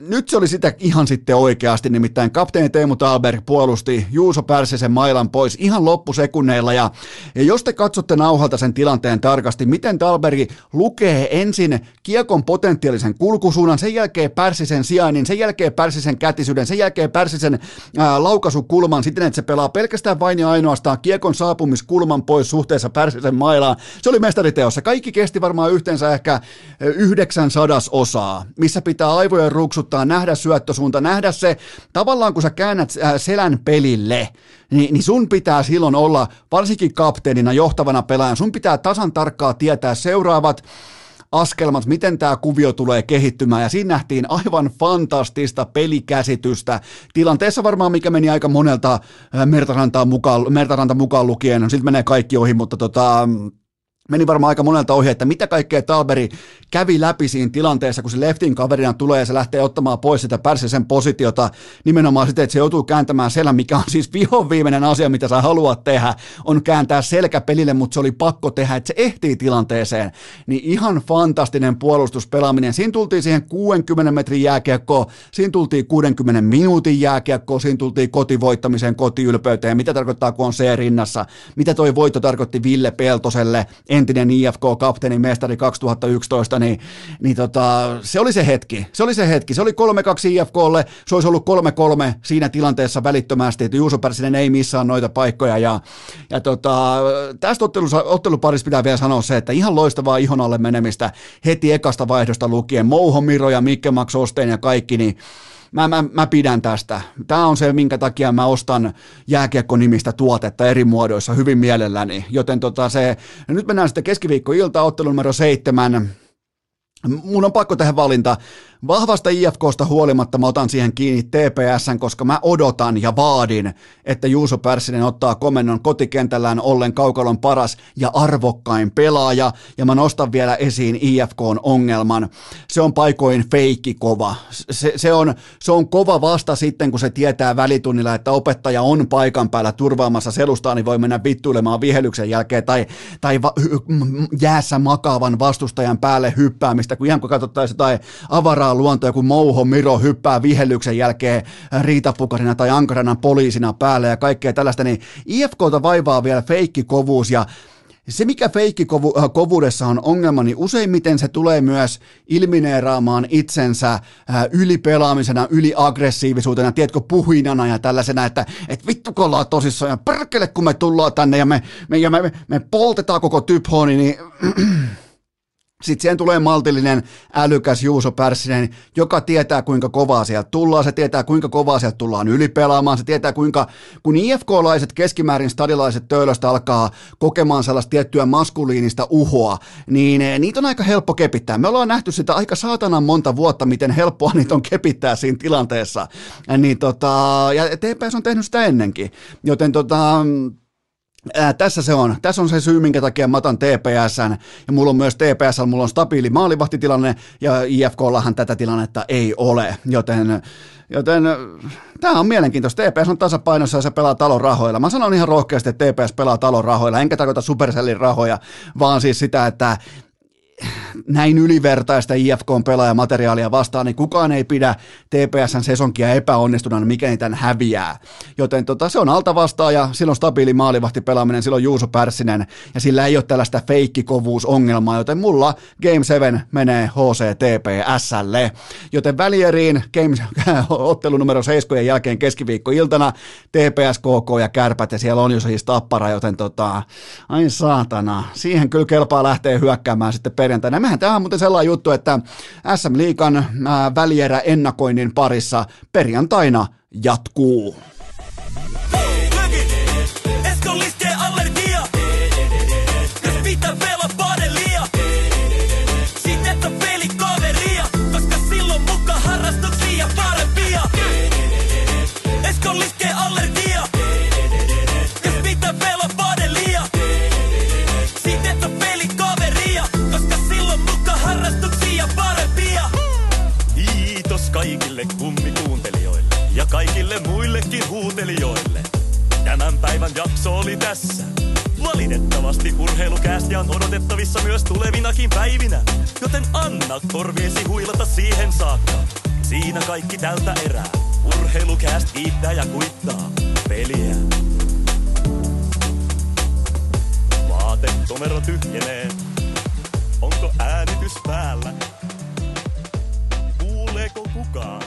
nyt se oli sitä ihan sitten oikeasti, nimittäin kapteeni Teemu Talberg puolusti Juuso Pärssisen mailan pois ihan loppusekunneilla ja, ja jos te katsotte nauhalta sen tilanteen tarkasti, miten Talberg lukee ensin kiekon potentiaalisen kulkusuunnan, sen jälkeen Pärssisen sijainnin, sen jälkeen Pärssisen kätisyyden, sen jälkeen Pärssisen ää, laukaisukulman siten, että se pelaa pelkästään vain ja ainoastaan kiekon saapumiskulman pois suhteessa Pärssisen mailaan. Se oli mestariteossa. Kaikki kesti varmaan yhteensä ehkä yhdeksän osaa, missä pitää aivojen ruksut muistuttaa, nähdä syöttösuunta, nähdä se, tavallaan kun sä käännät äh, selän pelille, niin, niin sun pitää silloin olla, varsinkin kapteenina, johtavana pelaajana, sun pitää tasan tarkkaa tietää seuraavat askelmat, miten tämä kuvio tulee kehittymään, ja siinä nähtiin aivan fantastista pelikäsitystä. Tilanteessa varmaan, mikä meni aika monelta äh, Mertarantaa mukaan, Mertaranta mukaan lukien, no, sitten menee kaikki ohi, mutta tota, meni varmaan aika monelta ohi, että mitä kaikkea Talberi kävi läpi siinä tilanteessa, kun se leftin kaverina tulee ja se lähtee ottamaan pois sitä Pärssisen positiota nimenomaan sitten, että se joutuu kääntämään selän, mikä on siis vihon viimeinen asia, mitä sä haluat tehdä, on kääntää selkä pelille, mutta se oli pakko tehdä, että se ehtii tilanteeseen. Niin ihan fantastinen puolustuspelaaminen. Siinä tultiin siihen 60 metrin jääkiekkoon, siinä tultiin 60 minuutin jääkiekkoon, siinä tultiin kotivoittamiseen, kotiylpeyteen, mitä tarkoittaa, kun on se rinnassa, mitä toi voitto tarkoitti Ville Peltoselle, entinen IFK-kapteeni, mestari 2011, niin, niin tota, se oli se hetki. Se oli se hetki. Se oli 3-2 IFKlle, se olisi ollut 3-3 siinä tilanteessa välittömästi, että Juuso Pärssinen ei missään noita paikkoja. Ja, ja tota, tästä otteluparissa pitää vielä sanoa se, että ihan loistavaa ihon alle menemistä heti ekasta vaihdosta lukien. Mouho Miro ja Mikke Max Osteen ja kaikki, niin mä, mä, mä pidän tästä. Tämä on se, minkä takia mä ostan jääkiekko-nimistä tuotetta eri muodoissa hyvin mielelläni. Joten tota se, nyt mennään sitten keskiviikko-ilta, ottelu numero seitsemän. Mun on pakko tehdä valinta. Vahvasta IFKsta huolimatta mä otan siihen kiinni TPSn, koska mä odotan ja vaadin, että Juuso Pärssinen ottaa komennon kotikentällään ollen kaukalon paras ja arvokkain pelaaja, ja mä nostan vielä esiin IFKn ongelman. Se on paikoin feikki kova. Se, se, on, se on kova vasta sitten, kun se tietää välitunnilla, että opettaja on paikan päällä turvaamassa selustaa, niin voi mennä vittuilemaan vihelyksen jälkeen tai, tai va, jäässä makaavan vastustajan päälle hyppäämistä, kun ihan kun katsottaisiin jotain avaraa suoraan luonto, joku Mouho Miro hyppää vihellyksen jälkeen riitapukarina tai ankarana poliisina päälle ja kaikkea tällaista, niin IFKta vaivaa vielä feikkikovuus. Ja se, mikä feikkikovuudessa on ongelma, niin useimmiten se tulee myös ilmineeraamaan itsensä ylipelaamisena, yliaggressiivisuutena, tiedätkö, puhinana ja tällaisena, että et vittu kun ollaan tosissaan ja perkele kun me tullaan tänne ja me, me, ja me, me poltetaan koko typhoni, niin [clears throat] sitten siihen tulee maltillinen, älykäs Juuso Pärssinen, joka tietää kuinka kovaa sieltä tullaan, se tietää kuinka kovaa sieltä tullaan ylipelaamaan, se tietää kuinka, kun IFK-laiset keskimäärin stadilaiset töölöstä alkaa kokemaan sellaista tiettyä maskuliinista uhoa, niin eh, niitä on aika helppo kepittää. Me ollaan nähty sitä aika saatanan monta vuotta, miten helppoa [laughs] niitä on kepittää siinä tilanteessa. Niin tota, ja TPS on tehnyt sitä ennenkin, joten tota, Ää, tässä se on. Tässä on se syy, minkä takia mä otan TPSn. Ja mulla on myös TPS, mulla on stabiili maalivahtitilanne, ja IFKllahan tätä tilannetta ei ole. Joten, joten tämä on mielenkiintoista. TPS on tasapainossa ja se pelaa talon rahoilla. Mä sanon ihan rohkeasti, että TPS pelaa talon rahoilla, enkä tarkoita Supercellin rahoja, vaan siis sitä, että näin ylivertaista IFK-pelaajamateriaalia vastaan, niin kukaan ei pidä TPSn sesonkia epäonnistuneena, mikäli tämän häviää. Joten tota, se on alta vastaaja, silloin stabiili maalivahti pelaaminen, silloin Juuso Pärssinen, ja sillä ei ole tällaista feikkikovuusongelmaa, joten mulla Game 7 menee HCTPSlle. Joten välieriin Game, [laughs] ottelu numero 7 jälkeen keskiviikkoiltana TPS, KK ja Kärpät, ja siellä on jo siis tappara, joten tota, ai saatana, siihen kyllä kelpaa lähteä hyökkäämään sitten perjantaina. Mehän tämä on muuten sellainen juttu, että SM Liikan välierä ennakoinnin parissa perjantaina jatkuu. Päivän jakso oli tässä. Valitettavasti urheilukäästiä on odotettavissa myös tulevinakin päivinä, joten anna korviesi huilata siihen saakka. Siinä kaikki tältä erää. Urheilukääst kiittää ja kuittaa peliä. Vaatekomero tyhjenee. Onko äänitys päällä? Kuuleeko kukaan?